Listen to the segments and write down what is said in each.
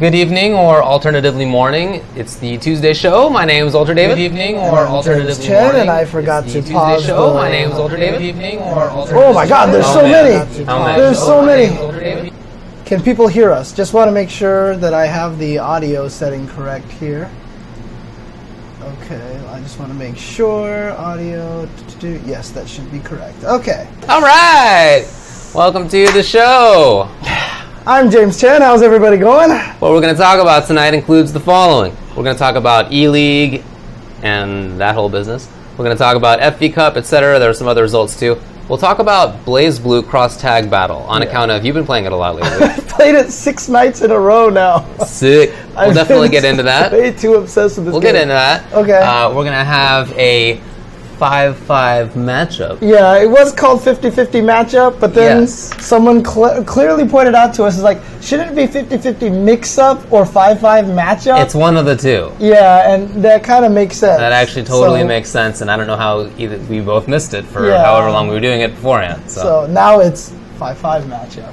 Good evening, or alternatively morning. It's the Tuesday show. My name is UltraDavid. Good evening, or alternatively Chen, morning. and I forgot It's to the Tuesday pause show. the- My name is UltraDavid. Good evening, or alternatively Oh my God, there's so many. There's so many. is UltraDavid. Can people hear us? Just want to make sure that I have the audio setting correct here. Okay, I just want to make sure audio. Yes, that should be correct. Okay, All right. Welcome to the show. I'm James Chen. How's everybody going? What we're going to talk about tonight includes the following. We're going to talk about E League and that whole business. We're going to talk about FV Cup, etc. There are some other results too. We'll talk about BlazBlue Cross Tag Battle on account of you've been playing it a lot lately. I've played it six nights in a row now. Sick. We'll I've definitely get into that. Way too obsessed with this. We'll game. get into that. Okay. Uh, we're gonna have a five-five matchup. Yeah, it was called 50-50 matchup, but then Yes. someone cl- clearly pointed out to us is like, shouldn't it be 50-50 mix-up or 5-5 matchup? It's one of the two. yeah, and that kind of makes sense. That actually totally So- makes sense, and I don't know how either we both missed it for Yeah. however long we were doing it beforehand. So. So now it's 5-5 matchup.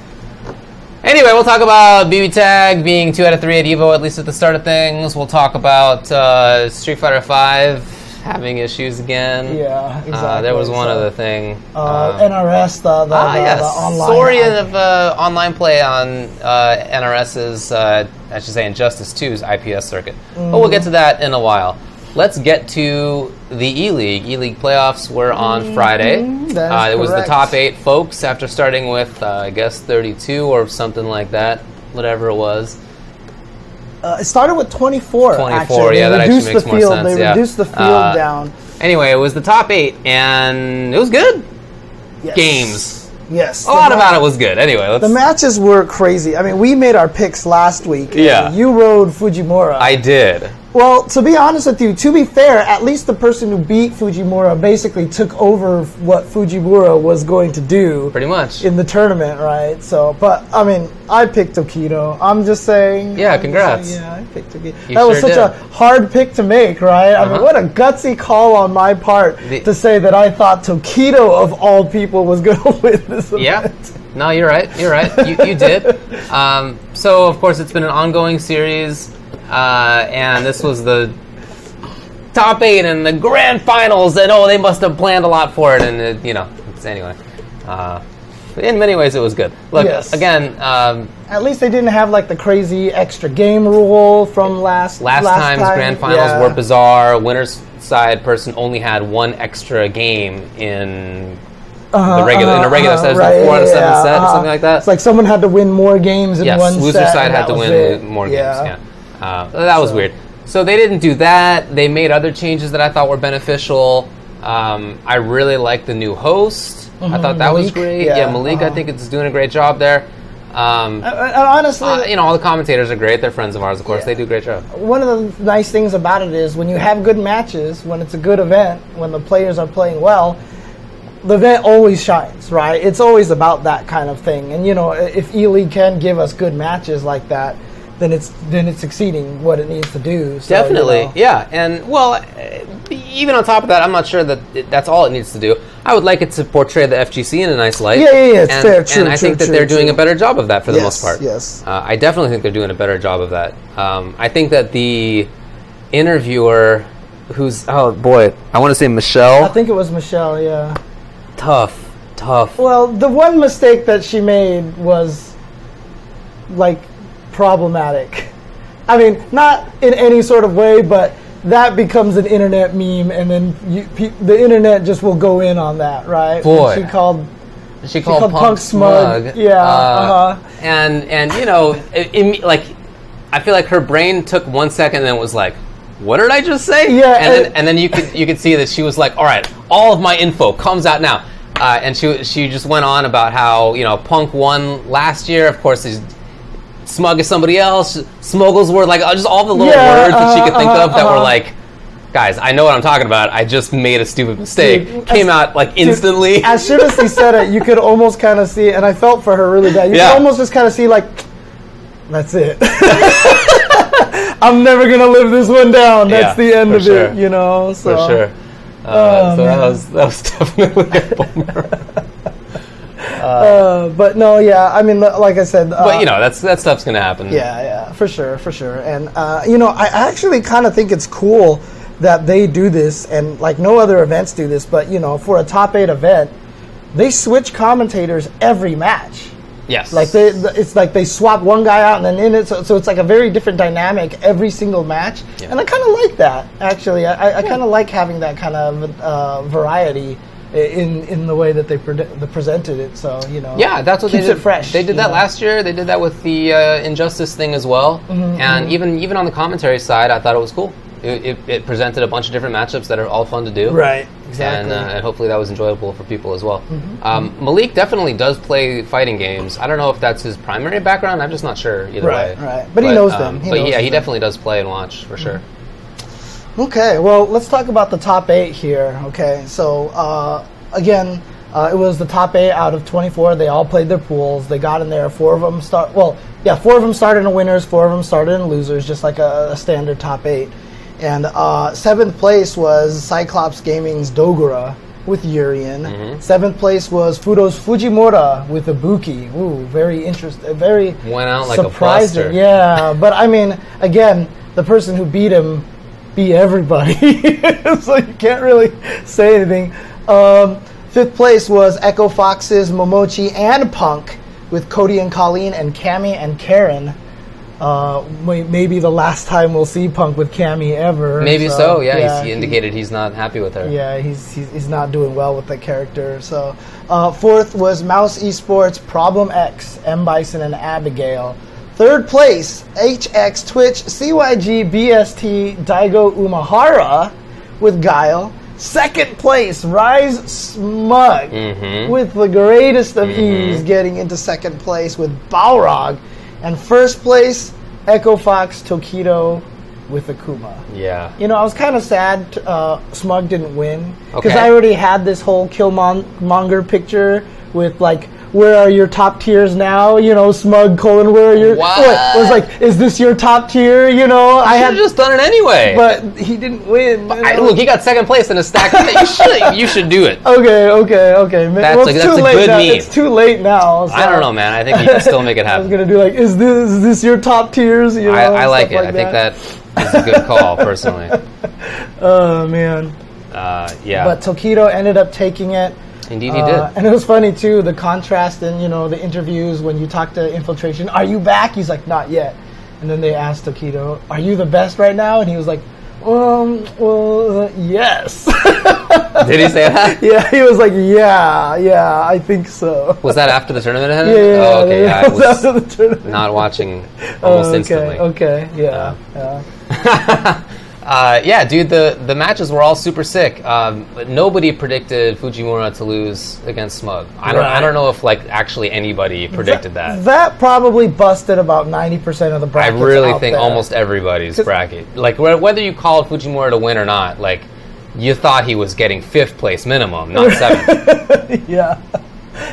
anyway, we'll talk about BB Tag being two out of three at Evo, at least at the start of things. We'll talk about uh, Street Fighter Five having issues again. Yeah, exactly. Uh, there was one So, other thing. Uh, Um, NRS, the, the, Ah, the, yes. the online. Story of uh, online play on uh, NRS's, uh, I should say, Injustice 2's IPS circuit. But we'll get to that in a while. Let's get to the E League. E League playoffs were on Friday. Mm-hmm. Uh, is it was the top eight folks after starting with, uh, I guess, 32 or something like that, whatever it was. Uh, it started with 24, 24, actually. They yeah, that actually reduced makes the more field. sense, They yeah. reduced the field Uh, down. Anyway, it was the top eight, and it was good. Yes. Games. Yes. A lot about it was good. Anyway, let's. The matches were crazy. I mean, we made our picks last week. Yeah. You rode Fujimura. I did. Well, to be honest with you, to be fair, at least the person who beat Fujimura basically took over what Fujimura was going to do Pretty much. in the tournament, right? So, but I mean, I picked Tokido. I'm just saying. Yeah, I'm congrats. saying, yeah, I picked Tokido. You that was such did. a hard pick to make, right? I mean, Uh-huh. what a gutsy call on my part The- to say that I thought Tokido of all people was going to win this Yeah. event. No, you're right. You're right. You, you did. Um, so, of course, it's been an ongoing series, uh, and this was the top eight and the grand finals, and oh, they must have planned a lot for it, and it, you know, it's, anyway. Uh, in many ways, it was good. Look, Yes. again, um, At least they didn't have like the crazy extra game rule from last last, time's time. grand finals Yeah. were bizarre. Winner's side person only had one extra game in the regular in a regular Uh-huh, set, it was right, like four out of seven set or uh-huh. something like that. It's like someone had to win more games in yes, one loser set. side had to win it. more games. Yeah. Yeah, uh, that was weird. So they didn't do that. They made other changes that I thought were beneficial. Um, I really like the new host. I thought that was great. yeah, Yeah, Malik, I uh-huh. think it's doing a great job there. Um, Uh, uh, honestly, uh, you know, all the commentators are great. They're friends of ours, of course. Yeah. They do a great job. one of the nice things about it is when you have good matches, when it's a good event, when the players are playing well, the event always shines, right? It's always about that kind of thing. And you know, if E League can give us good matches like that, then it's then it's succeeding what it needs to do. So, you Definitely, know. yeah. And well, uh, even on top of that, I'm not sure that it, that's all it needs to do. I would like it to portray the FGC in a nice light. Yeah, yeah, yeah, it's and, fair, true, and I true, think that true, they're doing true. a better job of that for the Yes, most part. yes. Uh, I definitely think they're doing a better job of that. Um, I think that the interviewer, who's oh boy, I want to say Michelle. I think it was Michelle. Yeah. tough, tough. Well, the one mistake that she made was like problematic. I mean, not in any sort of way, but that becomes an internet meme, and then you, pe- the internet just will go in on that, right? Boy. she called. She called, called Punk, Punk smug. smug. Yeah, uh-huh. And and you know, it, it- like I feel like her brain took one second and then was like, "What did I just say?" Yeah, And then and- and then you could you could see that she was like, "All right, all of my info comes out now." Uh, and she she just went on about how you know Punk won last year. Of course, he's smug as somebody else. Smuggles were like uh, just all the little Yeah, words that she could think uh-huh, of that were uh-huh. like. Guys, I know what I'm talking about. I just made a stupid mistake. Dude, Came as- out like Dude, instantly. As soon as he said it, you could almost kind of see, and I felt for her really bad. You Yeah. could almost just kind of see, like, that's it. I'm never gonna live this one down. That's Yeah, the end of sure. it, you know. So. for sure. Uh, Oh, so that was that was definitely a bummer. Uh, but no, yeah. I mean, like I said, uh, But you know, that's that stuff's gonna happen. yeah, yeah, for sure, for sure. And uh, you know, I actually kind of think it's cool that they do this, and like no other events do this. But you know, for a top eight event, they switch commentators every match. Yes. Like they, it's like they swap one guy out and then in it, so, so it's like a very different dynamic every single match, Yeah. and I kind of like that. Actually, I, I kind of like having that kind of uh, variety i- in in the way that they, pre- they presented it. So you know, Yeah, that's what keeps they did. it fresh. They did that know? last year. They did that with the uh, Injustice thing as well. Mm-hmm, and even even on the commentary side, I thought it was cool. It, it, it presented a bunch of different matchups that are all fun to do. Right, exactly. Mm-hmm, And, uh, and hopefully that was enjoyable for people as well. Um, Malik definitely does play fighting games. I don't know if that's his primary background. I'm just not sure either Right, way. right. But he knows them. um, He but knows yeah, he them. definitely does play and watch for sure. Okay, well, let's talk about the top eight here. Okay, so uh, again, uh, it was the top eight out of 24. They all played their pools. They got in there. Four of them start. Well, yeah, four of them started in winners. Four of them started in losers, just like a, a standard top eight. And uh, seventh place was Cyclops Gaming's Dogura with Urian. Mm-hmm. Seventh place was Fudo's Fujimura with Ibuki. Ooh, very interesting. Very Went out like a surprising. buster. Yeah, but I mean, again, the person who beat him beat everybody, so you can't really say anything. Um, fifth place was Echo Fox's Momochi and Punk with Cody and Kolin and Cammy and Karin. Uh, may- maybe the last time we'll see Punk with Cammy ever. Maybe so. Yeah, he's, he he- indicated he's not happy with her. yeah, he's, he's he's not doing well with the character. So, uh, fourth was Mousesports Problem X, M Bison and Abigail. Third place, HX Twitch CYG BST Daigo Umehara with Guile. Second place, Rise Smug Mhm. with the greatest of ease getting into second place with Balrog. And first place, Echo Fox Tokido with Akuma. Yeah. You know, I was kind of sad uh, Smug didn't win because Okay. I already had this whole Killmonger picture with like, where are your top tiers now? You know, Smug colon where are your What? Was like, is this your top tier? You know, I I had, just done it anyway. but he didn't win. you I, look, he got second place in a stack. you should you should do it. okay, okay, okay. That's well, a- it's that's too late now. meme. It's too late now. so- I don't know, man. I think you can still make it happen. I was gonna do like, is this is this your top tiers? You know, I, I like it. stuff I think that is a good call, personally. Oh man. Uh, yeah, But Tokido ended up taking it. Indeed he Uh, did. and it was funny too, the contrast in you know the interviews when you talk to Infiltration. Are you back? He's like, not yet. And then they asked Tokido, "Are you the best right now?" And he was like, um, well, uh, yes. Did he say that? yeah, he was like, yeah, yeah, I think so. Was that after the tournament? Yeah, ended? yeah, Oh, okay. yeah, Yeah, I was after the tournament. not watching Oh, almost okay, instantly. Okay, yeah, yeah. Uh, yeah, dude, the, the matches were all super sick. Um, but nobody predicted Fujimura to lose against Smug. I don't, I don't know if like actually anybody predicted that. That probably busted about ninety percent of the bracket. I really think there. almost everybody's bracket, like wh- whether you called Fujimura to win or not, like you thought he was getting fifth place minimum, not seventh. yeah.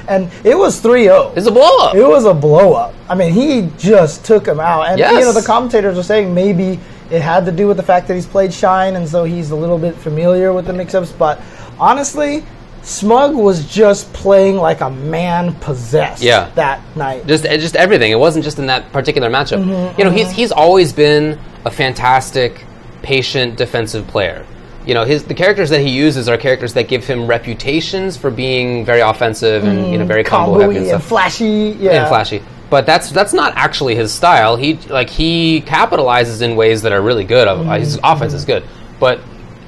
And it was 3-0. it's a blow up. It was a blow up. I mean, he just took him out. And you know, the commentators are saying maybe it had to do with the fact that he's played Shine, and so he's a little bit familiar with the mix-ups. But honestly, Smug was just playing like a man possessed Yeah. that night. just eh, just everything. It wasn't just in that particular matchup. Mm-hmm, you know, he's he's always been a fantastic, patient defensive player. You know, his the characters that he uses are characters that give him reputations for being very offensive and you know very combo and and flashy. Yeah. and flashy. But that's that's not actually his style. He like he capitalizes in ways that are really good. Uh, His Mm-hmm. offense is good, but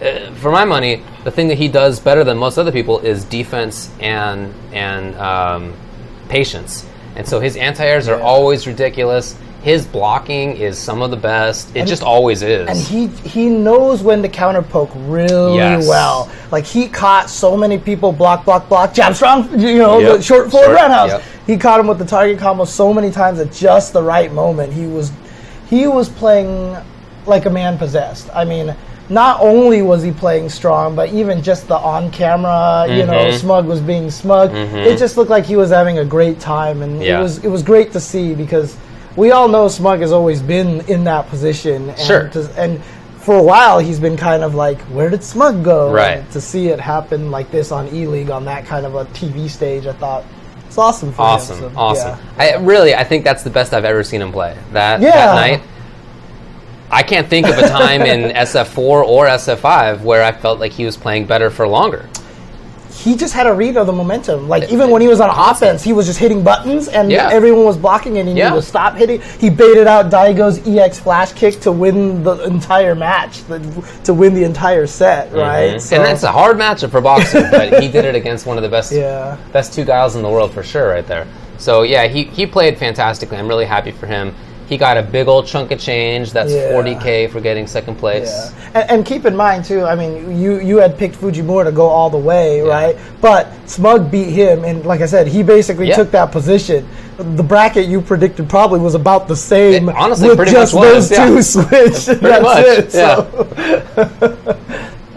uh, for my money, the thing that he does better than most other people is defense and and um, patience. And so his anti-airs are always ridiculous. His blocking is some of the best. It And- just always is. And he he knows when to counter poke really Yes. well. Like he caught so many people block, block, block, jab strong, you know, Yep. the short forward Short, roundhouse. yep. He caught him with the target combo so many times at just the right moment. He was he was playing like a man possessed. I mean, not only was he playing strong, but even just the on camera, you know, Mm-hmm. smug was being smug. It just looked like he was having a great time and Yeah. it was it was great to see because we all know Smug has always been in that position. And Sure. to- and for a while, he's been kind of like, where did Smug go? Right. And to see it happen like this on E League on that kind of a TV stage, I thought it's awesome for awesome, him. so, awesome. yeah. I really, I think that's the best I've ever seen him play. That Yeah. that night, I can't think of a time in SF4 or SF5 where I felt like he was playing better for longer. He just had a read of the momentum. Like even when he was on offense, he was just hitting buttons, and Yeah. everyone was blocking, and he Yeah. needed to stop hitting. He baited out Daigo's EX flash kick to win the entire match, to win the entire set, right? Mhm. and that's a hard matchup for boxing, but he did it against one of the best yeah, best two guys in the world for sure, right there. So yeah, he he played fantastically. I'm really happy for him. He got a big old chunk of change. That's Yeah. 40k for getting second place. yeah. And, and keep in mind too. I mean, you you had picked Fujimura to go all the way, right? But Smug beat him, and like I said, he basically Yeah. took that position. The bracket you predicted probably was about the same. It honestly with pretty just much was, those yeah. two switch. That's much, it. yeah. So.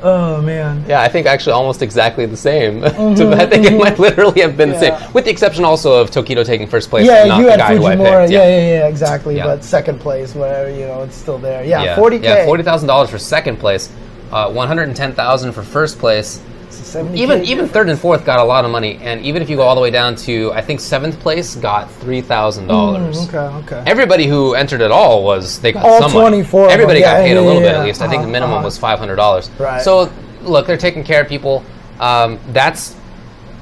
oh man. Yeah, I think actually almost exactly the same. So I think it might literally have been the Mm-hmm, same, with the exception also of Tokido taking first place. Yeah, you the had Fujimura. picked. Yeah, yeah, yeah, exactly. Yeah. But second place, where you know, it's still there. Yeah, Yeah, 40k. Yeah, forty thousand dollars for second place, uh, one hundred and ten thousand for first place. 70K. Even even third and fourth got a lot of money, and even if you go all the way down to I think seventh place got three thousand dollars. Mm, okay, okay. Everybody who entered at all was they got All some 24 of them, Everybody got yeah, paid yeah, a little yeah, bit at least. I think the Uh-huh, minimum uh-huh. was five hundred dollars. Right. So look, they're taking care of people. Um, that's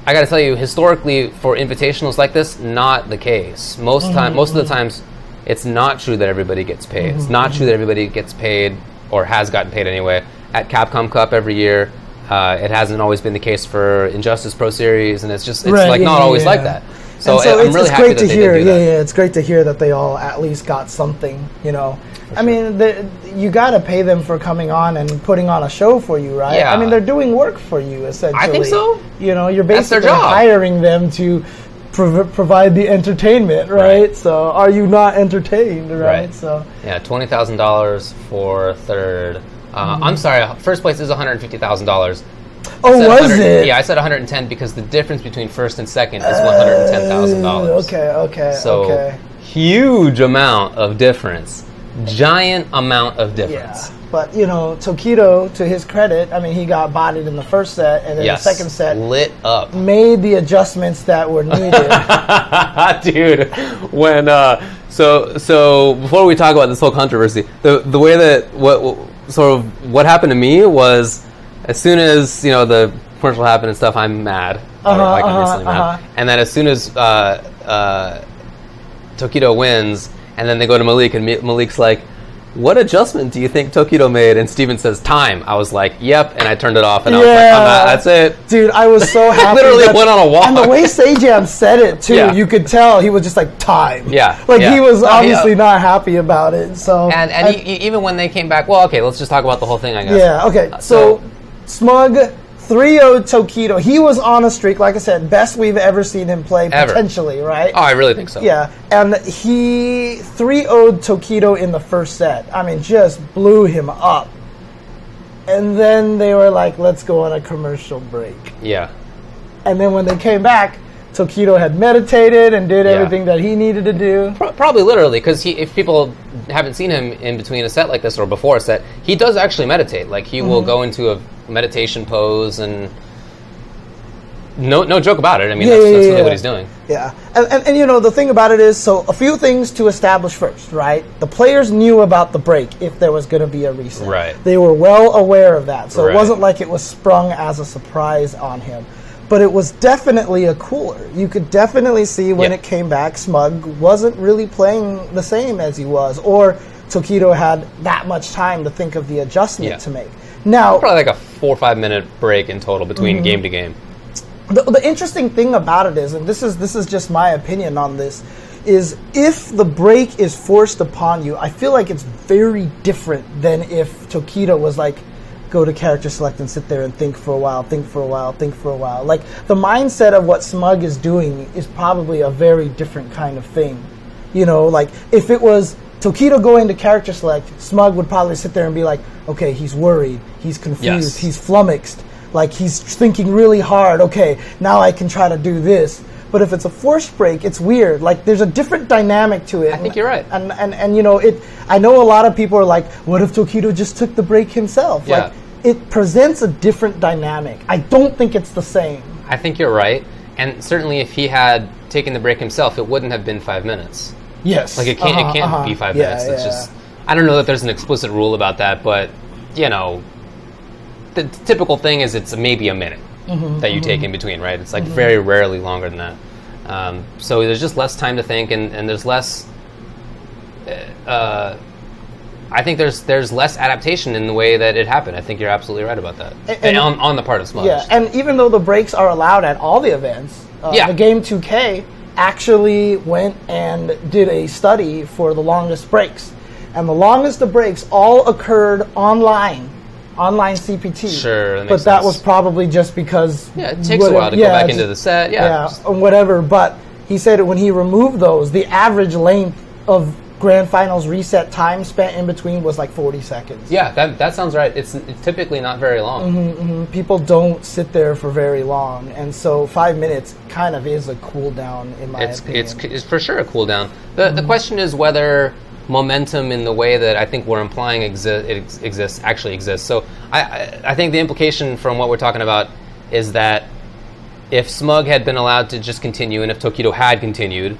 I got to tell you, historically for invitationals like this, not the case. Most Mm-hmm, time, most of the times, it's not true that everybody gets paid. It's Mm-hmm, not true that everybody gets paid or has gotten paid anyway. At Capcom Cup every year, uh, it hasn't always been the case for Injustice Pro Series, and it's just it's Right, like yeah, not yeah, always yeah. like that. So, And so I'm it's, really it's great to hear. yeah, that. yeah, it's great to hear that they all at least got something. You know, I mean, the, you got to pay them for coming on and putting on a show for you, right? Yeah. I mean, they're doing work for you essentially. I think so. You know, you're basically hiring them to. prov- Provide the entertainment, right? Right. So, are you not entertained, right? Right. So, Yeah, twenty thousand dollars for third. Uh. I'm sorry, first place is one hundred fifty thousand dollars. oh, was it? Yeah, I said one hundred and ten because the difference between first and second is one hundred and ten thousand dollars. Okay, okay, So okay. huge amount of difference, giant amount of difference. Yeah, but you know, Tokido, to his credit, I mean, he got bodied in the first set, and then Yes, the second set lit up. made the adjustments that were needed. dude when uh so so before we talk about this whole controversy the the way that what, what sort of what happened to me was as soon as you know the commercial happened and stuff i'm mad Uh-huh, like uh-huh, obviously mad uh-huh. and then as soon as uh uh tokido wins and then they go to malik and malik's like what adjustment do you think Tokido made? And Steven says time. I was like, "Yep," and I turned it off, and I was like, I'm Yeah. not, "That's it." Dude, I was so happy. literally that- went on a walk. And the way Sajam said it too, Yeah. you could tell he was just like time. Yeah, like yeah. he was yeah. obviously not happy about it. So And and e- e- even when they came back, well, okay, let's just talk about the whole thing, I guess. Yeah, okay. Uh, So, Smug 3 0 Tokido. He was on a streak, like I said, best we've ever seen him play, Ever. potentially, right? Oh, I really think so. Yeah, and he 3 0 Tokido in the first set. I mean, just blew him up. And then they were like, let's go on a commercial break. Yeah. And then when they came back, Tokido had meditated and did Yeah. everything that he needed to do. Pro- Probably literally, because if people haven't seen him in between a set like this or before a set, he does actually meditate. Like he Mm-hmm. will go into a meditation pose and no, no joke about it. I mean, Yeah, that's, yeah, that's really yeah. what he's doing. Yeah, and, and, and you know the thing about it is, so a few things to establish first, right? The players knew about the break if there was going to be a reset. Right. They were well aware of that, so Right. it wasn't like it was sprung as a surprise on him. But it was definitely a cooler. You could definitely see when Yeah. it came back, Smug wasn't really playing the same as he was, or Tokido had that much time to think of the adjustment to make. Now, Probably like a four or five minute break in total between Mm-hmm. game to game. the, the interesting thing about it is, and this is this is just my opinion on this, is if the break is forced upon you, I feel like it's very different than if Tokido was like, go to character select and sit there and think for a while, think for a while, think for a while. Like the mindset of what Smug is doing is probably a very different kind of thing. You know, like if it was Tokido going to character select, Smug would probably sit there and be like, okay, he's worried, he's confused, Yes. he's flummoxed, like he's thinking really hard, okay, now I can try to do this. But if it's a force break, it's weird. Like there's a different dynamic to it. I think you're right. And and, and you know, it I know a lot of people are like, what if Tokido just took the break himself? Yeah. Like it presents a different dynamic. I don't think it's the same. I think you're right. And certainly if he had taken the break himself, it wouldn't have been five minutes. Yes. Like it can't Uh-huh, it can't uh-huh. be five Yeah, minutes. It's yeah. just I don't know that there's an explicit rule about that, but you know, the t- typical thing is it's maybe a minute Mm-hmm, that you take in between, right? It's like very rarely longer than that. Um, so there's just less time to think, and, and there's less. Uh, I think there's there's less adaptation in the way that it happened. I think you're absolutely right about that, And- and- on, on the part of Smug. Yeah, and even though the breaks are allowed at all the events, uh, Yeah. the game 2K actually went and did a study for the longest breaks. And the longest of breaks all occurred online, online CPT. Sure, that but that sense. was probably just because. Yeah, it takes a while to go back into the set. Yeah, yeah, whatever. But he said when he removed those, the average length of grand finals reset time spent in between was like 40 seconds. yeah, that, that sounds right. It's, it's typically not very long. Mm-hmm. People don't sit there for very long, and so five minutes kind of is a cool down in my it's, opinion. it's it's for sure a cool down. The the question is whether momentum in the way that I think we're implying exi- it ex- exists actually exists. So I, I I think the implication from what we're talking about is that if Smug had been allowed to just continue, and if Tokido had continued,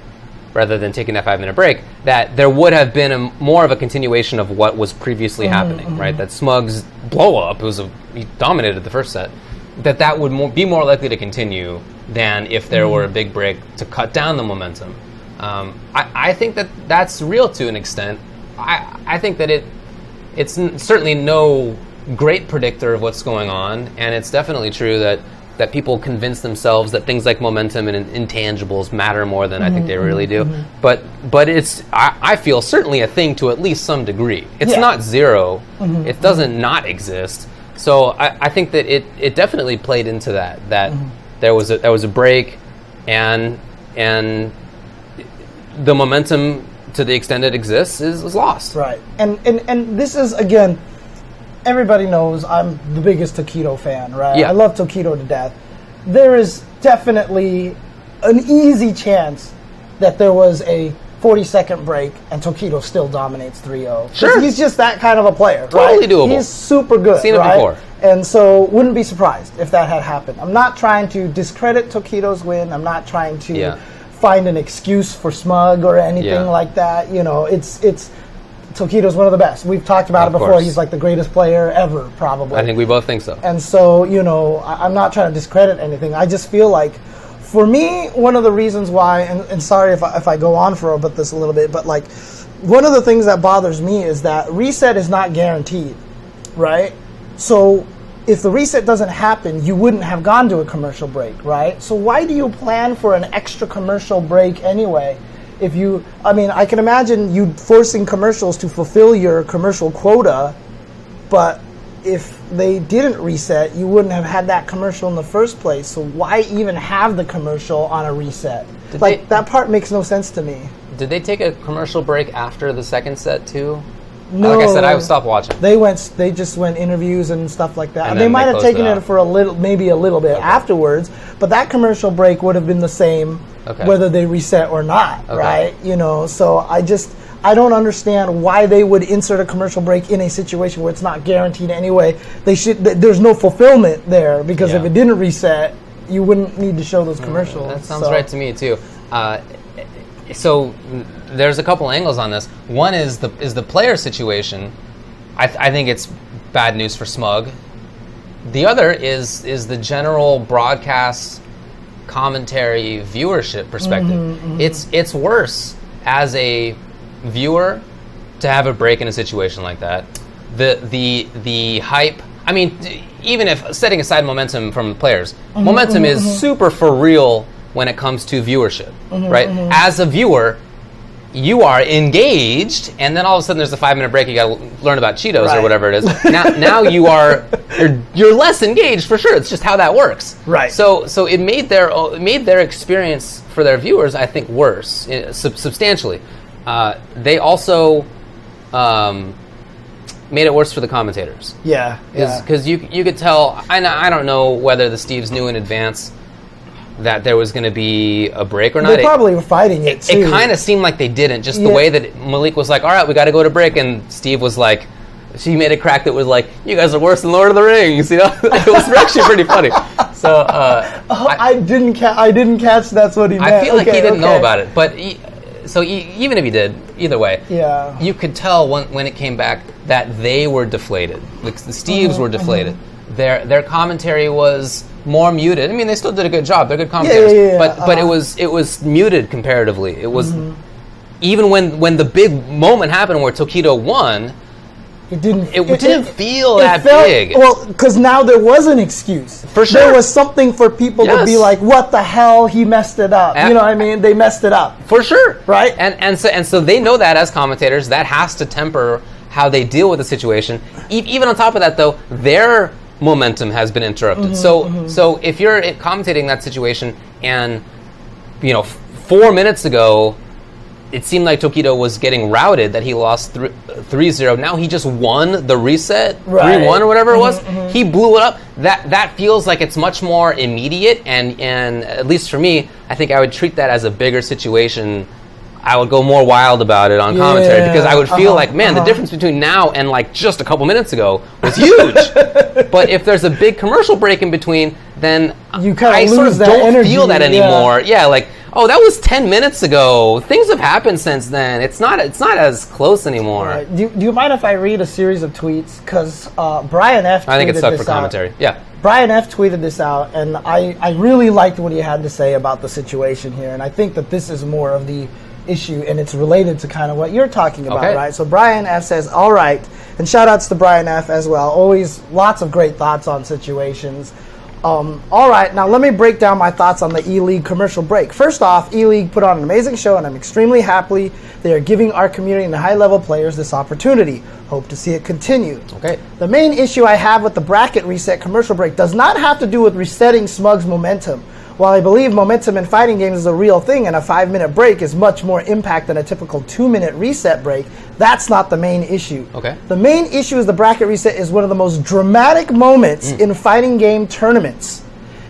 rather than taking that five minute break, that there would have been a, more of a continuation of what was previously mm-hmm, happening, mm-hmm. right? That Smug's blow up was a, he dominated the first set. That that would more, be more likely to continue than if there were a mm-hmm. big break to cut down the momentum. Um, I, I think that that's real to an extent. I, I think that it it's n- certainly no great predictor of what's going on, and it's definitely true that that people convince themselves that things like momentum and intangibles matter more than I think they mm-hmm, really do. Mm-hmm. But but it's I, I feel certainly a thing to at least some degree. It's Yeah. not 0 mm-hmm, It doesn't not exist. So I, I think that it, it definitely played into that that there was a there was a break, and and the momentum to the extent it exists is, is lost. Right. And, and and this is again everybody knows I'm the biggest Tokido fan, right? Yeah. I love Tokido to death. There is definitely an easy chance that there was a 40 second break and Tokido still dominates 3 0. Sure. He's just that kind of a player, Totally right? doable. He's super good, Seen it before. And so wouldn't be surprised if that had happened. I'm not trying to discredit Tokido's win. I'm not trying to Yeah. find an excuse for smug or anything Yeah. like that. You know, it's it's Tokido's one of the best. We've talked about Of it before. course. He's like the greatest player ever, probably. I think we both think so. and so, you know, I, I'm not trying to discredit anything. I just feel like, for me, one of the reasons why, and, and sorry if I, if I go on for about this a little bit, but like, one of the things that bothers me is that reset is not guaranteed, right? So, if the reset doesn't happen, you wouldn't have gone to a commercial break, right? So, why do you plan for an extra commercial break anyway? If you, I mean, I can imagine you forcing commercials to fulfill your commercial quota, but if they didn't reset, you wouldn't have had that commercial in the first place. So why even have the commercial on a reset? Did like they- that part makes no sense to me. Did they take a commercial break after the second set too? No, Like I said, I stopped watching. They went. They just went interviews and stuff like that. And they might they have taken it it, for a little, maybe a little bit afterwards. But that commercial break would have been the same, Okay. whether they reset or not, Okay. right? You know. So I just. I don't understand why they would insert a commercial break in a situation where it's not guaranteed anyway. They should. th- There's no fulfillment there because if it didn't reset, you wouldn't need to show those commercials. That sounds So- right to me too. Uh, so there's a couple angles on this. One is the is the player situation. I, th- I think it's bad news for Smug. The other is is the general broadcast commentary viewership perspective. Mm-hmm, It's it's worse as a viewer to have a break in a situation like that. The the the hype. I mean, even if setting aside momentum from players, Mm-hmm, momentum is super for real when it comes to viewership, Mm-hmm, right? As a viewer, you are engaged, and then all of a sudden there's a five minute break. You got to learn about Cheetos or whatever it is. now, now you are you're, you're less engaged for sure. It's just how that works. Right. So, so it made their it made their experience for their viewers, I think, worse eh, sub- substantially. Uh, they also um, made it worse for the commentators Yeah, yeah. because you you could tell. I I don't know whether the Steves knew in advance that there was going to be a break or not. They It- probably were fighting it, too. it kind of seemed like they didn't. Just the way that Malik was like, "All right, we got to go to break," and Steve was like, she made a crack that was like, "You guys are worse than Lord of the Rings," you know. it was actually pretty funny. so uh, Oh, I, didn't ca- I didn't catch that's what he meant. I feel like he didn't know about it, but he, so even if he did, either way, Yeah. you could tell when, when it came back that they were deflated. Like the Steves Mm-hmm, were deflated. Their their commentary was more muted. I mean, they still did a good job. They're good commentators, yeah, yeah, but but it uh-huh. was it was muted comparatively. It was Mm-hmm. even when when the big moment happened where Tokido won, It didn't. it, didn't feel it that felt- big. Well, because now there was an excuse. For sure, There was something for people to be like, "What the hell? He messed it up." Ab- you know what I mean? They messed it up. For sure, Right? And and so and so they know that as commentators, that has to temper how they deal with the situation. E- even on top of that, though, their momentum has been interrupted. Mm-hmm, so mm-hmm. so if you're commentating that situation, and you know, f- four minutes ago. It seemed like Tokido was getting routed, that he lost thr- 3 0. Now he just won the reset, 3 Right. 1 or whatever it mm-hmm, was. He blew it up. That that feels like it's much more immediate, and, and at least for me, I think I would treat that as a bigger situation. I would go more wild about it on commentary because I would feel uh-huh, like, man, the uh-huh. difference between now and like just a couple minutes ago was huge. but if there's a big commercial break in between, then You I sort of don't energy, feel that anymore. Yeah, like oh, that was ten minutes ago. Things have happened since then. It's not. It's not as close anymore. Right. Do, do you mind if I read a series of tweets? Because uh, Brian F. I think it's stuck for out. commentary. Yeah. Brian F. tweeted this out, and I, I really liked what he had to say about the situation here. And I think that this is more of the issue, and it's related to kind of what you're talking about, Okay. right? So Brian F. says, All right. And shout outs to Brian F. as well. Always lots of great thoughts on situations. Um, all right, now let me break down my thoughts on the E League commercial break. First off, E League put on an amazing show, and I'm extremely happy they are giving our community and high level players this opportunity. Hope to see it continue. Okay. The main issue I have with the bracket reset commercial break does not have to do with resetting Smug's momentum. While I believe momentum in fighting games is a real thing and a five minute break is much more impact than a typical two minute reset break, that's not the main issue. Okay. The main issue is the bracket reset is one of the most dramatic moments mm. in fighting game tournaments.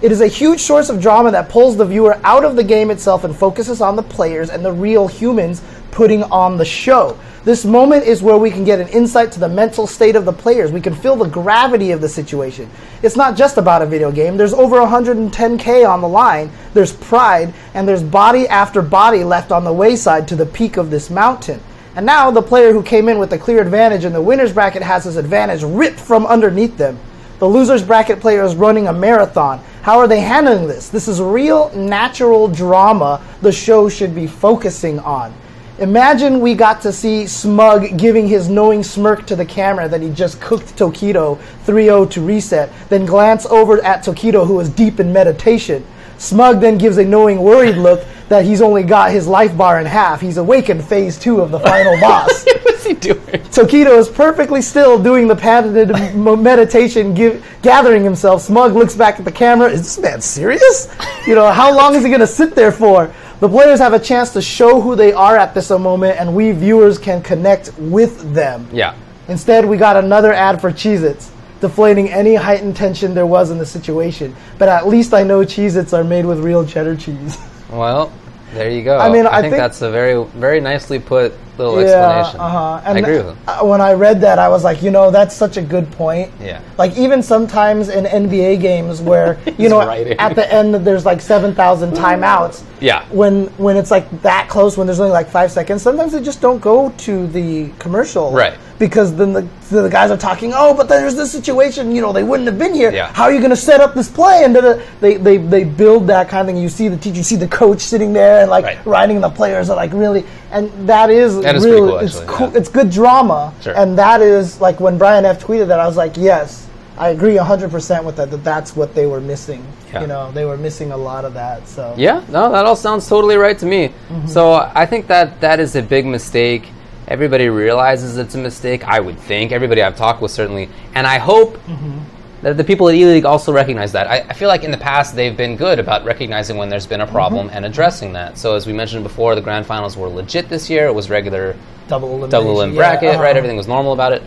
It is a huge source of drama that pulls the viewer out of the game itself and focuses on the players and the real humans putting on the show. This moment is where we can get an insight to the mental state of the players. We can feel the gravity of the situation. It's not just about a video game. There's over 110k on the line. There's pride and there's body after body left on the wayside to the peak of this mountain. And now the player who came in with a clear advantage in the winner's bracket has his advantage ripped from underneath them. The loser's bracket player is running a marathon. How are they handling this? This is real natural drama the show should be focusing on. Imagine we got to see Smug giving his knowing smirk to the camera that he just cooked Tokido 3-0 to reset, then glance over at Tokido who is deep in meditation. Smug then gives a knowing worried look that he's only got his life bar in half. He's awakened phase two of the final boss. What's he doing? Tokido is perfectly still doing the patented m- meditation, give, gathering himself. Smug looks back at the camera. Is this man serious? You know, how long is he going to sit there for? The players have a chance to show who they are at this moment, and we viewers can connect with them. Yeah. Instead, we got another ad for Cheez Its, deflating any heightened tension there was in the situation. But at least I know Cheez Its are made with real cheddar cheese. Well, there you go. I mean, I think, think- that's a very, very nicely put little explanation. uh-huh. I agree with him. When I read that, I was like, you know, that's such a good point. Yeah. Like even sometimes in NBA games where you know writing. at the end there's like seven thousand timeouts. Yeah. When when it's like that close, when there's only like five seconds, sometimes they just don't go to the commercial. Right. Because then the the guys are talking. Oh, but there's this situation. You know, they wouldn't have been here. Yeah. How are you going to set up this play? And da-da. they they they build that kind of thing. You see the teacher, you see the coach sitting there and like Right. writing the players are like really, and that is That is really cool, it's actually, cool. yeah. It's good drama. Sure. And that is like when Brian F tweeted that, I was like, yes, I agree 100% with that. That that's what they were missing. Yeah. You know, they were missing a lot of that. So Yeah, no, that all sounds totally right to me. Mm-hmm. So I think that that is a big mistake. Everybody realizes it's a mistake. I would think everybody I've talked with certainly, and I hope Mm-hmm. That the people at E League also recognize that. I, I feel like in the past they've been good about recognizing when there's been a problem Mm-hmm. and addressing that. So as we mentioned before, the grand finals were legit this year. It was regular double elimination. double limb yeah, bracket, uh-huh. right? Everything was normal about it.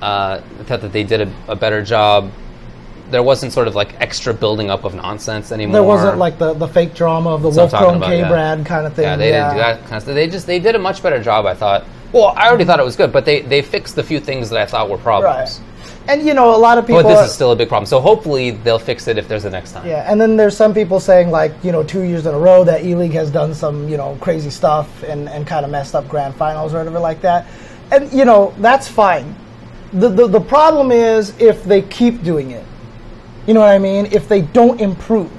Uh, I thought that they did a, a better job. There wasn't sort of like extra building up of nonsense anymore. There wasn't like the, the fake drama of the Wolf Chrome K yeah. Brad kind of thing. Yeah, they didn't do that kind of stuff. They just they did a much better job, I thought. Well, I already thought it was good, but they they fixed the few things that I thought were problems. Right. And you know, a lot of people. But this is still a big problem. So hopefully they'll fix it if there's a next time. Yeah, and then there's some people saying like you know two years in a row that E League has done some you know crazy stuff and, and kind of messed up grand finals or whatever like that, and you know that's fine. The, the the problem is if they keep doing it. You know what I mean? If they don't improve.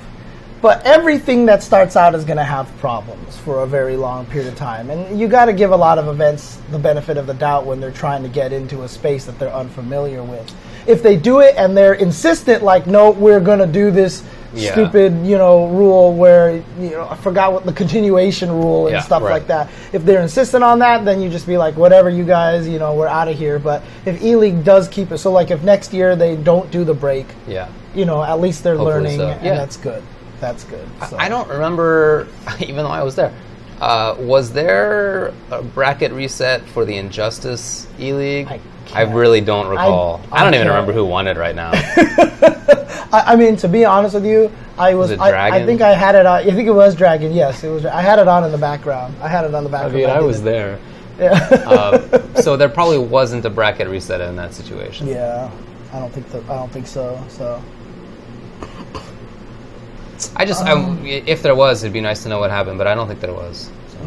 But everything that starts out is going to have problems for a very long period of time. And you got to give a lot of events the benefit of the doubt when they're trying to get into a space that they're unfamiliar with. If they do it and they're insistent, like, no, we're going to do this Yeah. stupid, you know, rule where, you know, I forgot what the continuation rule and Yeah, stuff right. like that. If they're insistent on that, then you just be like, whatever, you guys, you know, we're out of here. But if E League does keep it, so like if next year they don't do the break, Yeah. you know, at least they're Hopefully learning, so. and Yeah. that's good. That's good. So. I don't remember, even though I was there. Uh, was there a bracket reset for the Injustice E League? I I, really don't recall. I, I don't even can't. remember who won it right now. I, I mean, to be honest with you, I was. it I, I think I had it on. I think it was Dragon. Yes, it was. I had it on in the background. I had it on the background. I mean, I was there. Yeah. Uh, so there probably wasn't a bracket reset in that situation. yeah. I don't think. that I don't think so. So. I just, I, Um, if there was, it'd be nice to know what happened, but I don't think there was. So.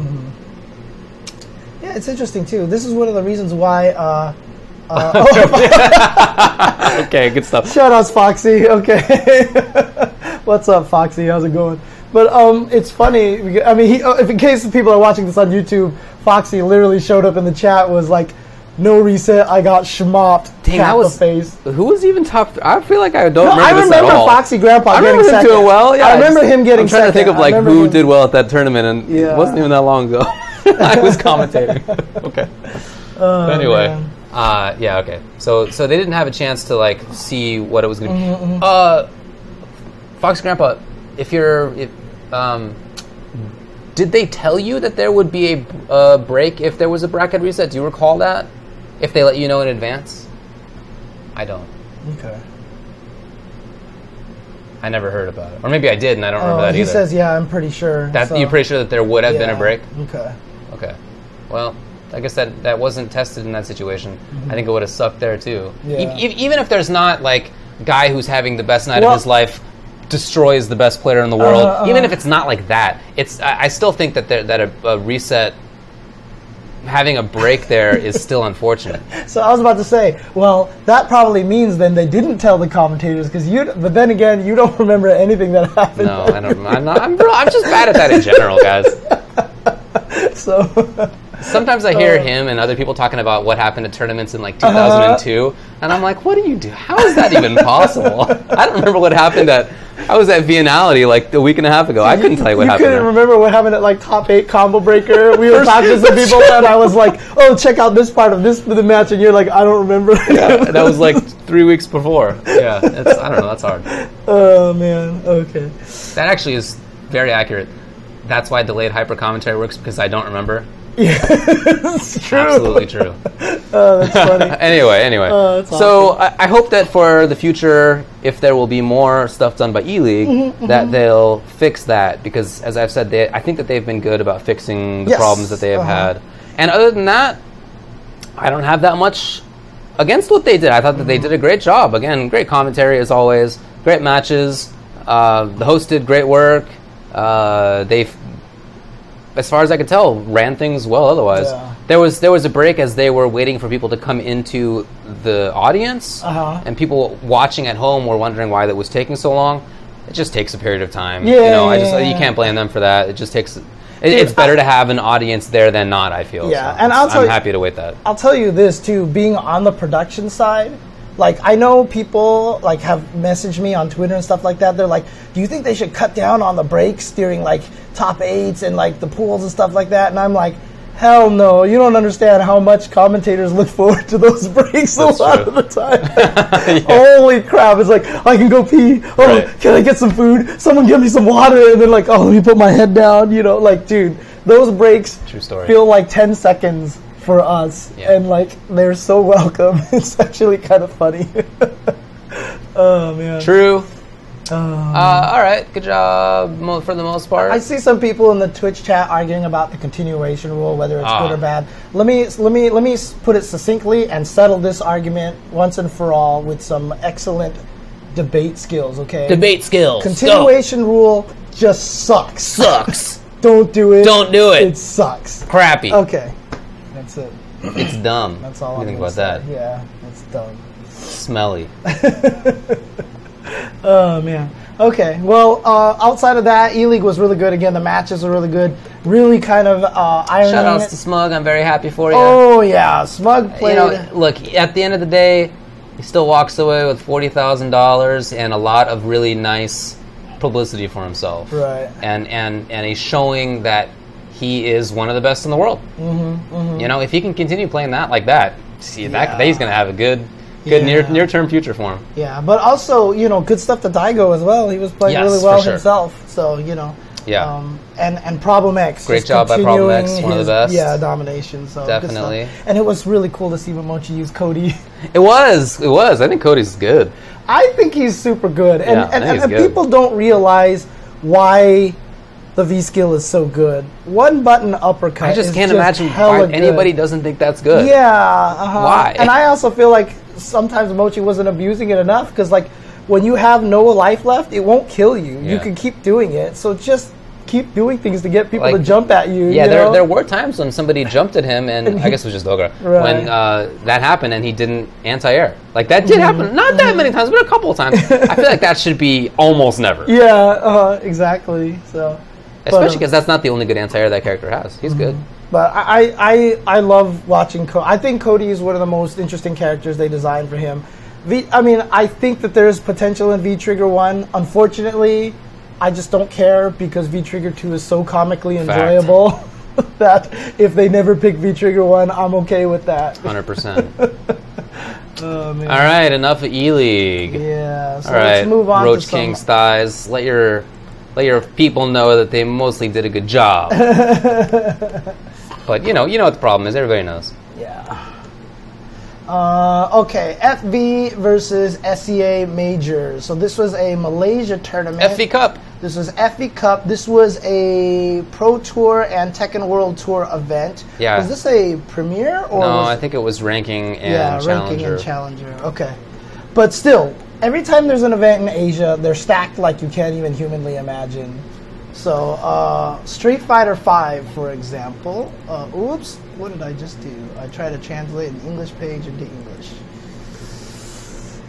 Yeah, it's interesting too. This is one of the reasons why. Uh, okay, good stuff. Shout outs, Foxy. Okay. What's up, Foxy? How's it going? But um, it's funny. because- I mean, he, uh, if in case people are watching this on YouTube, Foxy literally showed up in the chat. Was like, "No reset. I got schmopped." Dang, that was the face. Who was even top? I feel like I don't No, I remember this at remember all. Foxy Grandpa I remember him second. doing well. Yeah, I remember just- him getting I'm trying to think of like who him- did well at that tournament, and Yeah. it wasn't even that long ago. I was commentating. okay. Oh, anyway, uh, yeah, okay. So, so they didn't have a chance to like see what it was going to Mm-hmm, be. Uh, Fox Grandpa, if you're, if, um, did they tell you that there would be a uh, break if there was a bracket reset? Do you recall that? If they let you know in advance? I don't. Okay. I never heard about it, or maybe I did, and I don't remember Oh, that he either. says, "Yeah, I'm pretty sure." that so- you're pretty sure that there would have been a break. Okay. Okay. Well, I guess that that wasn't tested in that situation. I think it would have sucked there too. Yeah. e- even if there's not like guy who's having the best night Well- of his life destroys the best player in the world. Uh, uh. even if it's not like that, it's I, I still think that there, that a, a reset. Having a break there is still unfortunate. So I was about to say, well, that probably means then they didn't tell the commentators because you. But then again, you don't remember anything that happened. No, I don't. I'm not. I'm, I'm just bad at that in general, guys. So Sometimes I hear Uh. him and other people talking about what happened at tournaments in like Uh-huh. 2002, and I'm like, what do you do? How is that even possible? I don't remember what happened at. I was at Viennality like a week and a half ago. I couldn't tell you what you happened. You couldn't there. remember what happened at like top eight combo breaker. We were talking to some people, and I was like, "Oh, check out this part of this the match," and you're like, "I don't remember." Yeah, that was like three weeks before. Yeah, it's, I don't know. That's hard. oh man. Okay. That actually is very accurate. That's why delayed hyper commentary works because I don't remember. It's true. Absolutely true. Oh, that's funny. anyway, anyway. Oh, that's so I, I hope that for the future, if there will be more stuff done by E League, Mm-hmm, that they'll fix that because, as I've said, they, I think that they've been good about fixing the Yes. problems that they have Uh-huh. had. And other than that, I don't have that much against what they did. I thought that they did a great job. Again, great commentary as always, great matches. Uh, the host did great work. Uh, they as far as I could tell, ran things well. Otherwise, Yeah. there was there was a break as they were waiting for people to come into the audience, Uh-huh. and people watching at home were wondering why that was taking so long. It just takes a period of time. Yeah, you know, I just yeah. you can't blame them for that. It just takes. It, it's better to have an audience there than not. I feel. Yeah, So and I'll tell I'm you- happy to wait that. I'll tell you this too, being on the production side, like I know people like have messaged me on Twitter and stuff like that. They're like, "Do you think they should cut down on the breaks during like top eights and like the pools and stuff like that?" And I'm like, "Hell no! You don't understand how much commentators look forward to those breaks That's a lot true. of the time." Holy crap! It's like I can go pee. Oh, Right. can I get some food? Someone give me some water, and then like, oh, let me put my head down. You know, like, dude, those breaks feel like 10 seconds for us Yeah. and like they're so welcome it's actually kind of funny oh man True. Uh, all right, good job mo- for the most part. I see some people in the Twitch chat arguing about the continuation rule, whether it's Ah. good or bad. Let me let me let me put it succinctly and settle this argument once and for all with some excellent debate skills. Okay. Debate skills. Go. Continuation rule just sucks. sucks. Don't do it. Don't do it. It sucks. Crappy. Okay. That's it. It's dumb. That's all I'm do think about that? Yeah, it's dumb. Smelly. Oh man. Okay. Well, uh, outside of that, E League was really good. Again, the matches were really good. Really kind of uh, Shout outs to Smug. I'm very happy for you. Oh yeah, Smug played. you know, look, at the end of the day, he still walks away with forty thousand dollars and a lot of really nice publicity for himself. Right. And and and he's showing that he is one of the best in the world. Mm-hmm, You know, if he can continue playing that like that, see that he's going to have a good, good near Yeah. near term future for him. yeah, but also you know, good stuff to Daigo as well. He was playing Yes, really well sure. himself. So you know. Yeah. Um, and and Problem X. Great job by Problem X, one of the best. Yeah, domination. So. Definitely. And it was really cool to see Momochi use Cody. It was, it was. I think Cody's good. I think he's super good, and Yeah, and, and, and good. people don't realize why the V skill is so good. One button uppercut. I just can't imagine hella why good. anybody doesn't think that's good. Yeah. Uh-huh. Why? And I also feel like sometimes Mochi wasn't abusing it enough because, like, when you have no life left, it won't kill you. You can keep doing it. So just keep doing things to get people to jump at you. Yeah, you there, there were times when somebody jumped at him, and I guess it was just Dogra, Right. when uh, that happened and he didn't anti-air. Like that did Mm-hmm. happen, not that many times, but a couple of times. I feel like that should be almost never, Yeah. Uh, exactly. So. Especially um, because that's not the only good anti-air that character has. He's good. But I, I, I love watching Cody. I think Cody is one of the most interesting characters they designed for him. V, I mean, I think that there's potential in V Trigger 1. Unfortunately, I just don't care because V Trigger 2 is so comically enjoyable that if they never pick V Trigger 1, I'm okay with that. Hundred percent. Oh, man. All right, enough of E League. Yeah, so All right, let's move on Roach King's thighs. Let your let your people know that they mostly did a good job. but you know, you know what the problem is. Everybody knows. Yeah. Uh, okay, FV versus SEA Majors. So this was a Malaysia tournament. FV Cup. This was FV Cup. This was a Pro Tour and Tekken World Tour event. Yeah. Was this a premiere or No, I think it was ranking and yeah, challenger. ranking and challenger. Okay, but still, every time there's an event in Asia, they're stacked like you can't even humanly imagine. So, uh, Street Fighter V, for example. Uh, oops, what did I just do? I tried to translate an English page into English.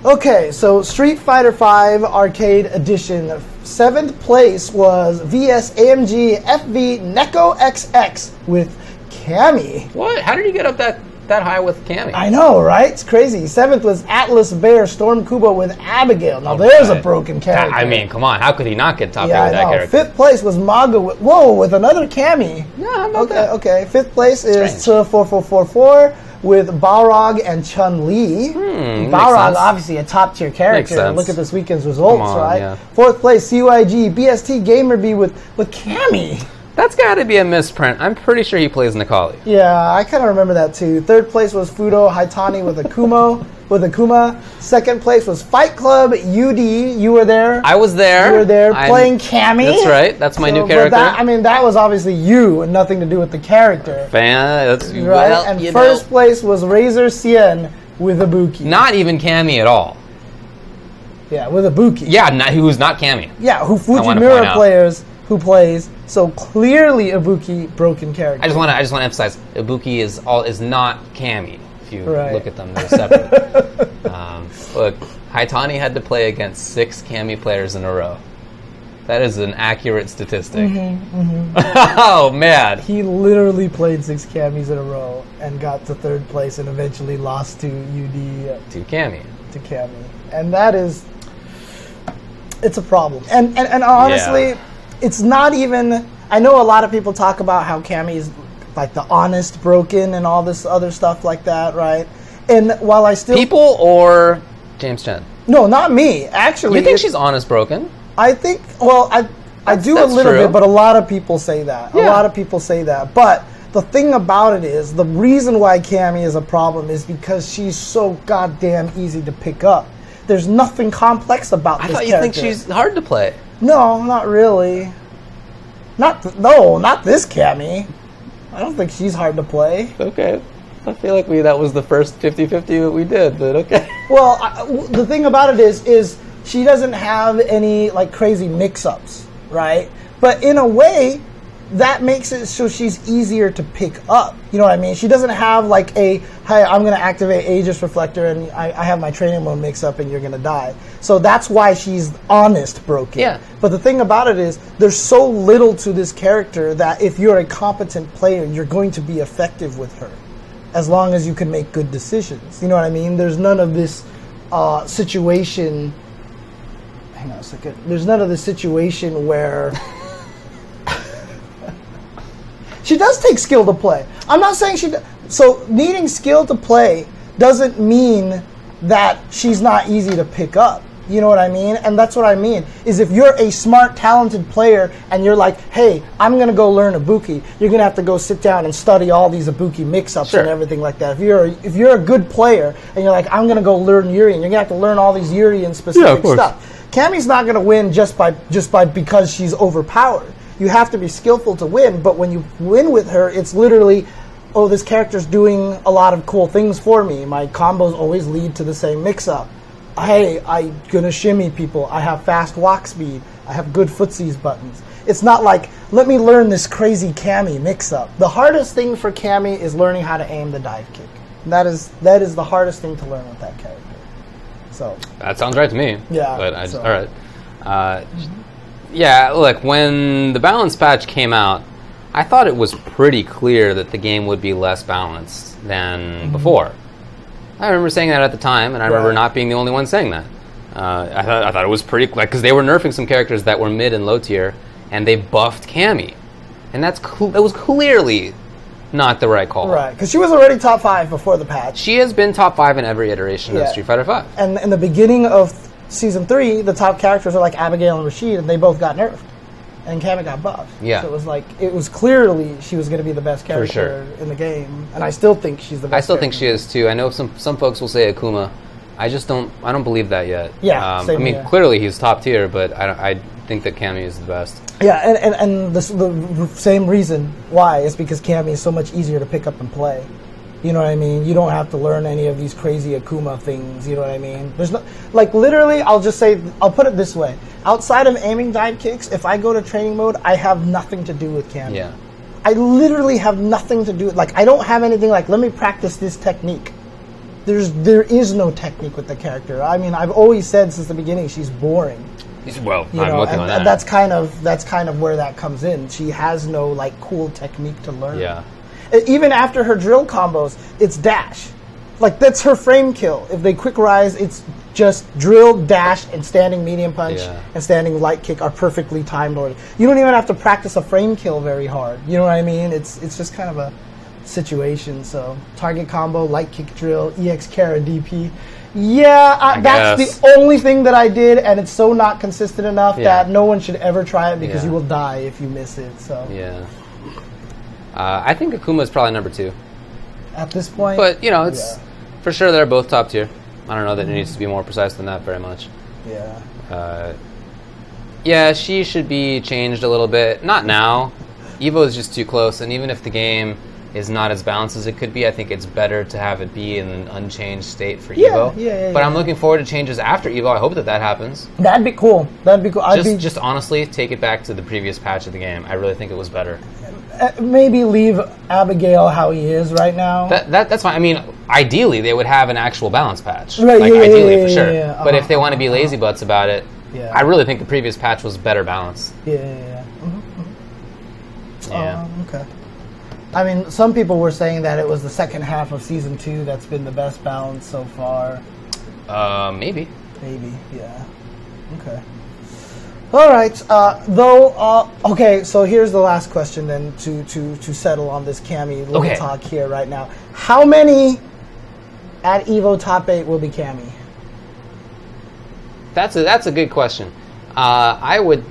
Okay, so Street Fighter V Arcade Edition. Seventh place was VS AMG FV Neko XX with Cammy. What? How did you get up that that high with Cammy? I know, right? It's crazy. Seventh was Atlas Bear Storm Kubo with Abigail. Now there's a broken character. I mean, come on. How could he not get top yeah, eight with that character? Fifth place was Maga. With, whoa, with another Cammy. Yeah, Okay, that? okay. Fifth place is Strange. Tsu four four four four with Balrog and Chun Li. Hmm, Balrog, obviously a top tier character. Look at this weekend's results, on, right? yeah. Fourth place CYG BST Gamer B with with Cammy. That's got to be a misprint. I'm pretty sure he plays Necalli. Yeah, I kind of remember that too. Third place was Fudo Haitani with a Kumo with Akuma. Second place was Fight Club UD. You were there. I was there. you were there I'm- playing Cammy. That's right. That's my So, new but character. That, I mean, that was obviously you and nothing to do with the character, Fan. That's right? well, and first know, place was Razor Cien with Ibuki. not even Cammy at all. yeah, with Ibuki. Yeah, not, who's not Cammy. yeah. Who Fujimura players who plays so clearly a Buki broken character. I just want to. I just want to emphasize, Ibuki is all is not Cammy. If you Right. look at them, they're separate. um, look, Haitani had to play against six Cammy players in a row. That is an accurate statistic. Mm-hmm, oh man, he literally played six Cammys in a row and got to third place and eventually lost to UD to Cammy to Cammy, and that is it's a problem. And and, and honestly, Yeah. It's not even. I know a lot of people talk about how Cammy is like the honest broken and all this other stuff like that, right? And while I still People or James Chen? no, not me actually. You think she's honest broken? I think. Well, I I do a little true. bit, but a lot of people say that. Yeah. A lot of people say that. But the thing about it is, the reason why Cammy is a problem is because she's so goddamn easy to pick up. There's nothing complex about I this thought you character. think she's hard to play. No, not really. Not th- no, not this Cammy. I don't think she's hard to play. Okay. I feel like we that was the first 50-50 that we did, but okay. Well, I, w- the thing about it is, is she doesn't have any like crazy mix-ups, right? But in a way, that makes it so she's easier to pick up. You know what I mean? She doesn't have like a, hey, I'm going to activate Aegis Reflector and I, I have my training mode mix-up and you're going to die. So that's why she's honest broken. Yeah. But the thing about it is, there's so little to this character that if you're a competent player, you're going to be effective with her as long as you can make good decisions. You know what I mean? There's none of this uh, situation. Hang on a second. There's none of this situation where she does take skill to play. I'm not saying she. do- So needing skill to play doesn't mean that she's not easy to pick up. You know what I mean? And that's what I mean. Is if you're a smart, talented player and you're like, hey, I'm gonna go learn Ibuki, you're gonna have to go sit down and study all these Ibuki mix-ups Sure. and everything like that. If you're a, if you're a good player and you're like, I'm gonna go learn Yuri, and you're gonna have to learn all these Yuri and specific course. stuff. Cammy's not gonna win just by just by because she's overpowered. You have to be skillful to win, but when you win with her, it's literally oh, this character's doing a lot of cool things for me. My combos always lead to the same mix up. Hey, I'm gonna shimmy people. I have fast walk speed. I have good footsies buttons. It's not like, let me learn this crazy Cammy mix up. The hardest thing for Cammy is learning how to aim the dive kick. That is that is the hardest thing to learn with that character. So That sounds right to me. Yeah, But I just, so- all right. Uh, yeah, look, when the balance patch came out, I thought it was pretty clear that the game would be less balanced than before. I remember saying that at the time, and I remember Mm-hmm. Not being the only one saying that. Uh, I, thought, I thought it was pretty like because they were nerfing some characters that were mid and low tier, and they buffed Cammy, and that's cl- that was clearly not the right call. right, because she was already top five before the patch. She has been top five in every iteration Yeah. of Street Fighter Five. and in the beginning of season three, the top characters are like Abigail and Rashid, and they both got nerfed, and Cammy got buffed. Yeah. so it was like it was clearly she was going to be the best character sure. in the game, and I still think she's the best. I still think she is too. I know some some folks will say Akuma. I just don't. I don't believe that yet. Yeah, Um, I mean, here. clearly he's top tier, but I, don't- I think that Cammy is the best. Yeah, and and, and this, the same reason why is because Cammy is so much easier to pick up and play. You know what I mean? You don't have to learn any of these crazy Akuma things. You know what I mean? There's no like literally. I'll just say. I'll put it this way: outside of aiming dive kicks, if I go to training mode, I have nothing to do with Cammy. Yeah. I literally have nothing to do. Like I don't have anything like let me practice this technique. There's there is no technique with the character. I mean, I've always said since the beginning she's boring. Well, You I'm know, looking and, on that. that's kind of that's kind of where that comes in. She has no like cool technique to learn. yeah. Even after her drill combos, it's dash. Like that's her frame kill. If they quick rise, it's just drill, dash, and standing medium punch Yeah. and standing light kick are perfectly timed already. You don't even have to practice a frame kill very hard. You know what I mean? It's it's just kind of a situation. So target combo, light kick drill, EX Kara DP. Yeah, I, I that's guess. the only thing that I did, and it's so not consistent enough Yeah. that no one should ever try it because Yeah. you will die if you miss it. So Yeah. Uh, I think Akuma is probably number two, at this point, but you know, it's Yeah. for sure they're both top tier. I don't know that it needs to be more precise than that very much. yeah. Uh, yeah, she should be changed a little bit. Not now. Evo is just too close, and even if the game is not as balanced as it could be, I think it's better to have it be in an unchanged state for Yeah, Evo. yeah, yeah, but I'm looking forward to changes after Evo. I hope that that happens. That'd be cool. That'd be cool. Just, be just honestly, take it back to the previous patch of the game. I really think it was better. Uh, maybe leave Abigail how he is right now. That, that that's fine. I mean, ideally they would have an actual balance patch, Right, like yeah, ideally yeah, for sure. yeah, But uh-huh, if they want to be lazy butts about it, Yeah. I really think the previous patch was better balanced. yeah, yeah, yeah. Mhm. Yeah. Um, okay. I mean, some people were saying that it was the second half of season two that's been the best balance so far. Uh, maybe. Maybe, yeah. Okay. All right. Uh, though, uh, okay. So here's the last question then to to to settle on this Cammy little Okay. talk here right now. How many at Evo top eight will be Cammy? That's a that's a good question. Uh, I would.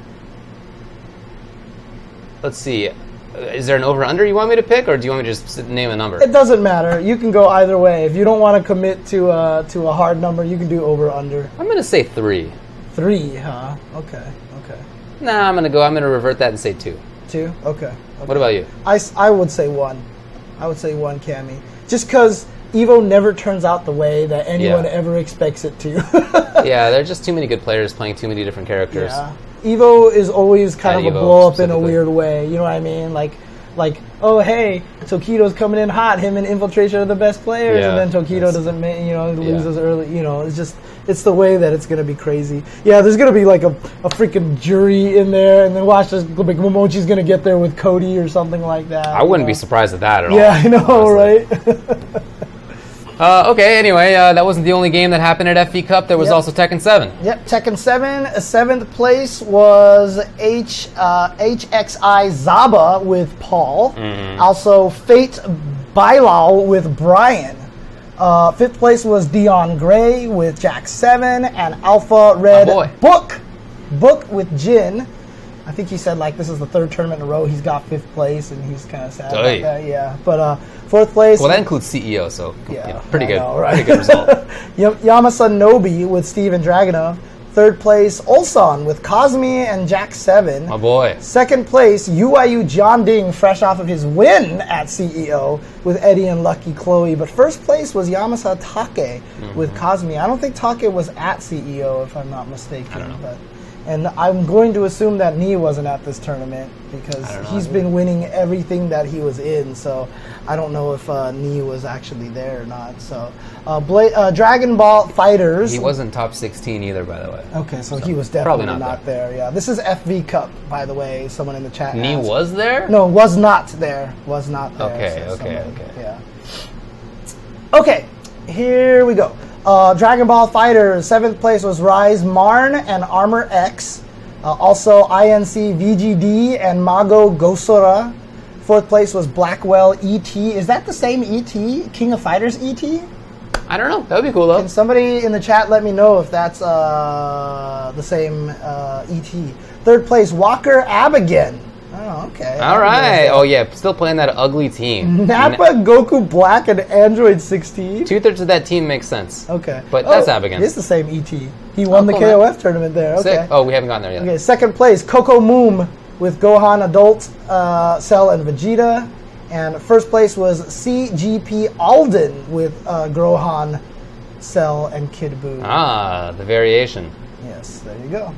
Let's see. is there an over under you want me to pick, or do you want me to just name a number? It doesn't matter. You can go either way. If you don't want to commit to a to a hard number, you can do over under I'm gonna say three. three. Huh? Okay. Okay. Nah, I'm gonna go. I'm gonna revert that and say two. Two. Okay. okay. What about you? I, I would say one. I would say one, Cammy. Just because Evo never turns out the way that anyone Yeah. ever expects it to. yeah, there are just too many good players playing too many different characters. Yeah. Evo is always kind At of a Evo blow up in a weird way. You know what I mean? Like, like oh hey, Tokido's coming in hot. Him and Infiltration are the best players, Yeah, and then Tokido doesn't, ma- you know, Yeah. loses early. You know, it's just it's the way that it's gonna be crazy. Yeah, there's gonna be like a, a freaking Juri in there, and then watch this. Like Momochi's gonna get there with Cody or something like that. I wouldn't be surprised at that at all. Yeah, I know, honestly. right? Uh, okay, anyway, uh, that wasn't the only game that happened at FV Cup. There was Yep. also Tekken 7. Yep, Tekken 7. Seventh place was H uh, HXI Zaba with Paul. Mm-hmm. Also, Fate Bilal with Brian. Uh, fifth place was Dion Gray with Jack 7. And Alpha Red. Book. Book with Jin. I think he said like this is the third tournament in a row he's got fifth place and he's kind of sad about that. Yeah, but uh, fourth place. Well, that includes CEO, so Yeah, you know, pretty I good. know, right? Pretty good result. Yamasa Nobi with Steven Dragunov. Third place, Ulsan with Kazumi and Jack 7. My boy. Second place, UYU John Ding, fresh off of his win at CEO with Eddie and Lucky Chloe. But first place was Yamasa Take Mm-hmm. with Kazumi. I don't think Take was at CEO, if I'm not mistaken. I don't But, and I'm going to assume that Knee wasn't at this tournament because he's been winning everything that he was in. So I don't know if uh, Knee was actually there or not. So uh, Bla- uh, Dragon Ball Fighters. He wasn't top 16 either, by the way. Okay, so, he was definitely not not, there. Yeah, this is FV Cup, by the way. Someone in the chat. Knee asked. was there? No, was not there. Was not there. Okay, so okay, somebody- okay. Yeah. Okay, here we go. Uh, Dragon Ball Fighters. Seventh place was Rise Marn and Armor X. Uh, also INC VGD and Mago Gosora. Fourth place was Blackwell ET. Is that the same ET? King of Fighters ET? I don't know. That would be cool, though. Can somebody in the chat let me know if that's uh, the same uh, ET? Third place, Walker Abigain. Oh, okay. All right. Oh, yeah. Still playing that ugly team. Nappa, Goku Black, and Android 16. Two thirds of that team makes sense. Okay. But that's oh, Abigain. It's the same ET. He won the cool, man. KOF tournament there. Okay. Sick. Oh, we haven't gotten there yet. Okay, second place, Coco Moom with Gohan Adult, uh, Cell, and Vegeta. And first place was CGP Alden with uh, Grohan, Cell, and Kid Buu. Ah, the variation. Yes, there you go.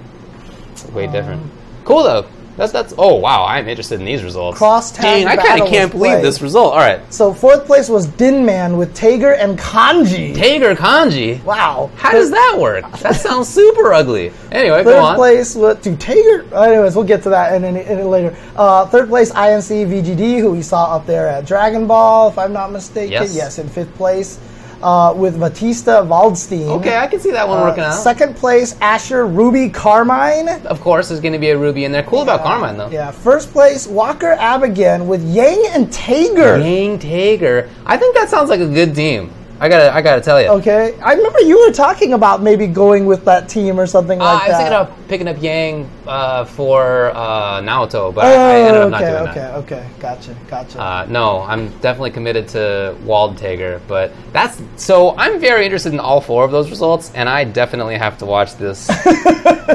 Way different. Cool, though. That's, that's, oh, wow. I'm interested in these results. Cross tag Dang, I kind of can't believe played. this result. All right. So fourth place was Din Man with Tager and Kanji. Tager Kanji. wow. How does that work? That sounds super ugly. Anyway, go Third on. place was to Tager. Anyways, we'll get to that in, in, in later. Uh, third place, INC VGD, who we saw up there at Dragon Ball, if I'm not mistaken. Yes. Yes. in fifth place. Uh, with Batista Waldstein. Okay, I can see that one Uh, working out. Second place, Asher Ruby Carmine. Of course, there's going to be a Ruby in there. Cool about Carmine, though. Yeah. First place, Walker Abigain with Yang and Tager. Yang Tager. I think that sounds like a good team. I gotta, I gotta tell you. Okay. I remember you were talking about maybe going with that team or something Uh, like I was that. thinking of picking up Yang uh, for uh, Naoto, but oh, I, ended up not okay, doing okay, that. okay. okay, Gotcha, gotcha. Uh, no, I'm definitely committed to Wald Tager, but that's so. I'm very interested in all four of those results, and I definitely have to watch this.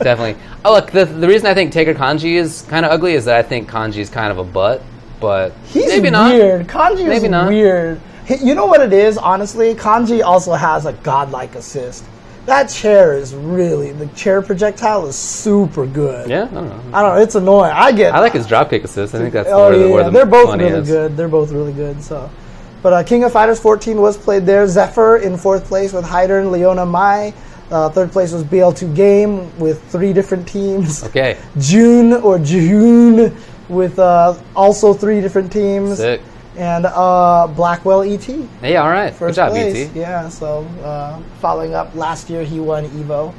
definitely. Oh, look, the, the reason I think Tager Kanji is kind of ugly is that I think Kanji is kind of a butt, but He's maybe not. weird. Kanji Maybe is not. weird. You know what it is, honestly? Kanji also has a godlike assist. That chair is really the chair projectile is super good. Yeah, I don't know. I don't know. It's annoying. I get. I like his dropkick assist. I think that's Oh where, the, yeah, where the they're both really is. good. They're both really good. So, but uh, King of Fighters 14 was played there. Zephyr in fourth place with Hyder and Leona Mai. Uh, third place was BL2 Game with three different teams. Okay, June or June with uh, also three different teams. sick. And uh, Blackwell ET. Hey, all right. First Good job, place. BT. Yeah, so uh, following up last year, he won Evo.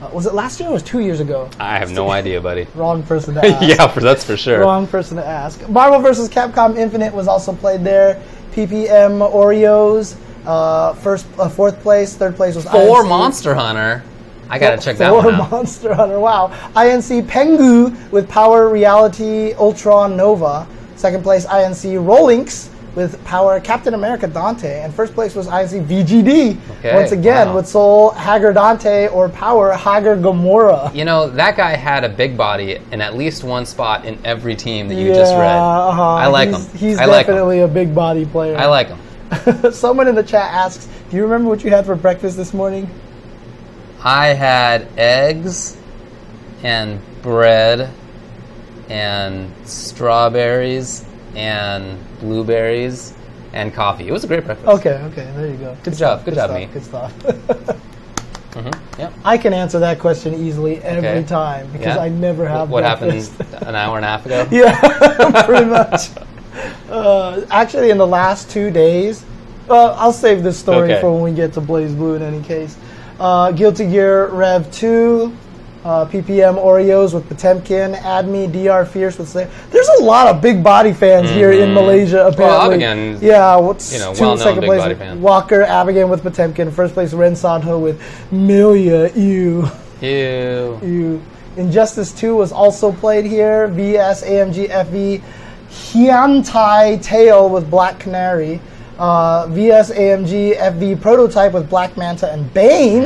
Uh, was it last year or was it two years ago? I have no idea, buddy. Wrong person to ask. yeah, for, that's for sure. Wrong person to ask. Marvel vs. Capcom Infinite was also played there. PPM Oreos, uh, first, uh, fourth place. Third place was For INC. Monster Hunter. I gotta check that one out. Monster Hunter. Wow. INC Pengu with Power Reality Ultron Nova. Second place, INC Rolinks with Power Captain America Dante. And first place was INC VGD. Okay, Once again, wow. with Soul Haggar Dante or Power Haggar Gamora. You know, that guy had a big body in at least one spot in every team that you just read. uh-huh. I like he's, him. He's I like him. definitely a big body player. I like him. Someone in the chat asks, "Do you remember what you had for breakfast this morning?" I had eggs and bread and strawberries and blueberries and coffee. It was a great breakfast. Okay, okay, there you go. Good, job, good job, stuff, me. Good stuff. Mm-hmm. Yep. I can answer that question easily every Okay. time because Yeah. I never have What breakfast. happened an hour and a half ago? yeah, pretty much. Uh, actually, in the last two days, uh, I'll save this story Okay. for when we get to BlazBlue. In any case, uh, Guilty Gear Rev Two, uh, PPM Oreos with Potemkin, Adme Dr Fierce with Slayer. There's a lot of big body fans here in Malaysia. Apparently, Abigail, yeah. What's you know, two- second place. Walker Abigail with Potemkin. First place, Ren Sanho with Milia. Ew. Ew. You Injustice 2 was also played here. VS AMG FV Hyuntai Tail with Black Canary. Uh, VS AMG FV Prototype with Black Manta and Bane.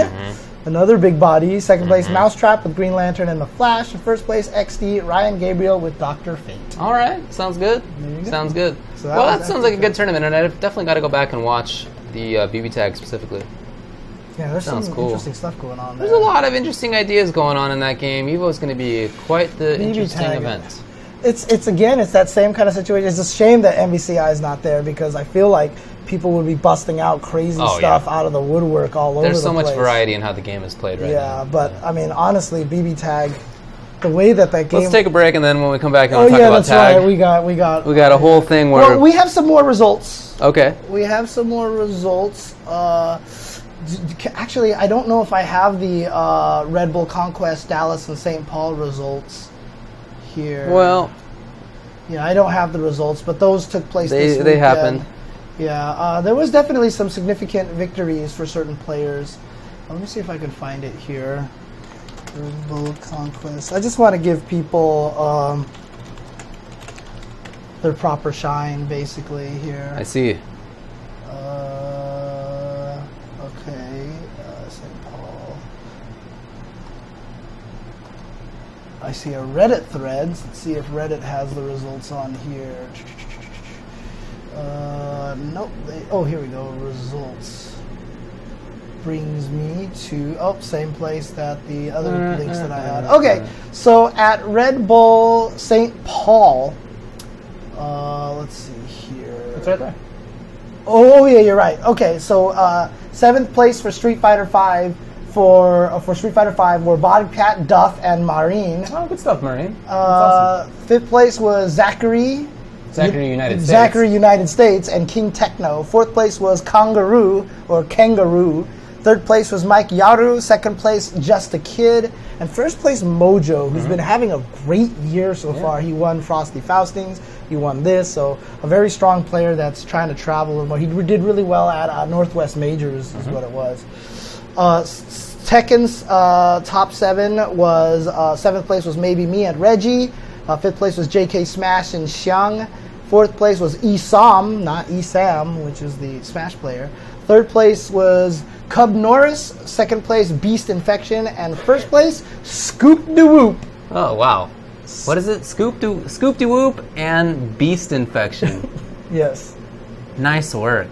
Another big body. Second place Mousetrap with Green Lantern and the Flash. And first place XD Ryan Gabriel with Doctor Fate. All right, sounds good. go. Sounds good. So that well, that sounds like a good tournament, and I've definitely got to go back and watch the uh, BB tag specifically. Yeah, there's Sounds some cool. interesting stuff going on there. There's a lot of interesting ideas going on in that game. Evo is going to be quite the BB interesting tag. event. it's it's again it's that same kind of situation. It's a shame that MVCI is not there because I feel like people would be busting out crazy Oh, stuff yeah. out of the woodwork all over. The street. There's the so much place. variety in how the game is played right Yeah, now. but I mean, honestly, BB Tag, the way that that game. Let's take a break, and then when we come back, oh we'll talk yeah, that's tag. right. We got we got. we got a whole thing where. well, we have some more results. okay. We have some more results. Uh, actually, I don't know if I have the uh, Red Bull Conquest Dallas and St. Paul results here. Well, Yeah, I don't have the results, but those took place. They- they happened. Yeah, uh, there was definitely some significant victories for certain players. Let me see if I can find it here. Bull Conquest. I just want to give people um, their proper shine, basically here. I see. Uh, okay, uh, St. Paul. I see a Reddit threads. Let's see if Reddit has the results on here. Uh, nope. Oh, here we go. Results. Brings me to oh, same place that the other links that I had. Okay, so at Red Bull St. Paul. Uh, let's see here. It's right there. Oh yeah, you're right. Okay, so uh, seventh place for Street Fighter Five for uh, for Street Fighter Five were Bobcat, Duff, and Marine. Oh, good stuff, Marine. Uh, Fifth place was Zachary. Zachary United States. Zachary United States and King Techno. Fourth place was Kangaroo or Kangaroo. Third place was Mike Yaru. Second place, Just a Kid. And first place, Mojo, who's been having a great year so far. He won Frosty Faustings. He won this. So a very strong player that's trying to travel a little more. He did really well at uh, Northwest Majors, is what it was. Uh, Tekken's uh, top seven was uh, seventh place was maybe me and Reggie. Uh, fifth place was J.K. Smash and Xiang. Fourth place was Esam, not Esam, which is the Smash player. Third place was Cub Norris. Second place Beast Infection, and first place Scoop de Whoop. Oh wow. What is it? Scoop de Scoop de Whoop and Beast Infection. Yes. nice work.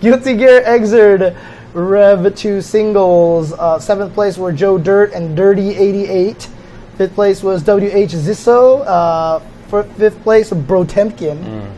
Guilty Gear Xrd Rev 2 singles. Uh, seventh place were Joe Dirt and Dirty88. Fifth place was WH Zisso. Uh, f- fifth place, Brotemkin.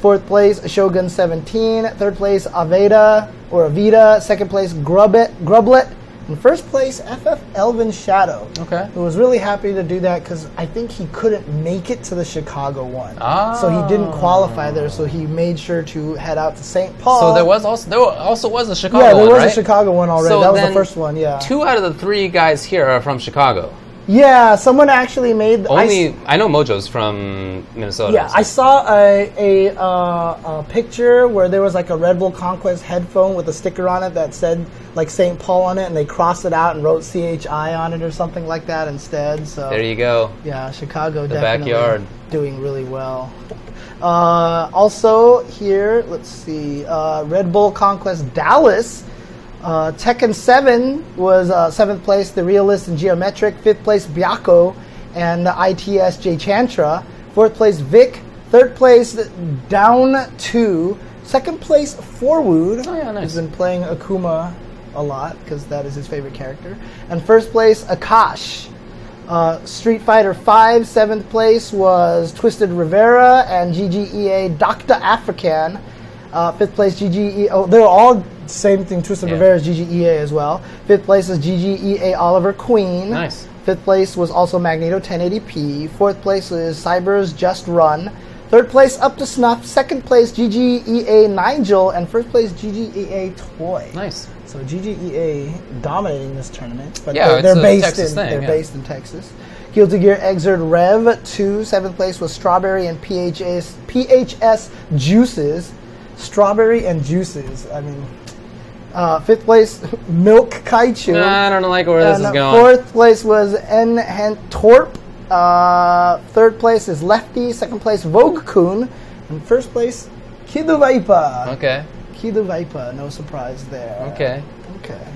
Fourth place, Shogun 17. Third place, Aveda or Avita. Second place, Grublet. Grublet. And first place, FF Elvin Shadow. Okay. Who was really happy to do that because I think he couldn't make it to the Chicago one. So he didn't qualify there, so he made sure to head out to St. Paul. So there was also there also was a Chicago one. Yeah, there one, was right? a Chicago one already. So that was the first one, yeah. Two out of the three guys here are from Chicago. Yeah, someone actually made. I Only I, know Mojo's from Minnesota. yeah, I saw a a, uh, a picture where there was like a Red Bull Conquest headphone with a sticker on it that said like St. Paul on it, and they crossed it out and wrote CHI on it or something like that instead. So there you go. yeah, Chicago definitely backyard. doing really well. Uh, also here, let's see, uh, Red Bull Conquest Dallas. Uh, Tekken 7 was uh, seventh place, the Realist and Geometric. Fifth place, Byako and the ITS J Chantra. Fourth place, Vic. Third place, Down 2. Second place, Forwood. Oh, yeah, nice. He's been playing Akuma a lot because that is his favorite character. And first place, Akash. Uh, Street Fighter V, seventh place was Twisted Rivera and GGEA Dr. African. Uh, fifth place, GGE. Oh, they were all same thing. Tristan Yeah. Rivera is GGEA as well. Fifth place is GGEA Oliver Queen. Nice. Fifth place was also Magneto 1080p. Fourth place is Cyber's Just Run. Third place, Up to Snuff. Second place, GGEA Nigel. And first place, GGEA Toy. Nice. So GGEA dominating this tournament, but Yeah, they're, it's they're a based Texas in thing, they're yeah. based in Texas. Guilty Gear Xrd Rev 2. Seventh place was Strawberry and PHS PHS Juices, Strawberry and Juices. I mean, uh, fifth place Milk Kaichu. Nah, I don't like where this is going. Fourth place was N Torp. Uh, third place is Lefty. Second place Vogue Kun. And first place Kidu Vaipa. Okay. Kidu Vaipa. No surprise there. Okay. Okay.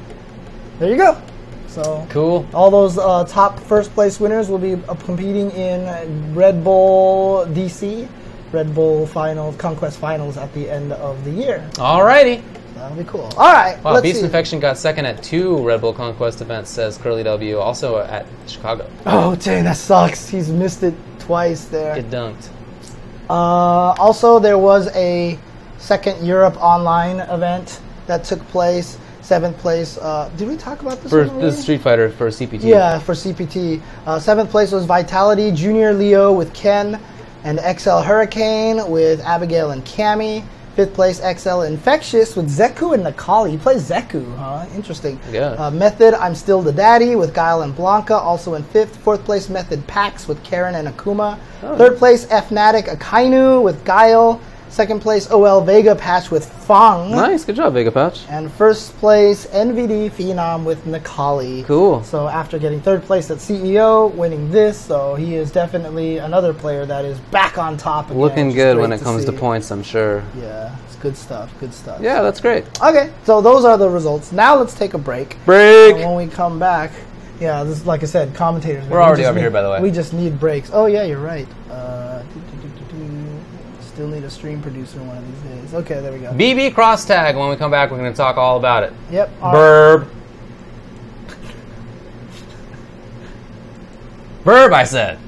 There you go. So Cool. all those uh, top first place winners will be uh, competing in Red Bull DC, Red Bull Finals, Conquest Finals at the end of the year. Alrighty. That'll be cool. All right. Wow, let's Beast see. Infection got second at two Red Bull Conquest events, says Curly W. Also at Chicago. Oh, dang, that sucks. He's missed it twice there. Get dunked. Uh, also, there was a second Europe online event that took place. Seventh place. Uh, did we talk about this? For the? Street Fighter for CPT. Yeah, for CPT. Uh, seventh place was Vitality, Junior Leo with Ken, and XL Hurricane with Abigail and Cammy. Fifth place, XL Infectious with Zeku and Necalli. He plays Zeku, huh? Interesting. Yeah. Uh, Method, I'm Still the Daddy with Guile and Blanka, also in fifth. Fourth place, Method Pax with Karin and Akuma. Third place, Fnatic Akainu with Guile. Second place, OL Vega Patch with Fang. Nice. Good job, Vega Patch. And first place, NVD Phenom with Necalli. Cool. So after getting third place at CEO, winning this, so he is definitely another player that is back on top again. Looking good when it comes to points, I'm sure. Yeah, it's good stuff. Good stuff. Yeah, that's great. Okay, so those are the results. Now let's take a break. Break. And when we come back, yeah, this is like I said, commentators. We're we already over need- here, by the way. We just need breaks. Oh yeah, you're right. Uh, do, do, do, do, do. Still need a stream producer one of these days. Okay, there we go. BB cross tag. When we come back, we're going to talk all about it. Yep. all right. Verb. Verb, I said.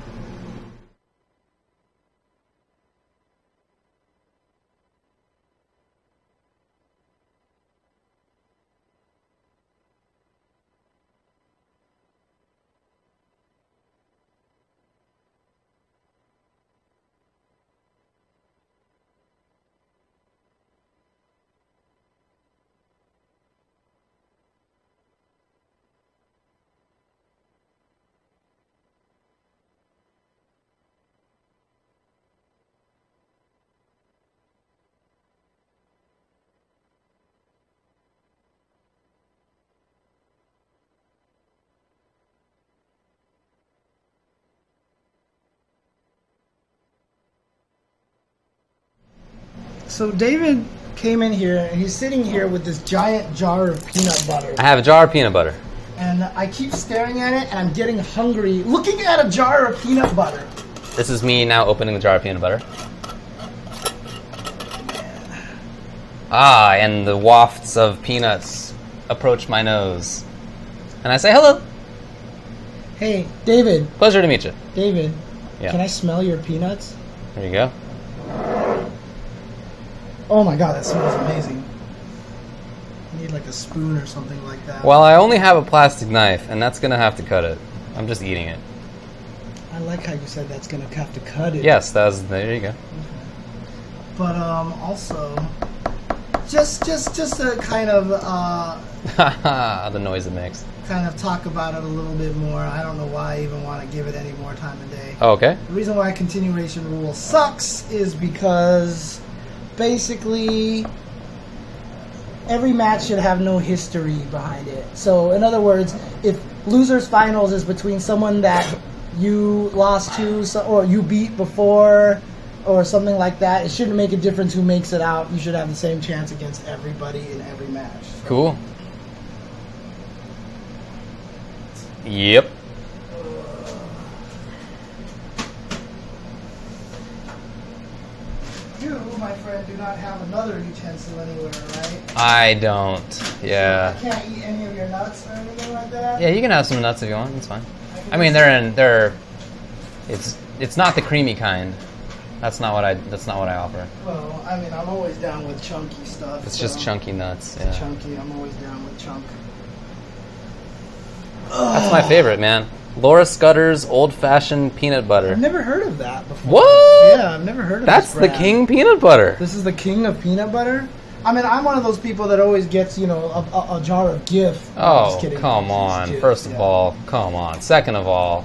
So David came in here and he's sitting here with this giant jar of peanut butter. I have a jar of peanut butter. And I keep staring at it and I'm getting hungry looking at a jar of peanut butter. This is me now opening the jar of peanut butter. Ah, and the wafts of peanuts approach my nose. And I say, hello. Hey, David, Pleasure to meet you. David, Yeah. can I smell your peanuts? There you go. Oh my god, that smells amazing. I need like a spoon or something like that. Well, I only have a plastic knife, and that's to have to cut it. I'm just eating it. I like how you said that's gonna have to cut it. Yes, that was, there you go. But um, also, just just just to kind of uh, the noise it makes. kind of talk about it a little bit more. I don't know why I even want to give it any more time of day. Oh, okay. The reason why continuation rule sucks is because basically every match should have no history behind it. So, in other words, if losers finals is between someone that you lost to or you beat before or something like that. It shouldn't make a difference who makes it out. You should have the same chance against everybody in every match. Cool. Yep. You, my friend, do not have another utensil anywhere, right? I don't. Yeah. I can't eat any of your nuts or anything like that. Yeah, you can have some nuts if you want. It's fine. I mean, they're in. They're. It's. It's not the creamy kind. That's not what I. That's not what I offer. Well, I mean, I'm always down with chunky stuff. It's just chunky nuts. It's Yeah. chunky. I'm always down with chunk. That's my favorite, man. Laura Scudder's old fashioned peanut butter. I've never heard of that before. What? Yeah, I've never heard of that. That's the king peanut butter. This is the king of peanut butter. I mean, I'm one of those people that always gets, you know, a, a, a jar of Jif. Oh, come on. Jif, First of yeah. all, come on. Second of all,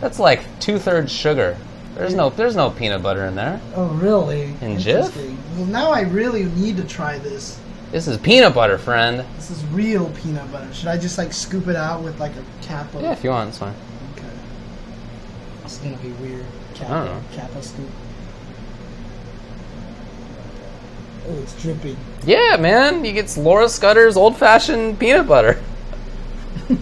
that's like two thirds sugar. There's no there's no peanut butter in there. Oh, really? In. Well, now I really need to try this. This is peanut butter, friend. This is real peanut butter. Should I just like scoop it out with like a cap of? Yeah, if you want, it's fine. Okay. It's gonna be weird. Kappa, I don't know. Kappa scoop. Oh, it's dripping. Yeah, man. You get Laura Scudder's old fashioned peanut butter.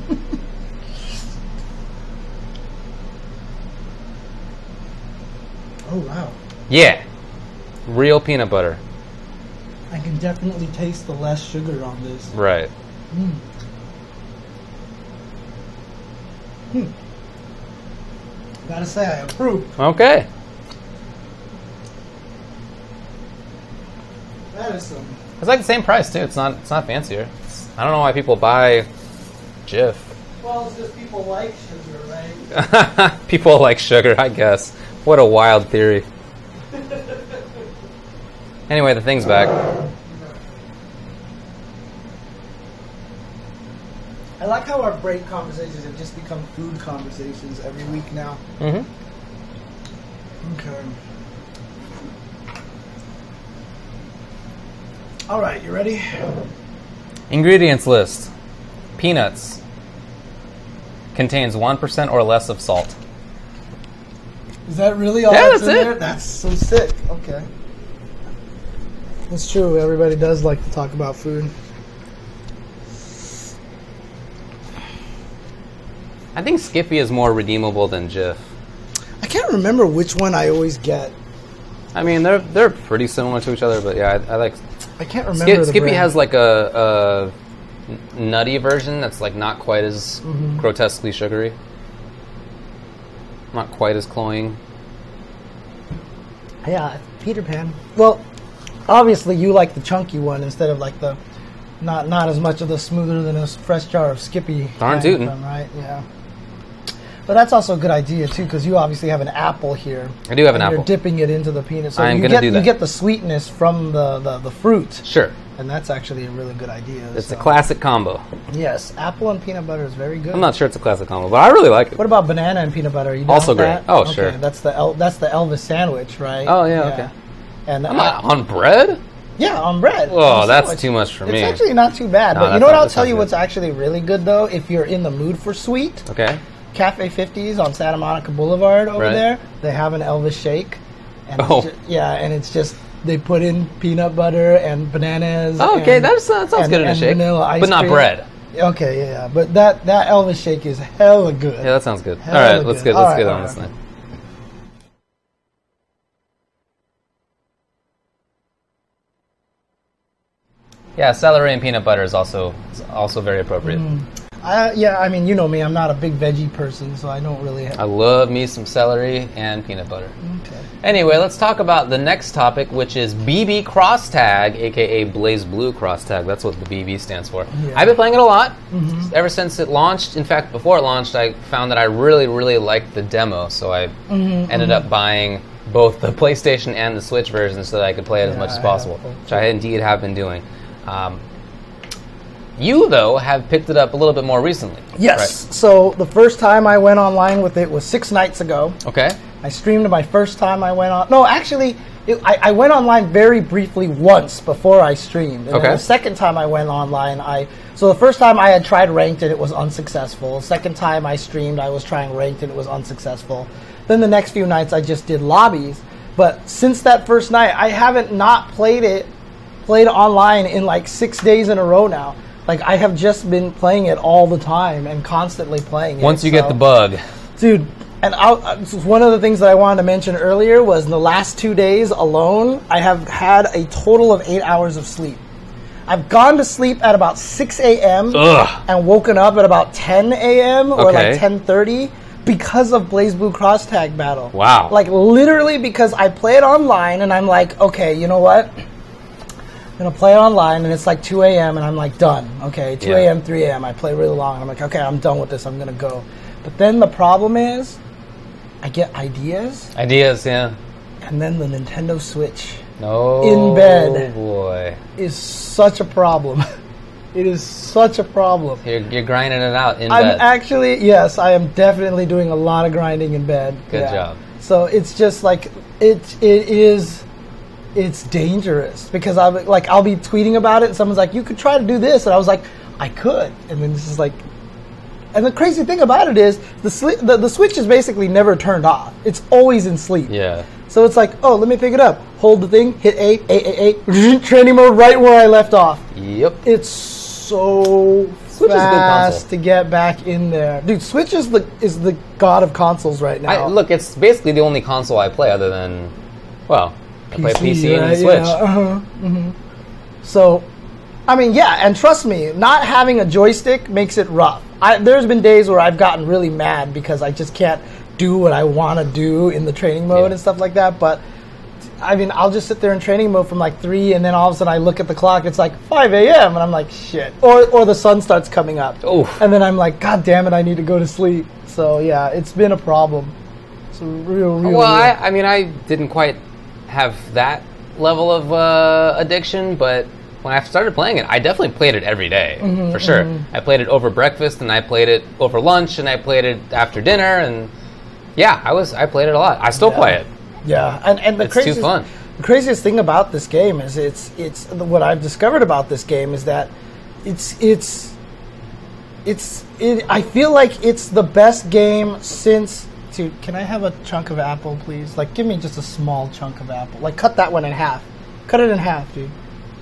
Oh wow. Yeah. Real peanut butter. Definitely taste the less sugar on this. Right. Mm. Hmm. Gotta say, I approve. Okay. That is some. It's like the same price too. It's not it's not fancier. It's, I don't know why people buy Jif. Well, it's just people like sugar, right? people like sugar, I guess. What a wild theory. Anyway, the thing's back. I like how our break conversations have just become food conversations every week now. hmm Okay. All right, you ready? Ingredients list: peanuts contains one percent or less of salt. Is that really all Yeah, that's, that's in it. there? That's so sick. Okay. That's true. Everybody does like to talk about food. I think Skippy is more redeemable than Jif. I can't remember which one I always get. I mean, they're they're pretty similar to each other, but yeah, I, I like I can't remember. Skip, Skippy brand. has like a, a, nutty version that's like not quite as Mm-hmm. grotesquely sugary, not quite as cloying. Yeah, Peter Pan. Well, obviously you like the chunky one instead of like the not not as much of the smoother than a fresh jar of Skippy. Darn tootin'. right? Yeah. But that's also a good idea too, because you obviously have an apple here. I do have an and You're dipping it into the peanut, so I am you gonna get do you get the sweetness from the, the, the fruit, Sure, and that's actually a really good idea. it's so- a classic combo. Yes, apple and peanut butter is very good. I'm not sure it's a classic combo, but I really like it. What about banana and peanut butter? Are you Also great. that? Oh, Okay, sure. That's the El- that's the Elvis sandwich, right? Oh, yeah, okay. And I'm not on bread. Yeah, on bread. Oh, that's sandwich. too much for it's me. It's actually not too bad. No, but you know what I'll tell you good. what's actually really good though? If you're in the mood for sweet, Okay. Cafe 50s on Santa Monica Boulevard over Right. there, they have an Elvis shake. And Oh. ju- yeah, and it's just they put in peanut butter and bananas. Oh, okay, and- that's- that sounds and- good in a shake, vanilla ice but not cream. bread. Okay, yeah, yeah, but that that Elvis shake is hella good. Yeah, that sounds good. Hella All right, let's good. get let's right, get on right, this thing. Yeah, celery and peanut butter is also is also very appropriate. Mm. I, yeah, I mean, you know me, I'm not a big veggie person, so I don't really. Have, I love me some celery and peanut butter. okay. Anyway, let's talk about the next topic, which is BB Cross Tag, aka BlazBlue Cross Tag. That's what the BB stands for. Yeah. I've been playing it a lot mm-hmm. ever since it launched. In fact, before it launched, I found that I really, really liked the demo, so I mm-hmm, ended mm-hmm. up buying both the PlayStation and the Switch version so that I could play it as much as possible, which I indeed have been doing. Um, you, though, have picked it up a little bit more recently. Yes. So the first time I went online with it was six nights ago. Okay. I streamed my first time I went on. No, actually, it, I, I went online very briefly once before I streamed. And Okay. the second time I went online, I so the first time I had tried ranked and it was unsuccessful. Second time I streamed, I was trying ranked and it was unsuccessful. Then the next few nights I just did lobbies. But since that first night, I haven't not played it, played online in like six days in a row now. Like I have just been playing it all the time and constantly playing it. Once you get the bug, dude. And I'll, uh, one of the things that I wanted to mention earlier was in the last two days alone, I have had a total of eight hours of sleep. I've gone to sleep at about 6 a.m. And woken up at about 10 a.m. or Okay. like 10:30 because of BlazBlue Cross Tag Battle. Wow. Like literally because I play it online and I'm like, okay, you know what? I'm gonna play it online and it's like 2 a.m. and I'm like done. Okay, 2 Yeah. a.m., 3 a.m. I play really long and I'm like, okay, I'm done with this. I'm gonna go. But then the problem is, I get ideas ideas, yeah. and then the Nintendo Switch No. In bed. boy. is such a problem. it is such a problem. You're, you're grinding it out in I'm bed. actually yes, I am definitely doing a lot of grinding in bed. Good job. So it's just like it it is it's dangerous because I will like I'll be tweeting about it and someone's like you could try to do this and I was like I could and then this is like and the crazy thing about it is the, sli- the the switch is basically never turned off. It's always in sleep. yeah. So it's like, oh, let me pick it up. Hold the thing, hit A, A, A, A, training mode right where I left off. Yep. It's so Switch is a good fast to get back in there, dude. Switch is the is the god of consoles right now. I, look, it's basically the only console I play other than, well, I play PC and? Switch. Yeah, uh-huh, mhm. So, I mean, yeah, and trust me, not having a joystick makes it rough. I, there's been days where I've gotten really mad because I just can't do what I want to do in the training mode Yeah. and stuff like that. But I mean, I'll just sit there in training mode from like three, and then all of a sudden I look at the clock, it's like 5 a.m., and I'm like, shit. Or, or the sun starts coming up. And then I'm like, God damn it, I need to go to sleep. So, yeah, it's been a problem. It's a real, real. Well, real- I, I mean, I didn't quite have that level of uh, addiction, but when I started playing it, I definitely played it every day, Mm-hmm, for sure. I played it over breakfast, and I played it over lunch, and I played it after dinner, and yeah, I was I played it a lot. I still play it. Yeah, and and the It's too craziest, fun. The craziest thing about this game is it's it's what I've discovered about this game is that it's it's it's it, I feel like it's the best game since. Dude, can I have a chunk of apple, please? Like, give me just a small chunk of apple. Like, cut that one in half. Cut it in half, dude,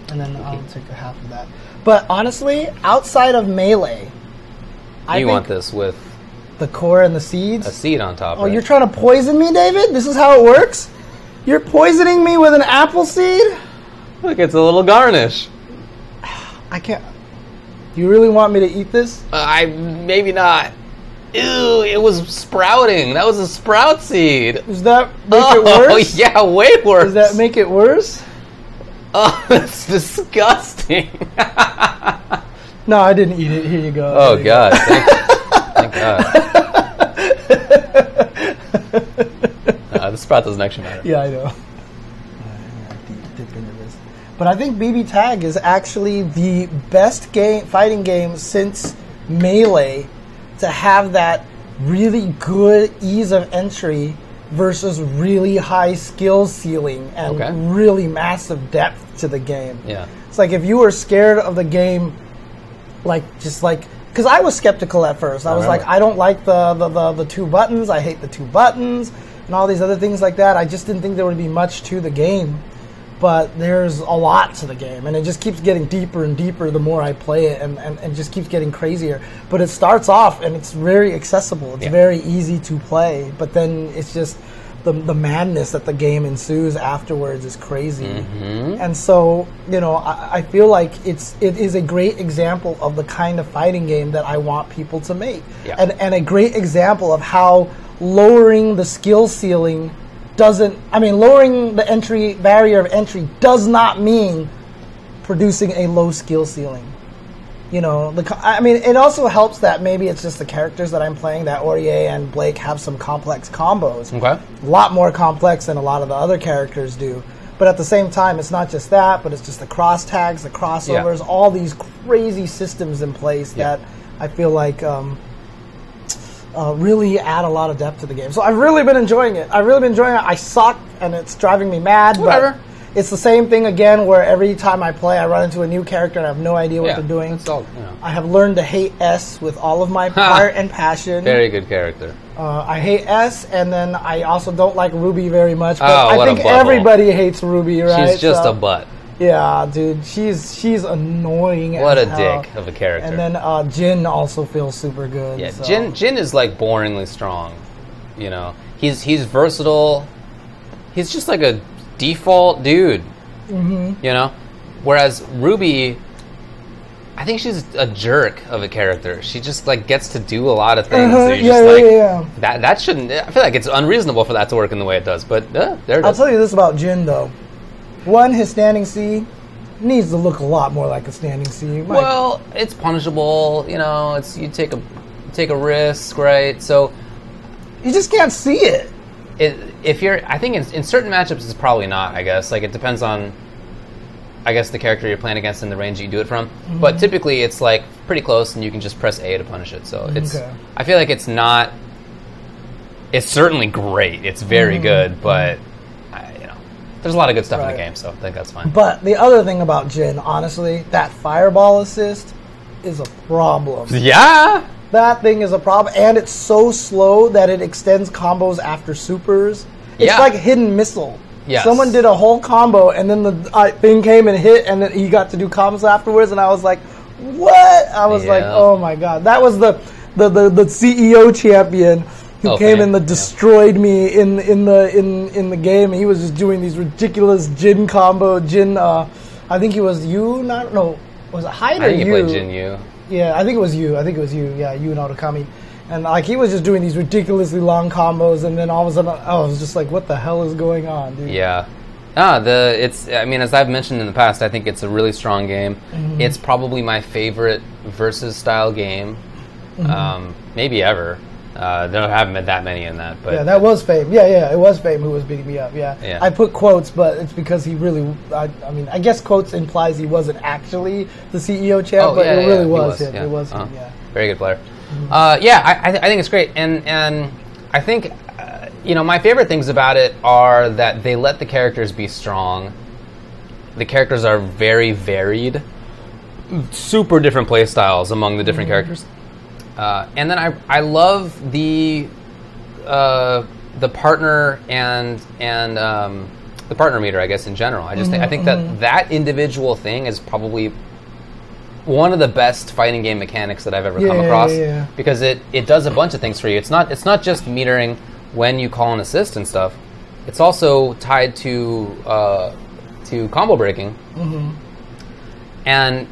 and then I'll take a half of that. But honestly, outside of melee, I you think want this with the core and the seeds. a seed on top. Oh, you're trying to poison me, David? This is how it works? You're poisoning me with an apple seed? Look, it's a little garnish. I can't. You really want me to eat this? Uh, I maybe not. Ew, it was sprouting. That was a sprout seed. Does that make oh, it worse? yeah, way worse. Does that make it worse? Oh, that's disgusting. No, I didn't eat it. Here you go. oh you go. God! Thank, thank God. Uh, the sprout doesn't actually matter. Yeah, I know. Dip into this. But I think BB Tag is actually the best game, fighting game since Melee to have that really good ease of entry versus really high skill ceiling and Okay. really massive depth to the game. Yeah. It's like if you were scared of the game, like just like because I was skeptical at first. I oh, was remember. like, I don't like the, the the the two buttons. I hate the two buttons and all these other things like that. I just didn't think there would be much to the game. But there's a lot to the game, and it just keeps getting deeper and deeper the more I play it, and, and, and just keeps getting crazier. But it starts off, and it's very accessible. It's Yeah. very easy to play, but then it's just the, the madness that the game ensues afterwards is crazy. Mm-hmm. And so, you know, I, I feel like it's it is a great example of the kind of fighting game that I want people to make, Yeah. and and a great example of how lowering the skill ceiling doesn't. I mean, lowering the entry barrier of entry does not mean producing a low skill ceiling. You know, the, I mean, it also helps that maybe it's just the characters that I'm playing that Orie and Blake have some complex combos Okay. a lot more complex than a lot of the other characters do. But at the same time, it's not just that, but it's just the cross tags, the crossovers, all these crazy systems in place Yeah. that I feel like um, uh, really add a lot of depth to the game. So I've really been enjoying it. I've really been enjoying it. I suck, and it's driving me mad. Whatever. But it's the same thing again. Where every time I play, I run into a new character and I have no idea what yeah, they're doing. It's all, you know. I have learned to hate Es with all of my heart and passion. Very good character. Uh, I hate Es, and then I also don't like Ruby very much. But Oh, I what a think butthole. everybody hates Ruby, right? She's just So- a butt. Yeah, dude. She's she's annoying. What a hell. dick of a character. And then uh, Jin also feels super good. yeah, so. Jin Jin is like boringly strong. You know, he's he's versatile. He's just like a default dude. Mm-hmm. You know, whereas Ruby, I think she's a jerk of a character. She just like gets to do a lot of things. Uh-huh, yeah, just yeah, like, yeah, yeah. That that shouldn't. I feel like it's unreasonable for that to work in the way it does. But uh, there it I'll is. tell you this about Jin though. One, his standing C needs to look a lot more like a standing C. My- Well, it's punishable. You know, it's you take a take a risk, right? So you just can't see it. it, if you're, I think in, in certain matchups it's probably not. I guess like it depends on, I guess the character you're playing against and the range you do it from. Mm-hmm. But typically it's like pretty close, and you can just press A to punish it. So it's. Okay. I feel like it's not. It's certainly great. It's very Mm-hmm. good, but I, you know, there's a lot of good stuff in the game, so I think that's fine. But the other thing about Jin, honestly, that fireball assist is a problem. yeah. That thing is a problem, and it's so slow that it extends combos after supers. It's Yeah. like a hidden missile. Yes. Someone did a whole combo, and then the uh, thing came and hit, and then he got to do combos afterwards, and I was like, "What?" I was like, "Oh my god!" That was the the the, the CEO champion who Oh, came Fang, and the yeah. destroyed me in in the in in the game. He was just doing these ridiculous Jin combo. Jin, uh, I think he was you. Not no, was it Hyde or I think you you? played Jin Yu. Yeah, I think it was you. I think it was you. Yeah, you and Otokami. And like he was just doing these ridiculously long combos, and then all of a sudden I was just like, "What the hell is going on, dude?" Yeah. Ah, the it's. I mean, as I've mentioned in the past, I think it's a really strong game. Mm-hmm. It's probably my favorite versus style game, Mm-hmm. um, maybe ever. Uh, there haven't been that many in that, but Yeah, that was Fame. Yeah, yeah, it was Fame who was beating me up. Yeah. Yeah. I put quotes, but it's because he really. I, I mean, I guess quotes implies he wasn't actually the CEO champ, Oh, but yeah, it yeah, really was, was, him. yeah. It was Uh-huh. him. Yeah. very good player. Uh, yeah, I, I, th- I think it's great, and and I think uh, you know my favorite things about it are that they let the characters be strong. The characters are very varied, super different play styles among the different characters, uh, and then I I love the uh, the partner and and um, the partner meter, I guess in general. I just think, I think that that individual thing is probably one of the best fighting game mechanics that I've ever come Yeah, across yeah, yeah. because it, it does a bunch of things for you. It's not it's not just metering when you call an assist and stuff. It's also tied to uh, to combo breaking, Mm-hmm. and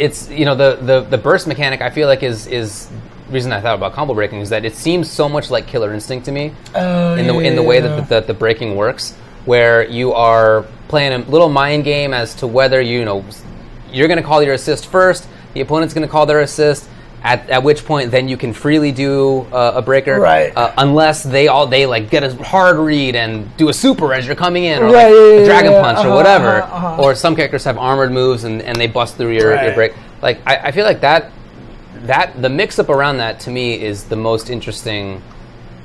it's you know the, the the burst mechanic. I feel like is is the reason I thought about combo breaking is that it seems so much like Killer Instinct to me Oh, in the in the way that the, that the breaking works, where you are playing a little mind game as to whether you know you're going to call your assist first, the opponent's going to call their assist. At, at which point, then you can freely do uh, a breaker, Right. Uh, unless they all they like get a hard read and do a super as you're coming in, or Right, like yeah, a yeah, dragon yeah, punch uh-huh, or whatever. uh-huh, uh-huh. Or some characters have armored moves and, and they bust through your, your break. Like I, I feel like that that the mix up around that to me is the most interesting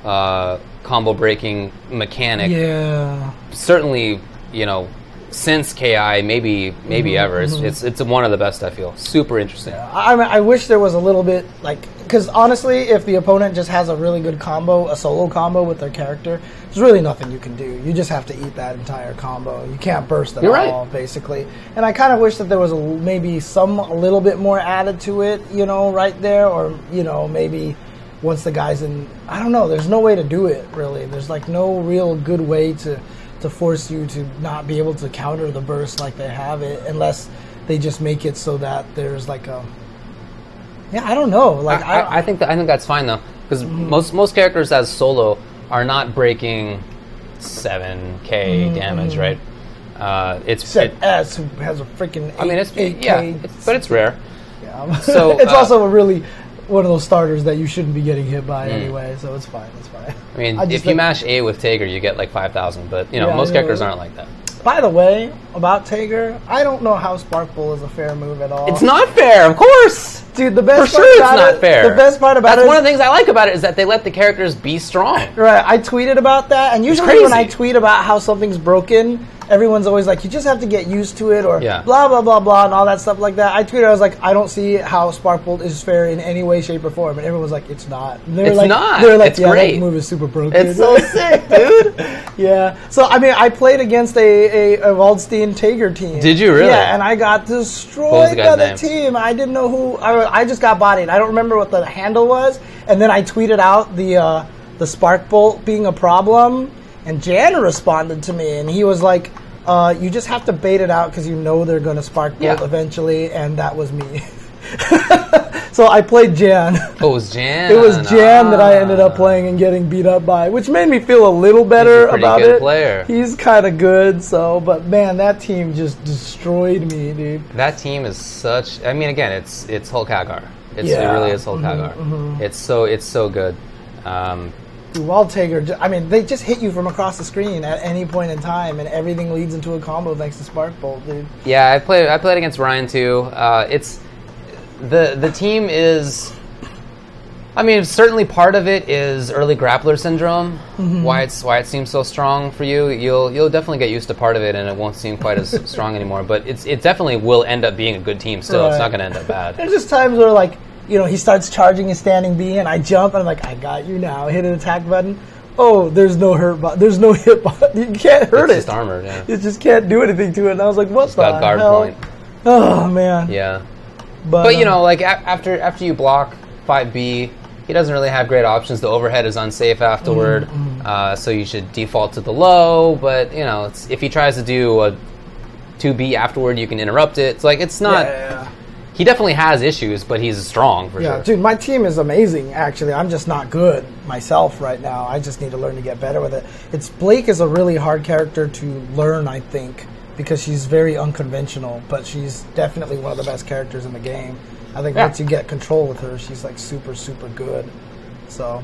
uh, combo breaking mechanic. Yeah. Certainly, you know, since Ki, maybe maybe Mm-hmm, ever. It's, it's it's one of the best. I feel super interesting. I, I mean, I wish there was a little bit like because honestly, if the opponent just has a really good combo, a solo combo with their character, there's really nothing you can do. You just have to eat that entire combo. You can't burst at You're right. all, basically. And I kind of wish that there was a, l- maybe some a little bit more added to it, you know, right there, or you know, maybe once the guy's in. I don't know. There's no way to do it really. There's like no real good way to to force you to not be able to counter the burst like they have it, unless they just make it so that there's like a yeah, I don't know. Like I, I, I, think that I think that's fine though, because most most characters as solo are not breaking seven k damage, right? Uh, it's said it- Es who has a freaking. I mean, it's eight yeah, it's, but it's rare. Yeah. So, it's uh, also a really one of those starters that you shouldn't be getting hit by hmm. anyway. So it's fine. It's fine. I mean, I if you mash A with Tager, you get like five thousand, but you know Yeah, most yeah, aren't like that. By the way, about Tager, I don't know how Sparkbolt is a fair move at all. It's not fair, of course. dude. The best For best sure, part it's about not it, fair. The best part about That's it one of the things I like about it is that they let the characters be strong. Right, I tweeted about that, and usually when I tweet about how something's broken, everyone's always like, you just have to get used to it, or Yeah. blah blah blah blah, and all that stuff like that. I tweeted, I was like, I don't see how Sparkbolt is fair in any way, shape, or form, and everyone's like, it's not. They're It's like, not. They're like, It's yeah, great. that move is super broken. It's so sick, dude. Yeah. So I mean, I played against a a, a Waldstein Tager team. Did you really? Yeah, and I got destroyed by the team. I didn't know who. I, I just got bodied. I don't remember what the handle was, and then I tweeted out the uh, the spark bolt being a problem, and Jan responded to me, and he was like. Uh, you just have to bait it out because you know they're going to spark bolt Yeah. eventually, and that was me. so I played Jan. Oh, it was Jan. It was Jan that I ended up Ah. playing and getting beat up by, which made me feel a little better pretty about good it. player. He's kind of good, so but man, that team just destroyed me, dude. That team is such. I mean, again, it's it's Hulk Haggar. It's, Yeah. Mm-hmm, It really is Hulk Haggar. It's so it's so good. Um, Wall I mean, they just hit you from across the screen at any point in time, and everything leads into a combo thanks to Spark Bolt, dude. yeah, I played I played against Ryan too. Uh, it's the the team is. I mean, certainly part of it is early grappler syndrome. Mm-hmm. Why it's why it seems so strong for you. You'll you'll definitely get used to part of it, and it won't seem quite as strong anymore. But it's it definitely will end up being a good team. Still, it's not going to end up bad. There's just times where like, you know, he starts charging his standing B, and I jump, and I'm like, I got you now. Hit an attack button. Oh, there's no hurt button. There's no hit button. You can't hurt It's it. just armored. Yeah, You just can't do anything to it. And I was like, what the got guard hell? point. Oh man. Yeah. But, But you um, know, like a- after after you block five B, he doesn't really have great options. The overhead is unsafe afterward, Mm-hmm, uh, so you should default to the low. But you know, it's, if he tries to do a two B afterward, you can interrupt it. It's like it's yeah, not. yeah, He definitely has issues, but he's strong for sure. yeah. sure. dude, my team is amazing. Actually, I'm just not good myself right now. I just need to learn to get better with it. It's Blake is a really hard character to learn. I think because she's very unconventional, but she's definitely one of the best characters in the game. I think Yeah. once you get control with her, she's like super, super good. So,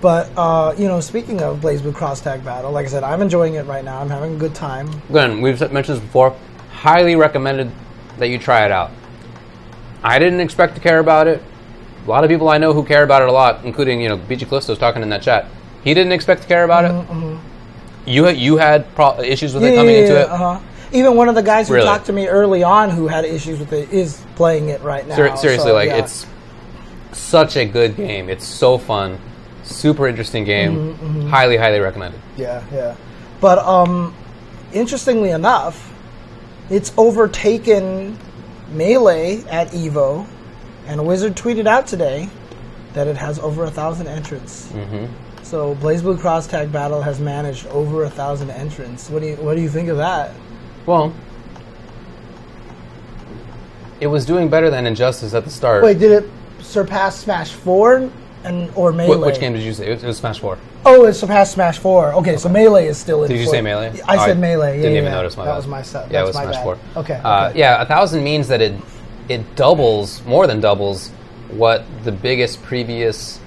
but uh, you know, speaking of BlazBlue Cross Tag Battle, like I said, I'm enjoying it right now. I'm having a good time. Again, we've mentioned this before. Highly recommended that you try it out. I didn't expect to care about it. A lot of people I know who care about it a lot, including you know BG Callisto's talking in that chat. He didn't expect to care about Mm-hmm, it. You had you had pro- issues with it coming into it. Uh-huh. Even one of the guys who Really? talked to me early on who had issues with it is playing it right now. Ser- seriously, so, like yeah. it's such a good game. It's so fun, super interesting game. Mm-hmm, Highly, highly recommended. yeah, yeah. But um, interestingly enough, it's overtaken Melee at Evo, and Wizard tweeted out today that it has over a thousand entrants. hmm So BlazBlue Cross Tag Battle has managed over a thousand entrants. What do you What do you think of that? Well, it was doing better than Injustice at the start. Wait, did it surpass Smash Four and or Melee? Wh- which game did you say? It was, Smash Four. Oh, it surpassed Smash Four. Okay, so Melee is still in. Did you say Melee? I Oh, said Melee. Yeah, didn't yeah, even yeah. notice my That bad. was my stuff. Yeah, it That's was my Smash bad. Four. Okay. Uh, okay. yeah, a thousand means that it it doubles more than doubles what the biggest previous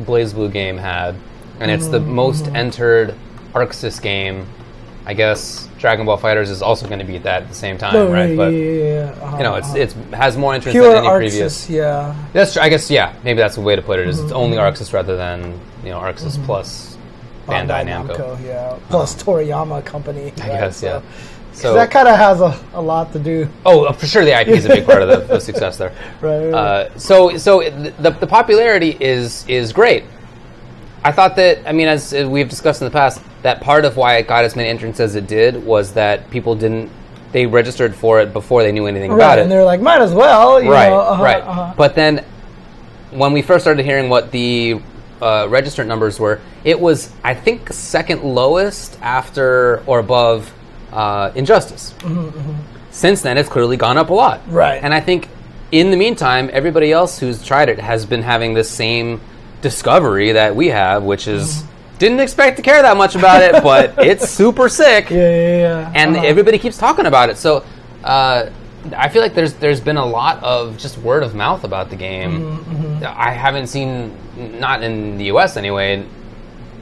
BlazBlue game had, and it's the Mm-hmm. most entered ArcSys game. I guess Dragon Ball FighterZ is also going to be that at the same time, No, right? yeah, But yeah, yeah. Uh-huh, you know, it's uh-huh. it's has more interest than any ArcSys. previous. Yeah. That's true. I guess yeah, maybe that's the way to put it. Is Mm-hmm. it's only ArcSys rather than you know ArcSys plus Bandai Namco. Yeah. Plus Toriyama Company. I guess yeah. So that kind of has a, a lot to do. Oh, for sure, the IP is a big part of the, the success there. Right, right, Uh, so, so the, the popularity is is great. I thought that, I mean, as we've discussed in the past, that part of why it got as many entrants as it did was that people didn't they registered for it before they knew anything Right, about it. and they're like, might as well. You right, know, uh-huh, right. uh-huh. But then, when we first started hearing what the uh, registrant numbers were, it was I think second lowest after or above uh, Injustice. Since then, it's clearly gone up a lot. Mm-hmm, Right. And I think in the meantime, everybody else who's tried it has been having the same discovery that we have, which is Mm-hmm. didn't expect to care that much about it, but it's super sick Yeah, yeah, yeah. and Uh-huh. everybody keeps talking about it. So uh, I feel like there's there's been a lot of just word of mouth about the game. Mm-hmm, I haven't seen, not in the U.S. anyway,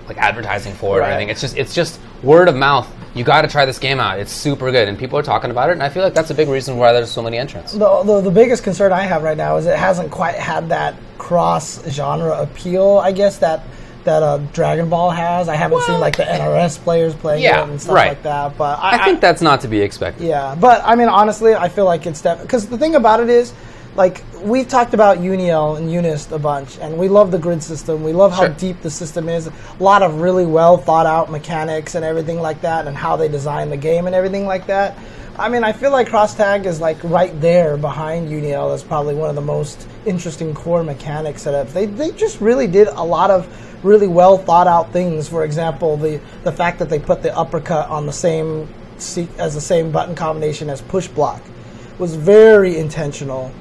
like advertising for it Right. or anything. It's just it's just word of mouth. You got to try this game out. It's super good, and people are talking about it. And I feel like that's a big reason why there's so many entrants. the, the the biggest concern I have right now is it hasn't quite had that cross genre appeal. I guess that that uh, Dragon Ball has. I haven't seen like the NRS players playing yeah, it and stuff right. like that. But I, I think that's not to be expected. yeah, but I mean, honestly, I feel like it's because the thing about it is, like we've talked about Uniel and Unist a bunch, and we love the grid system. We love how Sure. deep the system is. A lot of really well thought out mechanics and everything like that, and how they design the game and everything like that. I mean, I feel like Crosstag is like right there behind Uniel as probably one of the most interesting core mechanic setups. They they just really did a lot of really well thought out things. For example, the the fact that they put the uppercut on the same as the same button combination as push block was very intentional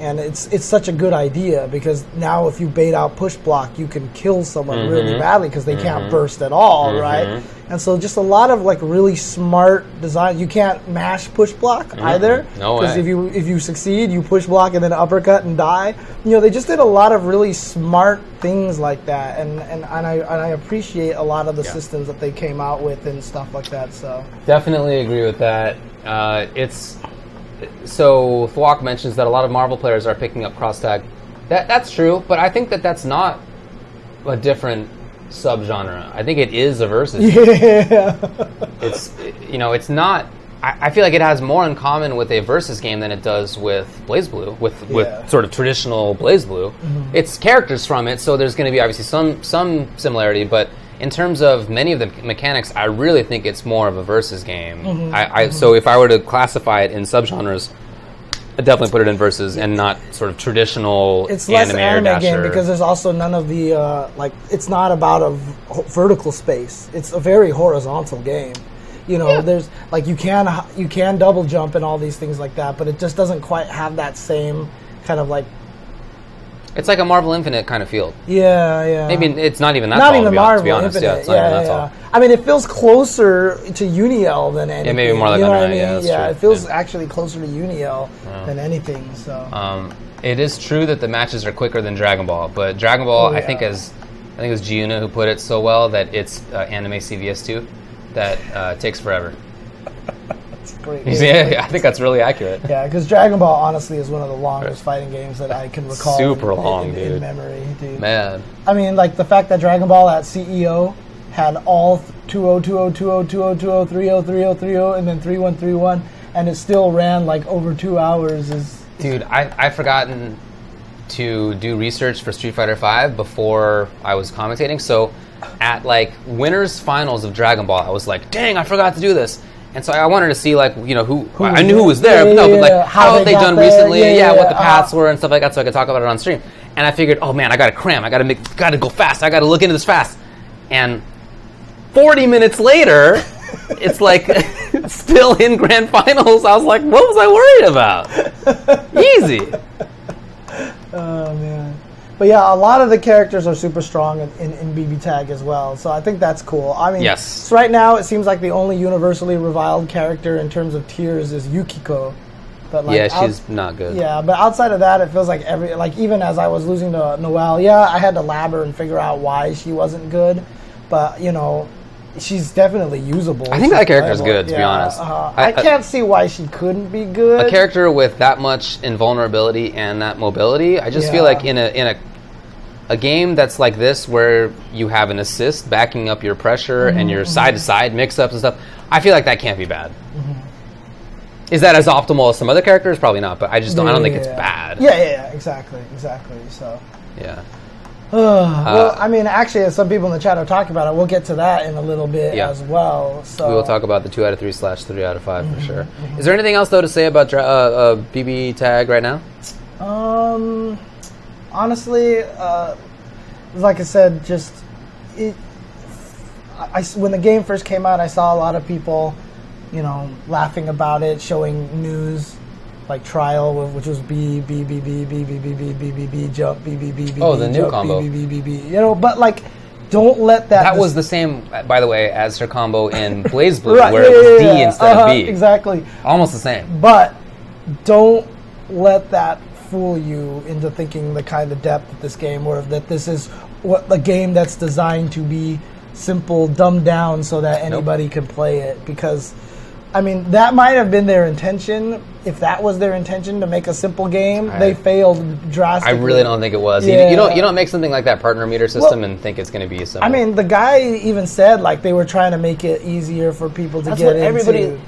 and it's it's such a good idea because now if you bait out push block you can kill someone really mm-hmm. badly because they can't mm-hmm. burst at all, mm-hmm. right? and so just a lot of like really smart design you can't mash push block either No because way. if you if you succeed you push block and then uppercut and die. You know they just did a lot of really smart things like that. And and, and I and I appreciate a lot of the systems that they came out with and stuff like that so. Definitely agree with that. Uh, it's so Thwok mentions that a lot of Marvel players are picking up cross tag. That that's true, but I think that that's not a different subgenre. I think it is a versus. yeah It's you know, it's not. I, I feel like it has more in common with a versus game than it does with BlazBlue, with Yeah. Mm-hmm. with sort of traditional BlazBlue. It's characters from it, so there's going to be obviously some some similarity, but. In terms of many of the mechanics, I really think it's more of a versus game. Mm-hmm. I, I, so if I were to classify it in subgenres, I'd definitely put it in versus and not sort of traditional it's less anime anime game because there's also none of the uh, like it's not about a v- vertical space. It's a very horizontal game. You know there's like you can you can double jump and all these things like that but it just doesn't quite have that same kind of like it's like a Marvel Infinite kind of feel. yeah yeah Maybe it's not even that not tall, even to to be Marvel honest. Infinite. Yeah, it's not even that yeah, tall. yeah. I mean, it feels closer to Uniel than anything. maybe more like you know what I mean? yeah, yeah, true. it feels Yeah. actually closer to Uniel than anything. So Um, it is true that the matches are quicker than Dragon Ball, but Dragon Ball, Oh, I think, yeah. as I think it was Giuna who put it so well that it's uh, anime CVS2 that uh, takes forever. Yeah, I think that's really accurate. Yeah, because Dragon Ball honestly is one of the longest fighting games that I can recall. Super in, long, in, dude. In memory, dude. Man, I mean, like the fact that Dragon Ball at CEO had all 20, 20, 20, 20, 20, 30, 30, 30, and then 3131, and it still ran like over two hours is. dude, I I've forgotten to do research for Street Fighter V before I was commentating. So at like winners finals of Dragon Ball, I was like, dang, I forgot to do this. And so I wanted to see like you know who, I knew who was there, Yeah, no, but like yeah. how, How have they done there. recently, Yeah, yeah, what the uh-huh. paths were and stuff like that, so I could talk about it on stream. And I figured, oh man, I got to cram, I got to make, got to go fast, I got to look into this fast. And 40 minutes later, it's like still in grand finals. I was like, what was I worried about? Easy. Oh man. But yeah, a lot of the characters are super strong in, in, in BB Tag as well, so I think that's cool. I mean, Yes. so right now it seems like the only universally reviled character in terms of tiers is Yukiko. But like, yeah, out- she's not good. Yeah, but outside of that, it feels like every like even as I was losing to Noelle, yeah, I had to labor and figure out why she wasn't good, but you know, she's definitely usable. I think that character's playable. good, to be honest. uh, I- I, can't see why she couldn't be good. A character with that much invulnerability and that mobility, I just feel like in a in a a game that's like this where you have an assist backing up your pressure and Mm-hmm, your side to side mix ups and stuff, I feel like that can't be bad. Mm-hmm. Is that as optimal as some other characters? Probably not, but I just don't. I don't think it's bad. Yeah, yeah, yeah, exactly, exactly. So. Yeah. well, I mean, actually, as some people in the chat are talking about it, we'll get to that in a little bit Yeah. as well. So We will talk about the two out of three slash three out of 5 Mm-hmm, for sure. Is there anything else though to say about uh, uh, BB tag right now? Um, honestly, uh, like I said, just it. I, when the game first came out, I saw a lot of people, you know, laughing about it, showing news like trial, which was B B B B B B B B B B B jump B B B B. Oh, the B, new combo. B B B B B. You know, but like, don't let that. That was the same, by the way, as her combo in BlazBlue, where it was D instead Uh-huh, of B. Exactly. Almost the same. But don't let that fool you into thinking the kind of depth of this game, or that this is what the game that's designed to be simple, dumbed down, so that anybody can play it. Because I mean, that might have been their intention. If that was their intention to make a simple game, I- they failed drastically. I really don't think it was. You- Yeah. You, don't you don't make something like that partner meter system Well, and think it's going to be simple. I mean, the guy even said like they were trying to make it easier for people to That's get what into. everybody-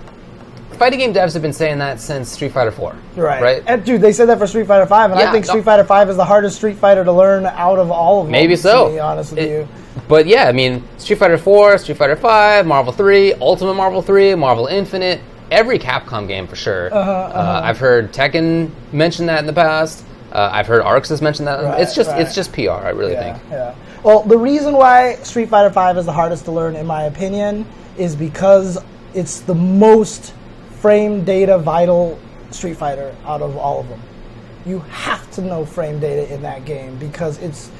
fighting game devs have been saying that since Street Fighter 4. Right. Right. And dude, they said that for Street Fighter Five, and Yeah, I think no- Street Fighter Five is the hardest Street Fighter to learn out of all of them. Maybe so. to be honest with It- you. But yeah, I mean, Street Fighter 4, Street Fighter 5, Marvel 3, Ultimate Marvel 3, Marvel Infinite, every Capcom game for sure. Uh-huh, Uh, I've heard Tekken mention that in the past. Uh, I've heard Arx has mentioned that. Right, it's just right. it's just PR. I really Yeah, think. yeah. Well, the reason why Street Fighter Five is the hardest to learn, in my opinion, is because it's the most frame data vital Street Fighter out of all of them. You have to know frame data in that game because it's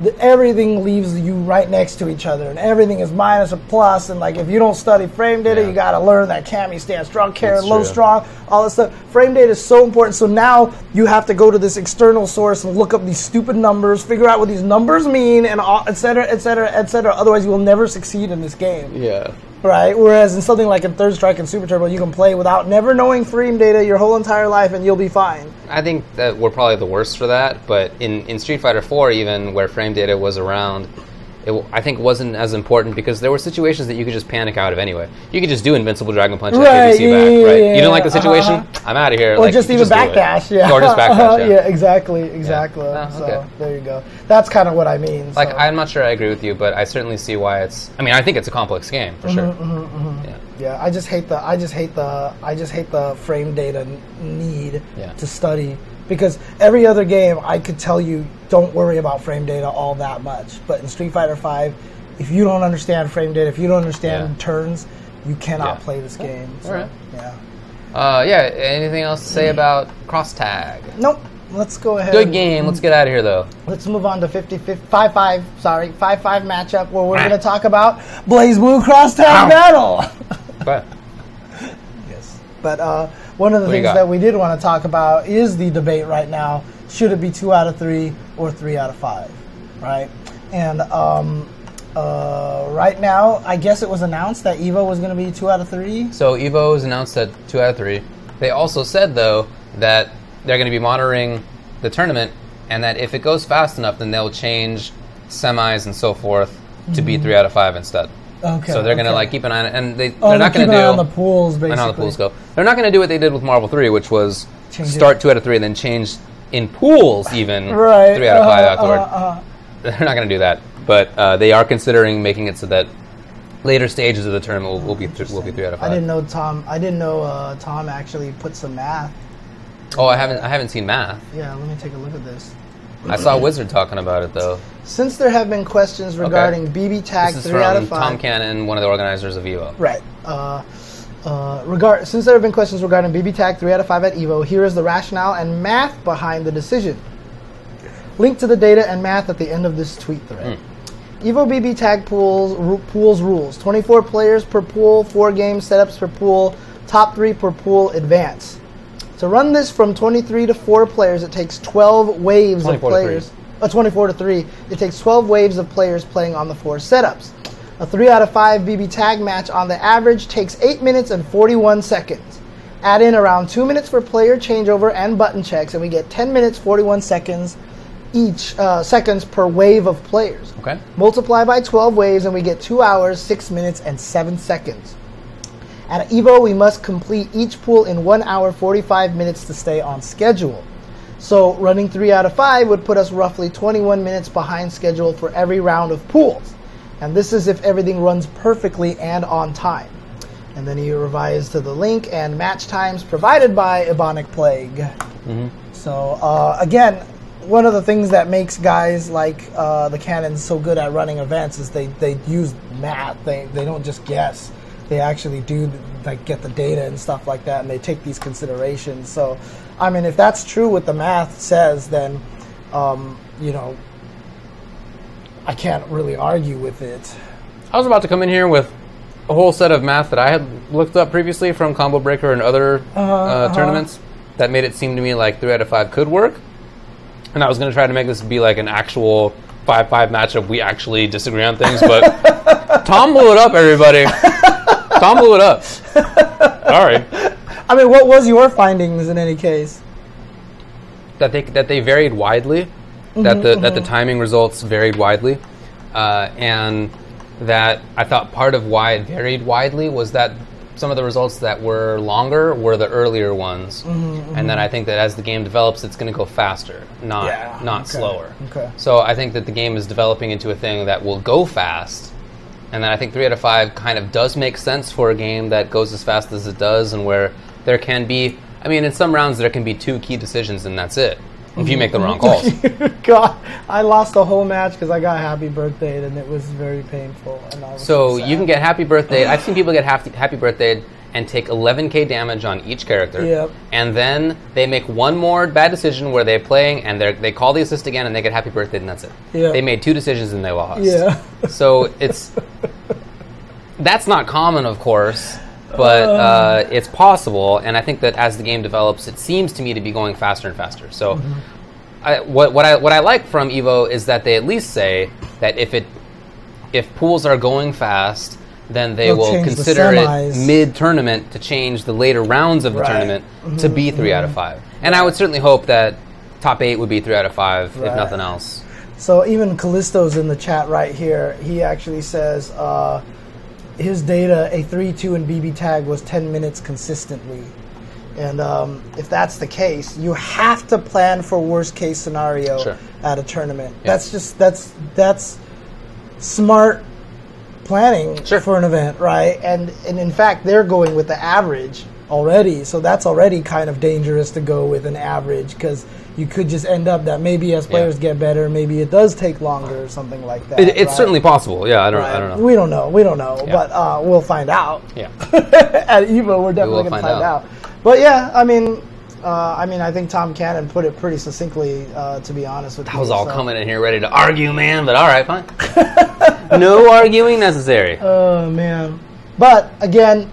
the, everything leaves you right next to each other, and everything is minus or plus. And like if you don't study frame data, Yeah. you got to learn that Cammy stands strong, Karin low true. strong, all this stuff. Frame data is so important. So now you have to go to this external source and look up these stupid numbers, figure out what these numbers mean, and all, et cetera, et cetera, et cetera. Otherwise, you will never succeed in this game, Yeah. Right? Whereas in something like in Third Strike and Super Turbo, you can play without never knowing frame data your whole entire life, and you'll be fine. I think that we're probably the worst for that. But in, in Street Fighter 4, even where frame data was around, it, I think wasn't as important because there were situations that you could just panic out of anyway. You could just do Invincible Dragon Punch and Right, KBC yeah, back, yeah, right? yeah, You don't like the uh-huh, situation? uh-huh. I'm out of here. Or like, just even backdash, yeah. Or just backdash, yeah. exactly, exactly. Oh, So okay. there you go. That's kind of what I mean. Like, so. I'm not sure I agree with you, but I certainly see why it's. I mean, I think it's a complex game for sure. Mm-hmm, Yeah. Yeah, I just hate the I just hate the I just hate the frame data need Yeah. to study because every other game I could tell you don't worry about frame data all that much, but in Street Fighter 5 if you don't understand frame data, if you don't understand Yeah. turns, you cannot Yeah. play this game. So, Alright. yeah. Uh, yeah. Anything else to say about cross tag? Nope. Let's go ahead. Good game. Let's get out of here though. Let's move on to 50 5 5, sorry, 5 5 matchup where we're going to talk about BlazBlue Cross Tag Ow. Battle. But Yes. But uh, one of the What things that we did want to talk about is the debate right now. Should it be two out of three or three out of five? Right? And um, uh, right now, I guess it was announced that Evo was going to be two out of three. So Evo was announced at two out of three. They also said though that they're going to be monitoring the tournament, and that if it goes fast enough, then they'll change semis and so forth to be three out of five instead. Mm-hmm. Okay. so they're going to okay. like keep an eye on it, and they Oh, they're not going to an do on the pools, basically. know how the pools go. They're not going to do what they did with Marvel Three, which was Change it. start two out of three and then change in pools even Right. three out of five uh, uh. They're not going to do that, but uh, they are considering making it so that later stages of the tournament will, will be th- will be three out of five. I didn't know Tom. I didn't know uh, Tom actually put some math. oh, I haven't I haven't seen math. Yeah, let me take a look at this. I saw Wizard talking about it though. Since there have been questions regarding BB tag three out of five. Tom Cannon, one of the organizers of Evo. Right. Uh, uh, regard, since there have been questions regarding BB Tag 3 out of 5 at EVO, here is the rationale and math behind the decision. Link to the data and math at the end of this tweet thread. EVO BB Tag pools, ru- pools rules 24 players per pool, 4 game setups per pool, top 3 per pool, advance. To run this from 23 to 4 players, it takes 12 waves of 24 to players. Uh, 24 to 3. It takes 12 waves of players playing on the four setups. A 3 out of 5 BB tag match on the average takes 8 minutes and 41 seconds. Add in around 2 minutes for player changeover and button checks, and we get 10 minutes 41 seconds each uh, seconds per wave of players. Okay. Multiply by 12 waves, and we get 2 hours, 6 minutes, and 7 seconds. At EVO, we must complete each pool in 1 hour, 45 minutes to stay on schedule. So, running 3 out of 5 would put us roughly 21 minutes behind schedule for every round of pools. And this is if everything runs perfectly and on time. And then he revised to the link and match times provided by Ebonic Plague. So, uh, again, one of the things that makes guys like uh, the Cannons so good at running events is they, they use math. They, they don't just guess. They actually do like get the data and stuff like that, and they take these considerations. So, I mean, if that's true what the math says, then um, you know I can't really argue with it. I was about to come in here with a whole set of math that I had looked up previously from Combo Breaker and other uh uh-huh. tournaments that made it seem to me like three out of five could work. And I was going to try to make this be like an actual five-five matchup. We actually disagree on things, but Tom blew it up, everybody. Tom blew it up. All right. I mean, what was your findings in any case? that they that they varied widely, that mm-hmm, the that the mm-hmm. timing results varied widely, uh, and that I thought part of why it varied widely was that some of the results that were longer were the earlier ones, mm-hmm, and then I think that as the game develops, it's going to go faster, not Yeah, not okay, slower. okay. So I think that the game is developing into a thing that will go fast. And then I think three out of five kind of does make sense for a game that goes as fast as it does, and where there can be. I mean, in some rounds there can be two key decisions, and that's it. If you make the wrong oh, calls. God, I lost the whole match because I got happy birthday and it was very painful. And I was So sad. you can get happy birthday. I've seen people get happy, happy birthday and take 11k damage on each character. Yep. And then they make one more bad decision where they're playing and they they call the assist again and they get happy birthday and that's it. Yep. They made two decisions and they lost. Yeah. So it's that's not common, of course, but uh, it's possible. And I think that as the game develops, it seems to me to be going faster and faster. So. I, what, what I what I like from Evo is that they at least say that if it if pools are going fast, then they They'll will change the consider it mid tournament to change the later rounds of the Right. tournament to be 3 out of five. And I would certainly hope that top eight would be three out of five, if nothing else. So even Callisto's in the chat right here. He actually says uh, his data, a 3 2 and BB tag was 10 minutes consistently. And um, if that's the case, you have to plan for worst case scenario Sure. at a tournament. That's just that's that's smart planning Sure. for an event, right? And and in fact, they're going with the average already, so that's already kind of dangerous to go with an average because you could just end up that maybe as players get better, maybe it does take longer or something like that. It, it's right? certainly possible. Yeah, I don't, I don't know. We don't know. We don't know, Yeah. but uh, we'll find out Yeah. at Evo. We're definitely going to find find out. out. But yeah, I mean, uh, I mean, I think Tom Cannon put it pretty succinctly. Uh, to be honest with you, I was all so- coming in here ready to argue, man, but all right, fine. no arguing necessary. Oh man! But again,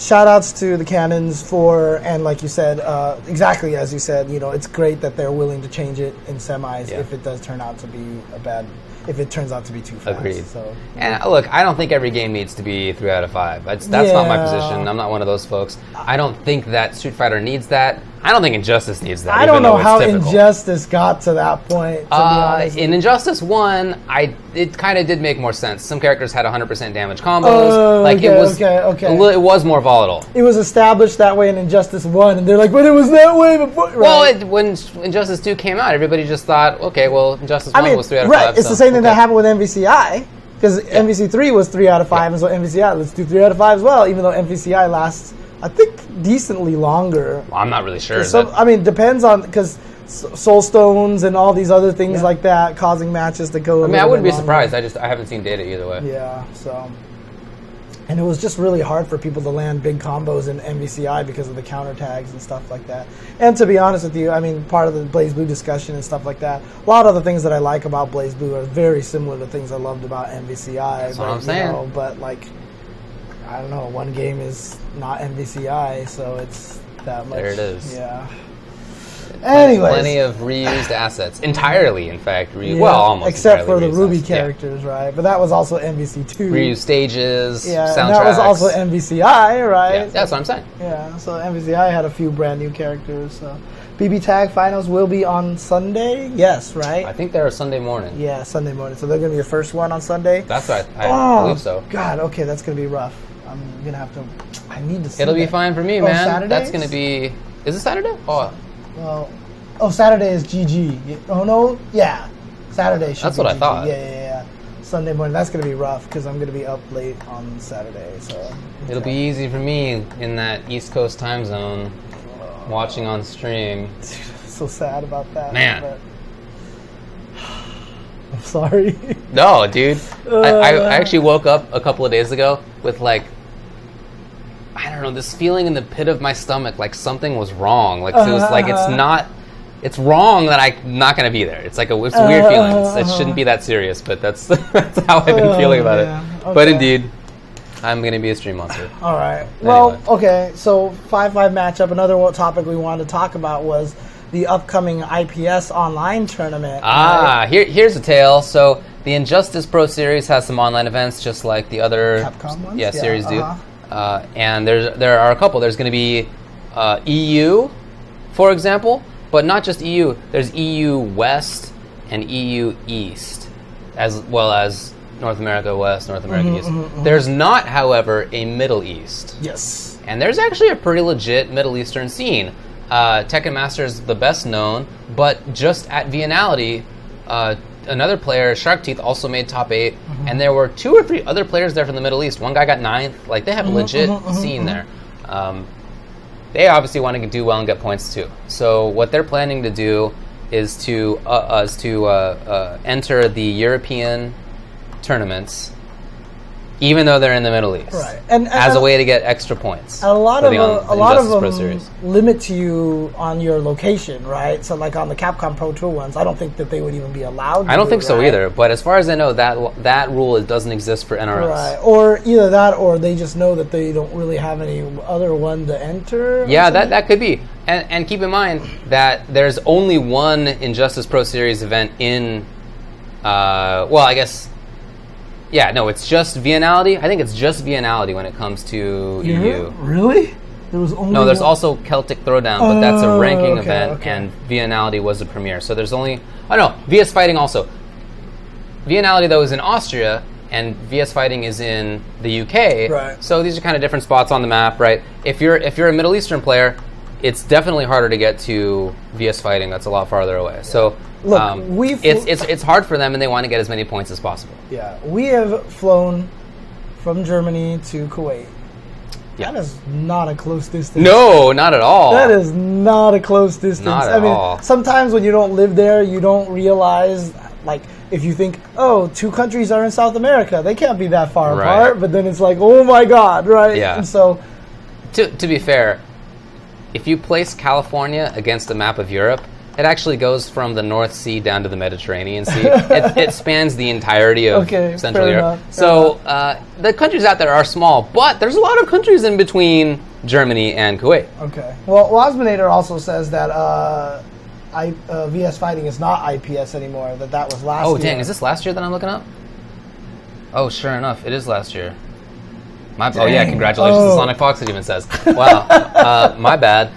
shout outs to the Cannons for and like you said, uh, exactly as you said, you know, it's great that they're willing to change it in semis Yeah. if it does turn out to be a bad, if it turns out to be too fast. Agreed. So And uh, look, I don't think every game needs to be three out of five. That's, that's not my position. I'm not one of those folks. I don't think that Street Fighter needs that. I don't think Injustice needs that. I don't know how typical. Injustice got to that point. To be Uh, honest, in Injustice One, I it kind of did make more sense. Some characters had 100% damage combos. Oh, like okay, it was, okay, okay. li- it was more volatile. it was established that way in Injustice One, and they're like, "But it was that way before." Right? Well, it, when Injustice Two came out, everybody just thought, okay, well, Injustice I One mean, was three out of right? five. it's so, the same thing that happened with MVCI because MVC three was three out of five, and so MVCI let's do three out of five as well. Even though MVCI lasts, I think, decently longer. Well, I'm not really sure. So that- I mean, depends on because Soul Stones and all these other things Yeah. like that causing matches to go. I mean, I wouldn't be surprised. I just I haven't seen data either way. Yeah, so. And it was just really hard for people to land big combos in MVCI because of the counter tags and stuff like that. And to be honest with you, I mean, part of the BlazBlue discussion and stuff like that, a lot of the things that I like about BlazBlue are very similar to things I loved about MVCI. That's what but, I'm saying. You know, but, like, I don't know, one game is not MVCI, so it's that much. There it is. Yeah. Anyways. plenty of reused assets, entirely, in fact. Re- Yeah, well, almost except for the Ruby assets. Yeah. characters, right? But that was also MVC2. Reused stages, Yeah, soundtracks. and that was also MVCI, right? Yeah, that's what I'm saying. Yeah, so MVCI had a few brand new characters. So BB Tag finals will be on Sunday. Yes, right? I think they're Sunday morning. yeah, Sunday morning. So they're gonna be the first one on Sunday. That's right. I, oh, believe so. God, okay, that's gonna be rough. I'm gonna have to. I need to. See It'll be that. fine for me, Oh, man. Saturdays? That's gonna be. Is it Saturday? Oh, Well, oh, Saturday is GG. Oh no, yeah, Saturday. Should That's be what I thought. Yeah, yeah, yeah. Sunday morning. That's gonna be rough because I'm gonna be up late on Saturday. So it'll be easy for me in that East Coast time zone, watching on stream. so sad about that. Man. but- I'm sorry. No, dude. I, I, Uh. I actually woke up a couple of days ago with like, I don't know, this feeling in the pit of my stomach, like something was wrong. Like it was like it's Uh-huh. not. It's wrong that I'm not gonna be there. It's like a, it's a weird feeling. It's, it Uh-huh. shouldn't be that serious, but that's that's how I've been Oh, feeling about man. it. But indeed, I'm gonna be a stream monster. All right. Well, okay. So five five matchup. Another topic we wanted to talk about was the upcoming IPS online tournament. Ah, here, here's a tale. So the Injustice Pro Series has some online events, just like the other Capcom ones? yeah, series do. Uh, and there's there are a couple. There's going to be uh, EU, for example, but not just EU. There's EU West and EU East, as well as North America West, North America East. There's not, however, a Middle East. Yes. And there's actually a pretty legit Middle Eastern scene. Uh, Tekken Master is the best known, but just at Vianality, uh, another player, Shark Teeth, also made top 8 and there were two or three other players there from the Middle East. One guy got ninth. Like they have a legit scene there. Um, they obviously want to do well and get points too. So what they're planning to do is to uh, uh, is to uh, uh, enter the European tournaments, even though they're in the Middle East, Right. And- and- as a way to get extra points. a lot of the uh, a lot of them limit you on your location, right? So like on the Capcom Pro Tour ones, I don't think that they would even be allowed. To I don't do think so right? either. But as far as I know, that that rule it doesn't exist for NRS. Right, or either that, or they just know that they don't really have any other one to enter. Yeah, that, that could be. And, and keep in mind that there's only one Injustice Pro Series event in, uh, well, I guess, yeah, no, it's just Vianality. I think it's just Vianality when it comes to Yeah, EU. Really? There was only No, there's one- also Celtic Throwdown, but that's a Oh, ranking okay, event, okay. and Vianality was the premiere. So there's only, oh no, VS Fighting also. Vianality, though, is in Austria, and VS Fighting is in the UK. Right. So these are kind of different spots on the map, right? If you're if you're a Middle Eastern player, it's definitely harder to get to VS Fighting. That's a lot farther away. So Look, um, we've- it's, it's it's hard for them, and they want to get as many points as possible. Yeah, we have flown from Germany to Kuwait. Yeah. That is not a close distance. No, not at all. That is not a close distance. Not at I mean, all. sometimes when you don't live there, you don't realize, like, if you think, oh, two countries are in South America, they can't be that far Right. apart. But then it's like, oh my God, right? Yeah. And so, to, to be fair, if you place California against a map of Europe, it actually goes from the North Sea down to the Mediterranean Sea. it, it spans the entirety of Okay, Central Europe. enough, so uh, the countries out there are small, but there's a lot of countries in between Germany and Kuwait. okay. Well, Wasminator also says that uh, I, uh, VS Fighting is not IPS anymore. That that was last year. Oh, year. dang, is this last year that I'm looking up? Oh, sure enough, it is last year. My, oh, yeah, congratulations to Oh. SonicFox, it even says. Wow, uh, my bad.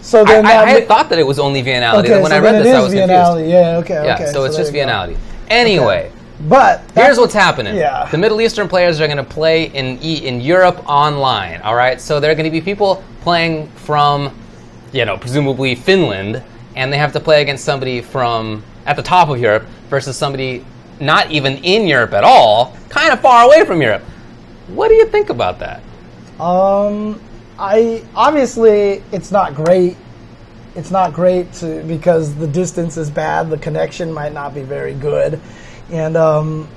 So I, then I, that I had thought that it was only Vianality. Okay, when so I read this, I was confused. Yeah, okay, Yeah, okay. so it's just. Vianality. Anyway, But here's what's happening. Yeah. The Middle Eastern players are going to play in e- in Europe online. All right, so there are going to be people playing from, you know, presumably Finland, and they have to play against somebody from at the top of Europe versus somebody not even in Europe at all, kind of far away from Europe. What do you think about that? Um, I obviously it's not great. It's not great to, because the distance is bad. The connection might not be very good, and um,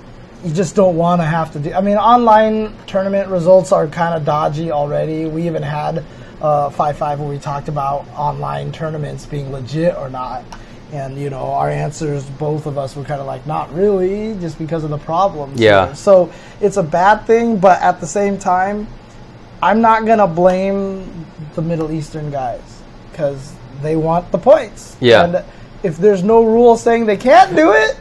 you just don't want to have to do. I mean, online tournament results are kind of dodgy already. We even had uh, five five where we talked about online tournaments being legit or not. And you know, our answers, both of us were kind of like, not really, just because of the problems. Yeah. So it's a bad thing, but at the same time, I'm not gonna blame the Middle Eastern guys because they want the points. Yeah. And if there's no rule saying they can't do it,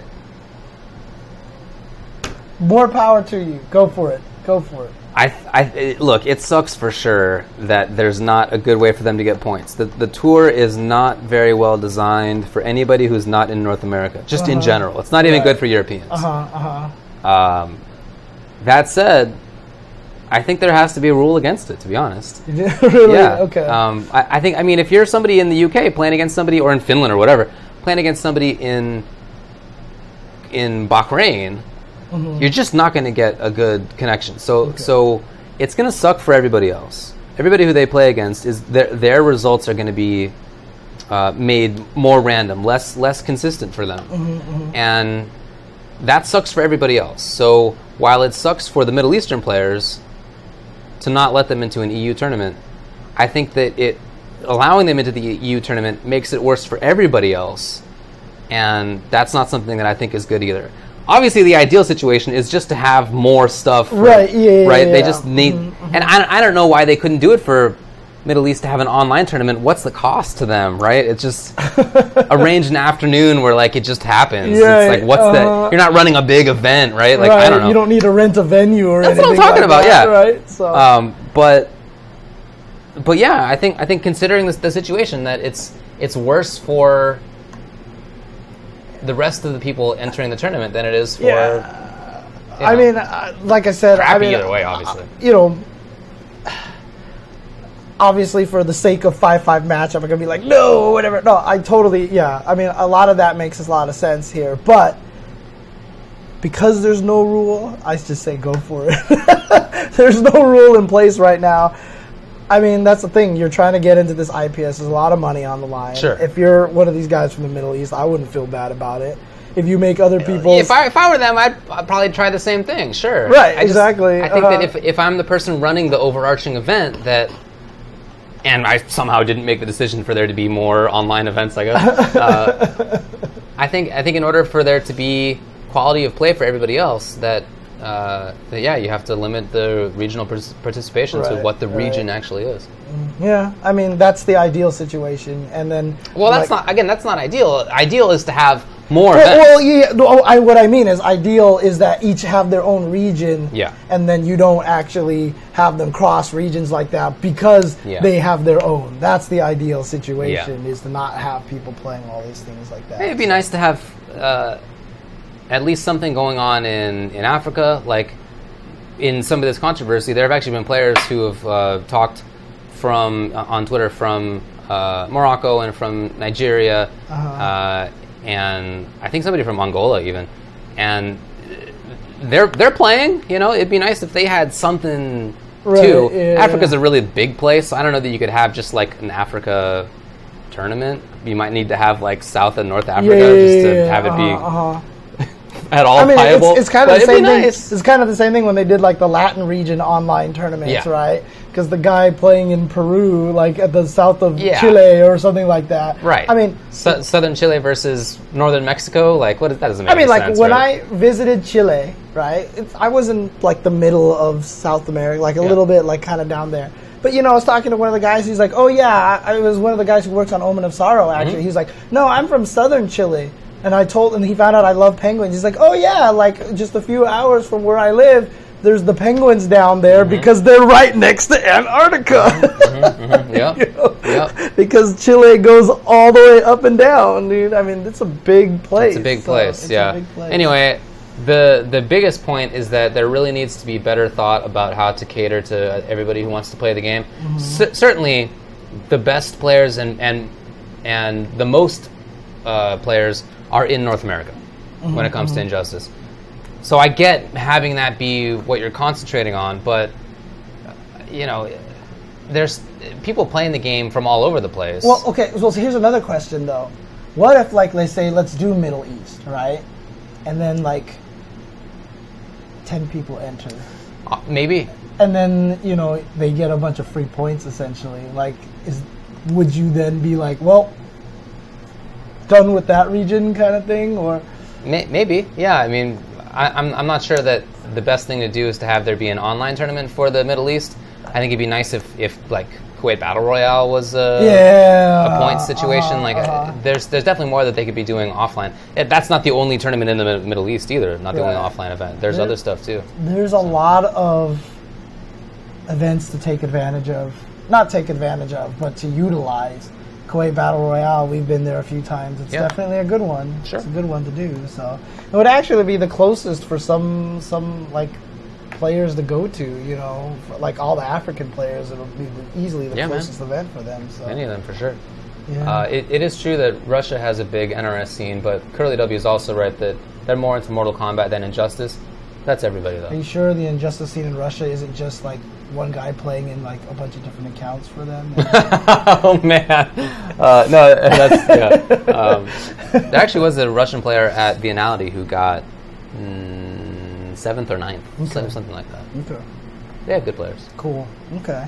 more power to you. Go for it. Go for it. I, I it- look. It sucks for sure that there's not a good way for them to get points. The the tour is not very well designed for anybody who's not in North America. Just in Uh-huh. general, it's not even Right. good for Europeans. Uh huh. Uh huh. Um, that said, I think there has to be a rule against it. To be honest. really? Yeah. Okay. Um, I, I think. I mean, if you're somebody in the UK playing against somebody, or in Finland or whatever, playing against somebody in in Bahrain, Mm-hmm. you're just not going to get a good connection. So so it's going to suck for everybody else. Everybody who they play against is their their results are going to be uh, made more random, less less consistent for them, Mm-hmm, and that sucks for everybody else. So while it sucks for the Middle Eastern players to not let them into an EU tournament, I think that it allowing them into the EU tournament makes it worse for everybody else, and that's not something that I think is good either. Obviously, the ideal situation is just to have more stuff. for- Right, yeah, yeah, right. They yeah. just need, and I, I don't know why they couldn't do it for Middle East to have an online tournament. What's the cost to them? Right? It's just arrange an afternoon where like it just happens. Yeah, it's like what's uh, that? You're not running a big event, right? Like right. I don't know. You don't need to rent a venue or That's what I'm anything talking like about, that, yeah. Right. So. Um, but but yeah, I think I think considering this, the situation that it's it's worse for the rest of the people entering the tournament than it is for. Yeah. you I mean, uh, like I said, I mean, either way, obviously. you know, obviously for the sake of five five matchup, I'm gonna be like, no, whatever. No, I totally, yeah. I mean, a lot of that makes a lot of sense here, but because there's no rule, I just say go for it. there's no rule in place right now. I mean, that's the thing. You're trying to get into this IPS. There's a lot of money on the line. Sure. If you're one of these guys from the Middle East, I wouldn't feel bad about it. If you make other people, if I, if I were them, I'd, I'd probably try the same thing. Sure. Right, I just- exactly. I think Uh, that if, if I'm the person running the overarching event, that and I somehow didn't make the decision for there to be more online events, I guess. uh, I think I think in order for there to be quality of play for everybody else, that, uh, that yeah, you have to limit the regional par- participation to what the right. region actually is. yeah, I mean that's the ideal situation. And then, Well, that's like- not again. That's not ideal. Ideal is to have more Well, well, yeah. No, I, what I mean is, ideal is that each have their own region. Yeah. And then you don't actually have them cross regions like that because Yeah. they have their own. That's the ideal situation is to not have people playing all these things like that. It'd be nice to have uh, at least something going on in, in Africa. Like in some of this controversy, there have actually been players who have uh, talked from uh, on Twitter from uh, Morocco and from Nigeria, Uh-huh. uh, and I think somebody from Angola even, and they're they're playing. You know, it'd be nice if they had something Right, too. yeah. Africa's a really big place. I don't know that you could have just like an Africa tournament. You might need to have like South and North Africa just to have it be uh-huh, uh-huh. At all I mean, viable. it's, it's kind of the same thing. nice. It's kind of the same thing when they did like the Latin region online tournaments, Yeah. right? Because the guy playing in Peru, like at the south of Yeah. Chile or something like that. Right. I mean, Su- southern Chile versus northern Mexico. Like, what? Is, that doesn't make I mean, like sense, when right? I visited Chile, right? It's, I was in like the middle of South America, like a Yeah. little bit, like kind of down there. But you know, I was talking to one of the guys. He's like, "Oh yeah, I, I was one of the guys who works on Omen of Sorrow." Mm-hmm. Actually, he's like, "No, I'm from Southern Chile." And I told, and he found out I love penguins. He's like, "Oh yeah, like just a few hours from where I live." There's the penguins down there Mm-hmm. because they're right next to Antarctica. Yeah. You know? Yep. because Chile goes all the way up and down, dude. I mean, it's a big place. It's a big place, a yeah. big place. Anyway, the the biggest point is that there really needs to be better thought about how to cater to everybody who wants to play the game. Mm-hmm. C- certainly, the best players and and and the most uh, players are in North America when it comes to Mm-hmm. injustice. So I get having that be what you're concentrating on, but you know, there's people playing the game from all over the place. Well, okay. So here's another question though. What if, like, they say, let's do Middle East, right? And then like ten people enter, Uh, maybe. and then you know they get a bunch of free points essentially. Like, is would you then be like, well, done with that region kind of thing, or Maybe, yeah. I mean, I, I'm, I'm not sure that the best thing to do is to have there be an online tournament for the Middle East. I think it'd be nice if, if like Kuwait Battle Royale was a, yeah, a point situation. uh-huh, like, uh, there's there's definitely more that they could be doing offline. Eh, that's not the only tournament in the Middle East either. Not the only offline event. There's Yeah. other stuff too. there's a lot of events to take advantage of. Not take advantage of, but to utilize. Kuwait Battle Royale, we've been there a few times. It's Yeah. definitely a good one. Sure. It's a good one to do. So it would actually be the closest for some some like players to go to. You know, like all the African players, it'll be easily the Yeah, man. closest event for them. So Many of them for sure. yeah. Uh, it, it is true that Russia has a big NRS scene, but Curly W is also right that they're more into Mortal Kombat than Injustice. That's everybody though. Are you sure the injustice scene in Russia isn't just like one guy playing in like a bunch of different accounts for them? oh man, uh, no, that's yeah. Um, there actually was a Russian player at Vianality who got mm, seventh or ninth, some- something like that. okay. They have good players. Cool. Okay.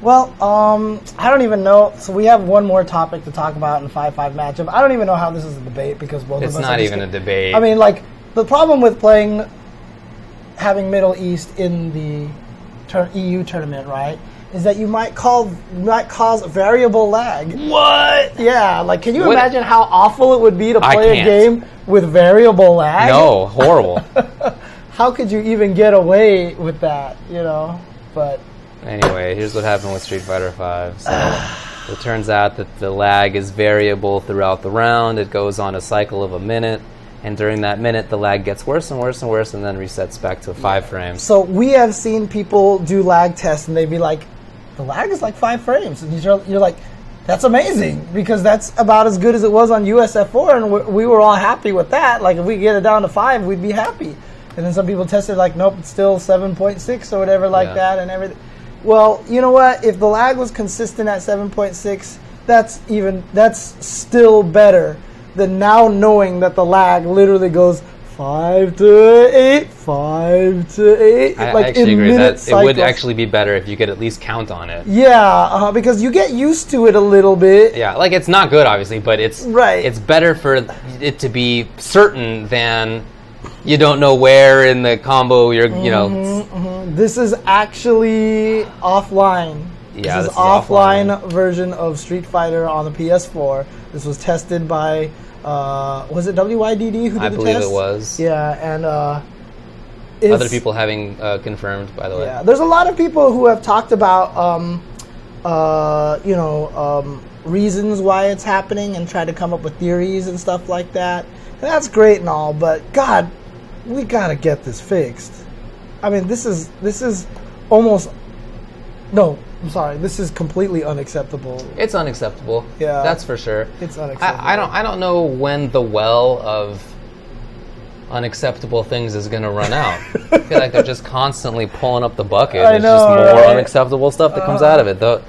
Well, um, I don't even know. So we have one more topic to talk about in five five matchup. I don't even know how this is a debate because both It's of us. It's not even a debate. I mean, like the problem with playing, having Middle East in the tur- EU tournament, right, is that you might call might cause variable lag. what? Yeah, like can you What- imagine how awful it would be to play a game with variable lag? No, horrible. How could you even get away with that? You know, but Anyway, here's what happened with Street Fighter V. So it turns out that the lag is variable throughout the round. It goes on a cycle of a minute, and during that minute, the lag gets worse and worse and worse, and then resets back to five frames. So we have seen people do lag tests, and they'd be like, "The lag is like five frames," and you're, you're like, "That's amazing," because that's about as good as it was on USF4, and we, we were all happy with that. Like if we get it down to five, we'd be happy. And then some people tested like, "Nope, it's still seven point six or whatever like Yeah. that," and everything. Well, you know what? If the lag was consistent at seven point six, that's even that's still better than now knowing that the lag literally goes five to eight, five to eight, I, like I actually agree that it would actually be better if you could at least count on it. Yeah, uh, because you get used to it a little bit. Yeah, like it's not good, obviously, but it's Right. It's better for it to be certain than you don't know where in the combo you're. You know, Mm-hmm. This is actually offline. Yeah, this this is is offline, offline. version of Street Fighter on the PS4. This was tested by uh, was it WYDD who did I the believe test? it was. Yeah, and uh, Other people having uh, confirmed, by the way. Yeah, there's a lot of people who have talked about, um, uh, you know, um, reasons why it's happening and try to come up with theories and stuff like that. And that's great and all, but God, we gotta get this fixed. I mean, this is this is almost no. I'm sorry. This is completely unacceptable. It's unacceptable. Yeah. that's for sure. It's unacceptable. I, I don't. I don't know when the well of unacceptable things is going to run out. I feel like they're just constantly pulling up the bucket. I There's know, just more right? Uh. unacceptable stuff that comes out of it. Though,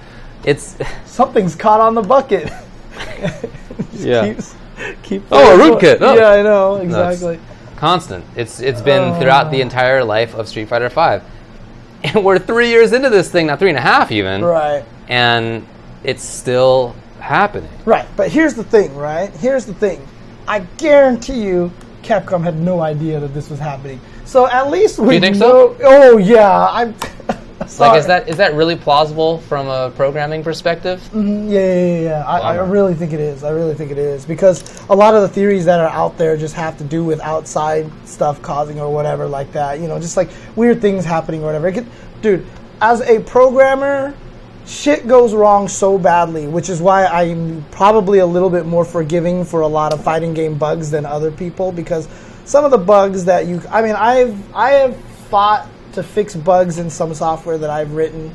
it's Something's caught on the bucket. Just Yeah. Keeps, keep Oh, a rootkit. Oh. Yeah, I know No, it's exactly. constant. It's it's been Oh. throughout the entire life of Street Fighter Five, and we're three years into this thing now, three and a half even, Right. and it's still happening. Right, but here's the thing, right? Here's the thing. I guarantee you, Capcom had no idea that this was happening. So at least we You think know. so? Oh yeah, I'm. Like, is that is that really plausible from a programming perspective? Mm-hmm. Yeah, yeah, yeah. yeah. I, I really think it is. I really think it is because a lot of the theories that are out there just have to do with outside stuff causing or whatever like that. You know, just like weird things happening or whatever. It could, dude, as a programmer, shit goes wrong so badly, which is why I'm probably a little bit more forgiving for a lot of fighting game bugs than other people because some of the bugs that you I mean, I've I have fought to fix bugs in some software that I've written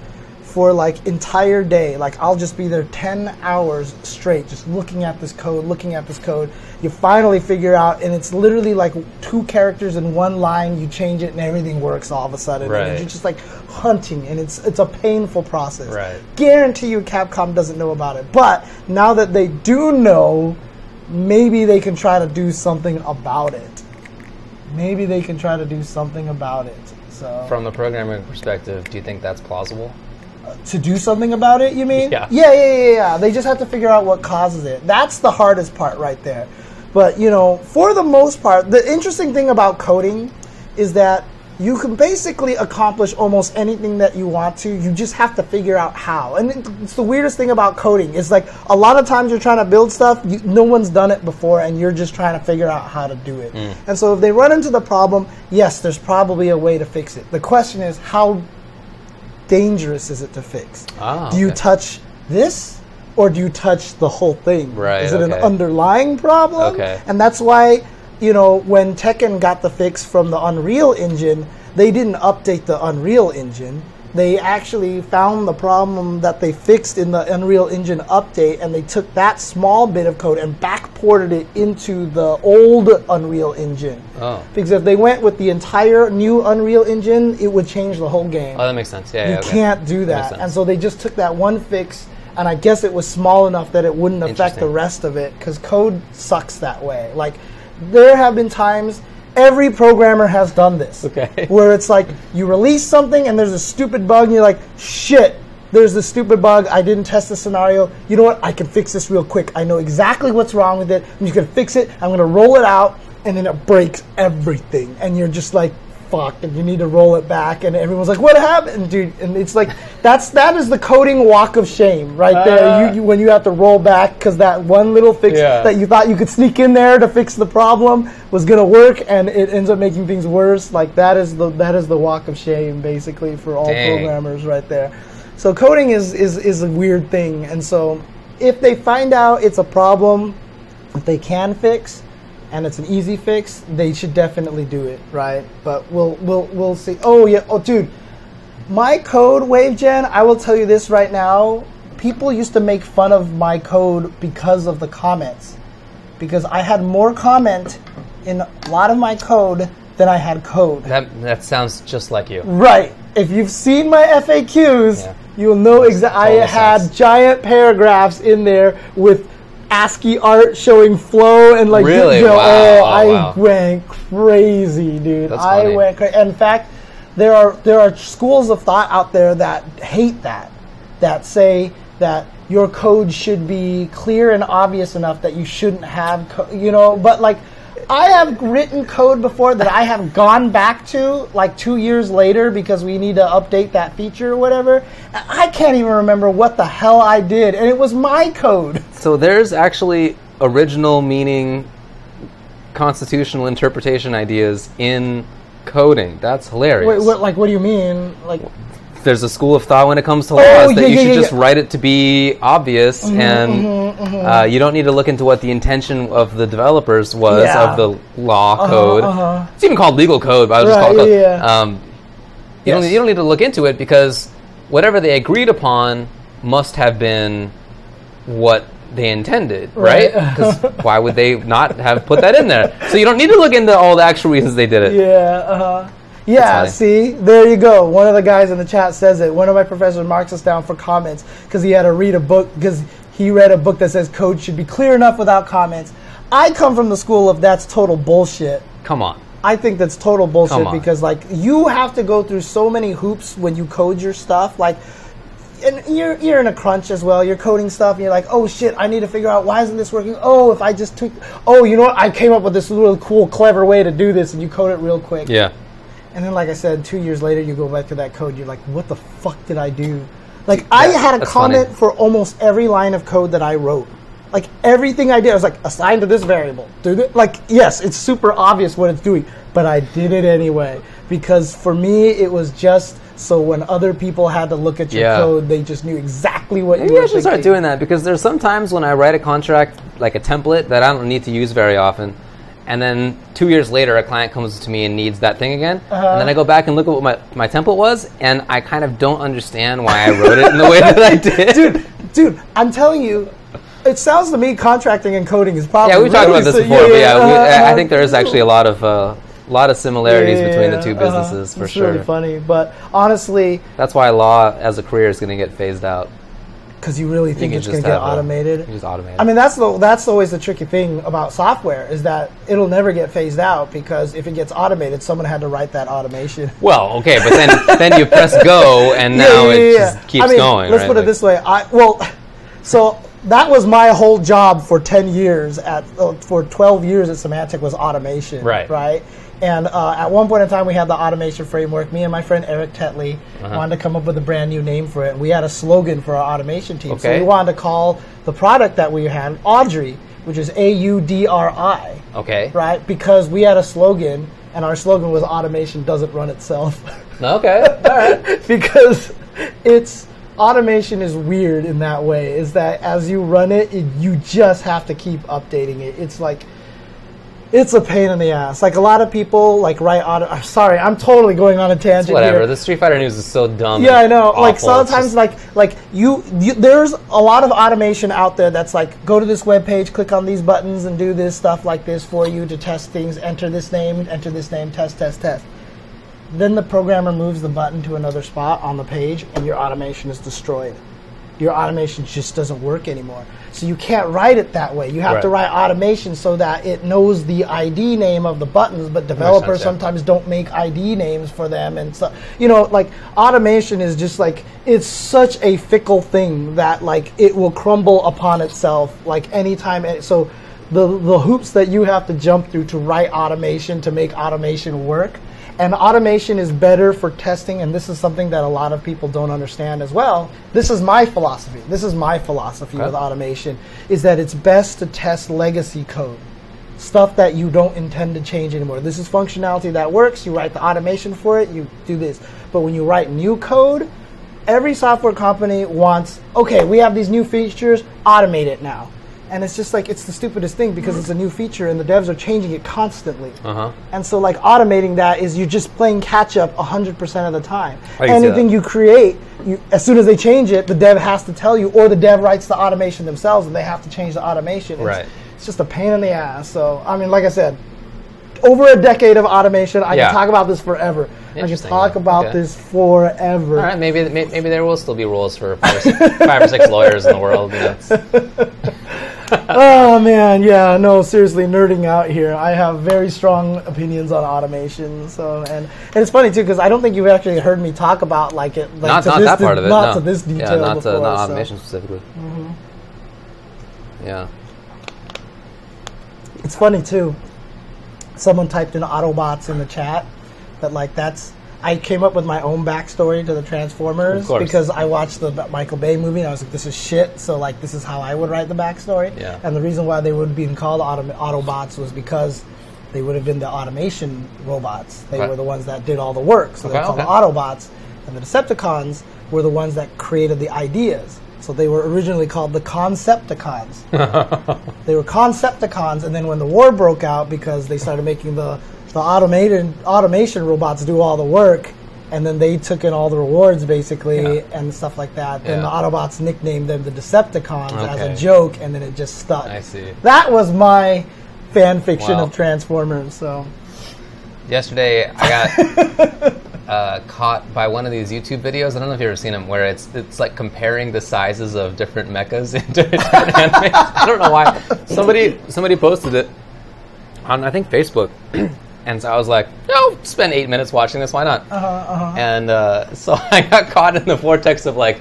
for like entire day. Like I'll just be there 10 hours straight just looking at this code, looking at this code. You finally figure out and it's literally like two characters in one line, you change it and everything works all of a sudden. Right. And you're just like hunting and it's it's a painful process. Right. Guarantee you Capcom doesn't know about it. But now that they do know, maybe they can try to do something about it. Maybe they can try to do something about it. So From the programming perspective, do you think that's plausible? to do something about it, you mean? Yeah. Yeah, yeah, yeah, yeah. They just have to figure out what causes it. That's the hardest part right there. But, you know, for the most part, the interesting thing about coding is that you can basically accomplish almost anything that you want to. You just have to figure out how. And it's the weirdest thing about coding. It's like a lot of times you're trying to build stuff, you, no one's done it before, and you're just trying to figure out how to do it. And so if they run into the problem, yes, there's probably a way to fix it. The question is, how dangerous is it to fix? Ah, do you okay. touch this or do you touch the whole thing? Right, Is it an underlying problem? Okay. And that's why, you know, when Tekken got the fix from the Unreal Engine, they didn't update the Unreal Engine. They actually found the problem that they fixed in the Unreal Engine update and they took that small bit of code and backported it into the old Unreal Engine. Oh. Because if they went with the entire new Unreal Engine, it would change the whole game. Oh, that makes sense. Yeah, You yeah, okay. can't do makes that. And so they just took that one fix, and I guess it was small enough that it wouldn't affect the rest of it, because code sucks that way. Like, there have been times, every programmer has done this. Okay. Where it's like, you release something, and there's a stupid bug, and you're like, shit. There's this stupid bug. I didn't test the scenario. You know what? I can fix this real quick. I know exactly what's wrong with it. I'm just gonna fix it. I'm gonna roll it out, and then it breaks everything. And you're just like, fuck, and you need to roll it back, and everyone's like, what happened, dude? And it's like that's that is the coding walk of shame right there. Uh. you, you when you have to roll back because that one little fix Yeah. that you thought you could sneak in there to fix the problem was gonna work, and it ends up making things worse. Like that is the that is the walk of shame basically for all Dang. programmers right there. So coding is is is a weird thing, and so if they find out it's a problem that they can fix and it's an easy fix, they should definitely do it, right? But we'll we'll we'll see. Oh yeah, oh dude, my code WaveGen, I will tell you this right now. People used to make fun of my code because of the comments. Because I had more comment in a lot of my code than I had code. That that sounds just like you. Right. If you've seen my FAQs, Yeah. you will know exactly. I had sense. giant paragraphs in there with ASCII art showing flow and like Really? Wow. oh, Oh, I wow. went crazy, dude. That's I funny. went crazy. In fact, there are there are schools of thought out there that hate that, that say that your code should be clear and obvious enough that you shouldn't have, co- you know. But like, I have written code before that I have gone back to like two years later because we need to update that feature or whatever. I can't even remember what the hell I did, and it was my code. So there's actually original meaning, constitutional interpretation ideas in coding. That's hilarious. Wait, what? Like, what do you mean? Like, There's a school of thought when it comes to Oh, laws that yeah, you yeah, should yeah, just write it to be obvious, and Uh, you don't need to look into what the intention of the developers was of the law code. uh-huh. It's even called legal code, but I just Right, call it code. yeah. Um, you, don't, you don't need to look into it because whatever they agreed upon must have been what they intended, right? Right. Because why would they not have put that in there? So you don't need to look into all the actual reasons they did it. Yeah, uh-huh. Yeah, see, there you go. One of the guys in the chat says it. One of my professors marks us down for comments because he had to read a book because he read a book that says code should be clear enough without comments. I come from the school of that's total bullshit. Come on. I think that's total bullshit because like you have to go through so many hoops when you code your stuff. Like, and you're you're in a crunch as well. You're coding stuff, and you're like, oh shit, I need to figure out why isn't this working. Oh, if I just took, oh, you know what? I came up with this really cool, clever way to do this, and you code it real quick. Yeah. And then, like I said, two years later, you go back to that code. You're like, what the fuck did I do? Like, I had a comment funny. for almost every line of code that I wrote. Like everything I did, I was like, assign to this variable. Do this. Like, yes, it's super obvious what it's doing, but I did it anyway because for me, it was just so when other people had to look at your Yeah. code, they just knew exactly what Maybe you I were should start doing that because there's sometimes when I write a contract, like a template, that I don't need to use very often. And then two years later, a client comes to me and needs that thing again. And then I go back and look at what my, my template was, and I kind of don't understand why I wrote it in the way that I did. dude, dude, I'm telling you, it sounds to me contracting and coding is probably yeah, we've talked about this before, but yeah, we, uh, I I think there is actually a lot of uh, lot of similarities Yeah, between the yeah, two uh-huh. businesses for it's sure. really funny, but honestly, That's why law as a career is going to get phased out. Because you really think can it's going to get a- automated. you just automate. I mean, that's the that's always the tricky thing about software is that it'll never get phased out because if it gets automated, someone had to write that automation. Well, okay, but then then you press go, and now it just keeps I mean, going. Let's right? put it Like- this way. I well, so that was my whole job for ten years at uh, for twelve years at Symantec was automation. Right. Right. And uh, at one point in time, we had the automation framework. Me and my friend Eric Tetley Uh-huh. wanted to come up with a brand new name for it. And we had a slogan for our automation team. So we wanted to call the product that we had Audrey, which is A U D R I Okay. right? Because we had a slogan, and our slogan was "Automation doesn't run itself," Okay. All right. because it's automation is weird in that way. Is that as you run it, it, you just have to keep updating it. It's like it's a pain in the ass. Like a lot of people like write auto. Uh, I'm sorry, I'm totally going on a tangent Whatever. here. The Street Fighter news is so dumb. Yeah, I know. Like awful. It's sometimes, just- like like you, you, there's a lot of automation out there that's like go to this web page, click on these buttons, and do this stuff like this for you to test things. Enter this name, enter this name, test, test, test. Then the programmer moves the button to another spot on the page, and your automation is destroyed. Your automation just doesn't work anymore. So you can't write it that way. You have to write automation so that it knows the ID name of the buttons, but developers sense, yeah. sometimes don't make ID names for them and so you know like automation is just like it's such a fickle thing that like it will crumble upon itself like anytime it, so the the hoops that you have to jump through to write automation to make automation work And automation is better for testing, and this is something that a lot of people don't understand as well. This is my philosophy. This is my philosophy Okay. with automation is that it's best to test legacy code. Stuff that you don't intend to change anymore. This is functionality that works. You write the automation for it, you do this. But when you write new code, every software company wants, okay, we have these new features, automate it now. And it's just like, it's the stupidest thing because it's a new feature and the devs are changing it constantly. Uh-huh. And so, like, automating that is you're just playing catch up 100% of the time. I can see Anything you create, you, as soon as they change it, the dev has to tell you, or the dev writes the automation themselves and they have to change the automation. It's, Right. it's just a pain in the ass. So, I mean, like I said, over a decade of automation, I Yeah. can talk about this forever. I can talk about Okay. this forever. All right, maybe may- maybe there will still be rules for five or six, five or six lawyers in the world. You know, it's- Oh man, yeah, no, seriously, nerding out here. I have very strong opinions on automation. So, and, and it's funny too because I don't think you've actually heard me talk about like it. Like, not to not this that de- part of it. Not no. to this detail Yeah, not before. to not so- automation specifically. Mm-hmm. Yeah. It's funny too. Someone typed in Autobots in the chat, that like that's. I came up with my own backstory to the Transformers because I watched the Michael Bay movie and I was like, this is shit. So like, this is how I would write the backstory. Yeah. And the reason why they would be called autom- Autobots was because they would have been the automation robots. They Okay. were the ones that did all the work. So they're called okay. Autobots. And the Decepticons were the ones that created the ideas. So they were originally called the Concepticons. They were Concepticons, and then when the war broke out, because they started making the the automated automation robots do all the work, and then they took in all the rewards basically Yeah. and stuff like that. Then the Autobots nicknamed them the Decepticons as a joke, and then it just stuck. I see. That was my fan fiction Wow. of Transformers. So Yesterday, I got uh, caught by one of these YouTube videos. I don't know if you've ever seen them, where it's it's like comparing the sizes of different mechas in different animes. I don't know why. Somebody somebody posted it on I think Facebook, and so I was like, "No, spend eight minutes watching this. Why not?" Uh-huh, And uh, so I got caught in the vortex of like,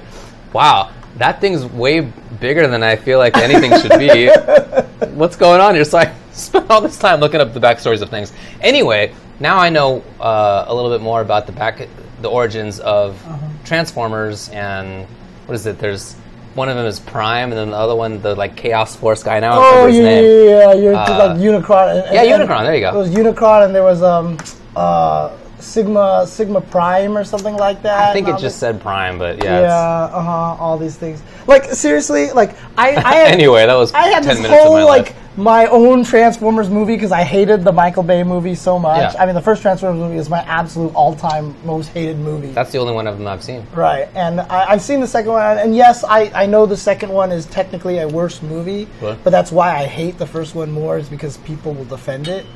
"Wow, that thing's way bigger than I feel like anything should be." what's going on here? So I spent all this time looking up the backstories of things. Anyway, now I know uh, a little bit more about the back, the origins of Uh-huh. Transformers and what is it? There's one of them is Prime, and then the other one, the like Chaos Force guy. Now I don't oh remember his yeah, name. yeah, yeah, you're Uh, like Unicron. and- yeah, and- Unicron, there you go. It was Unicron, and there was um uh Sigma Sigma Prime or something like that. I think it just said Prime, but yeah. Yeah, uh huh. All these things. Like seriously, like I, I had, Anyway, that was I had 10 this minutes of whole my like life. my own Transformers movie because I hated the Michael Bay movie so much. Yeah. I mean, the first Transformers movie is my absolute all-time most hated movie. That's the only one of them I've seen. Right, and I, I've seen the second one, and yes, I, I know the second one is technically a worse movie, What? but that's why I hate the first one more, is because people will defend it.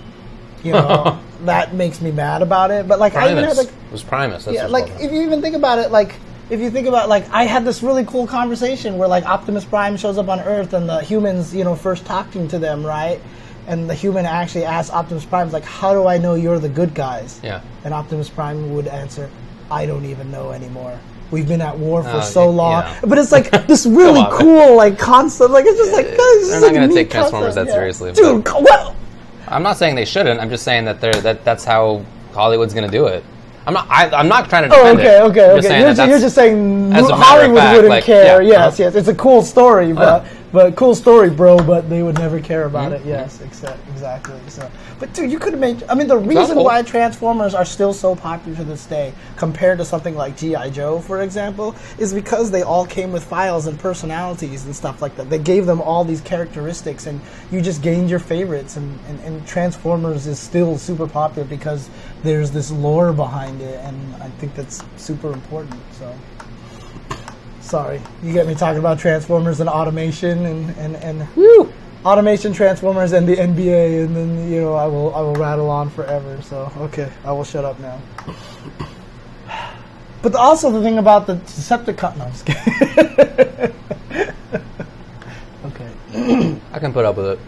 You know, that makes me mad about it. But like, I even had like, it was Primus. That's yeah, like if you even think about it, like if you think about like I had this really cool conversation where like Optimus Prime shows up on Earth and the humans, you know, first talking to them, right? And the human actually asks Optimus Prime, like, "How do I know you're the good guys?" Yeah. And Optimus Prime would answer, "I don't even know anymore. We've been at war for Oh, so yeah. long." But it's like this really cool, like concept. Like it's just like guys, this They're is not like gonna neat take Transformers concept, that yeah. seriously, dude. co- Well, I'm not saying they shouldn't. I'm just saying that they're that that's how Hollywood's going to do it. I'm not. I, I'm not trying to Oh, okay, it. okay, okay. saying You're, that ju- you're just saying Hollywood fact, wouldn't like, care. yeah, yes, uh-huh. yes. It's a cool story, but but cool story, bro. But they would never care about it. Yes, except exactly. So, but dude, you could have made. I mean, the reason cool. why Transformers are still so popular to this day, compared to something like GI Joe, for example, is because they all came with files and personalities and stuff like that. They gave them all these characteristics, and you just gained your favorites. And, and, and Transformers is still super popular because there's this lore behind it, and I think that's super important. So. Sorry, you get me talking about Transformers and automation and and and automation, Transformers, and the NBA, and then you know I will I will rattle on forever. So okay, I will shut up now. But also the thing about the Decepticon. No, I'm just kidding. okay. I can put up with it.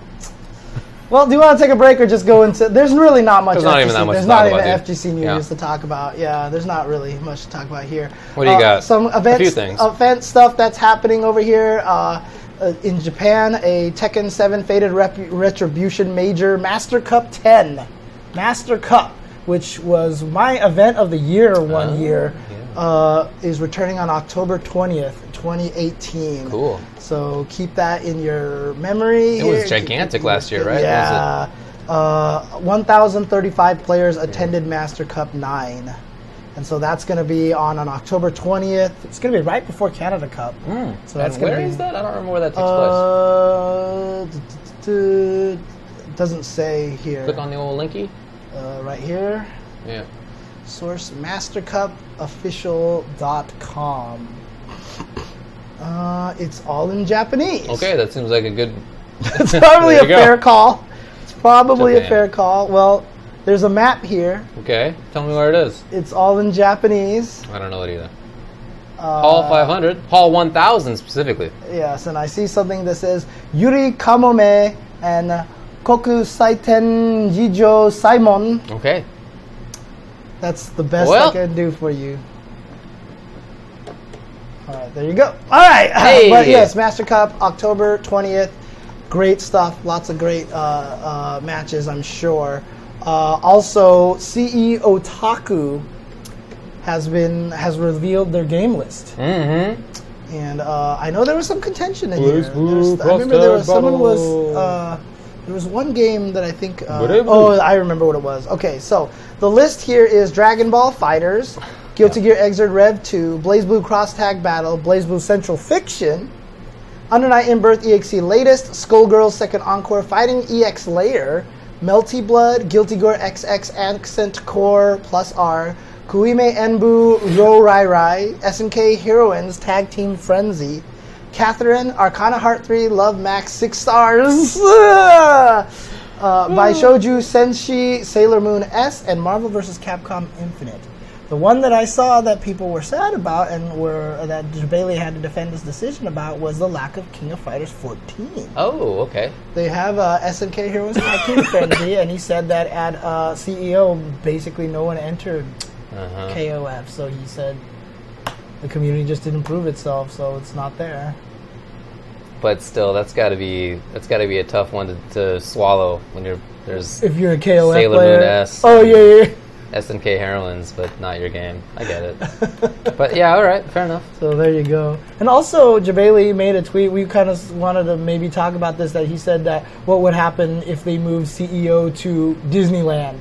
Well, do you want to take a break or just go into? There's really not much. There's not FGC, even that much There's not even about, dude. FGC news Yeah. to talk about. Yeah, there's not really much to talk about here. What do you Uh, got? Some events, event stuff that's happening over here. Uh, uh, in Japan, a Tekken 7 Fated Rep- Retribution Major Master Cup 10. Master Cup. which was my event of the year one Oh, year, yeah. uh, is returning on October 20th, 2018. Cool. So keep that in your memory. It was gigantic last year, right? Yeah. Uh, 1,035 players attended Master Cup 9. And so that's going to be on, on October 20th. It's going to be right before Canada Cup. Mm. So that's and where be- is that? I don't remember where that takes Uh, d- d- d- it doesn't say here. Click on the old linky. uh, right here. Yeah. Source mastercupofficial.com. Uh, it's all in Japanese. Okay, that seems like a good. it's probably a go. fair call. It's probably a fair call. Well, there's a map here. Okay, tell me where it is. It's all in Japanese. I don't know it either. Uh, Hall 500, Hall 1000 specifically. Yes, and I see something that says Yuri Kamome and Koku Saiten Jijo Saimon. Okay. That's the best Well- I can do for you. All right, there you go. All right, Hey. but yes, Master Cup, October twentieth. Great stuff. Lots of great uh, uh, matches, I'm sure. Uh, also, CEOtaku has been has revealed their game list, Mm-hmm. and uh, I know there was some contention in Blaze here. Blue I remember there was Frosted someone was. Uh, there was one game that I think. Uh, oh, I remember what it was. Okay, so the list here is Dragon Ball FighterZ, Guilty Gear Xrd Rev 2, BlazBlue Cross Tag Battle, BlazBlue Central Fiction, Under Night in Birth EXE Latest, Skullgirls Second Encore, Fighting EX Layer, Melty Blood, Guilty Gear XX Accent Core Plus R, Kuime Enbu Ro Rai Rai, SNK Heroines Tag Team Frenzy, Catherine, Arcana Heart 3, Love Max 6 stars. uh, Bishoujo Senshi, Sailor Moon S, and Marvel vs. Capcom Infinite. The one that I saw that people were sad about and were that Bailey had to defend his decision about was the lack of King of Fighters 14. Oh, okay. They have uh, SNK Heroes Team Frenzy, and he said that at uh, CEO, basically no one entered Uh-huh. KOF, so he said the community just didn't prove itself, so it's not there. But still, that's got to be that's got to be a tough one to, to swallow when you're there's If you're a KOF Sailor player, Moon S. oh yeah, yeah. SNK heroines, but not your game. I get it. but yeah, all right, fair enough. So there you go. And also, Jebailey made a tweet. We kind of wanted to maybe talk about this. That he said that what would happen if they moved CEO to Disneyland?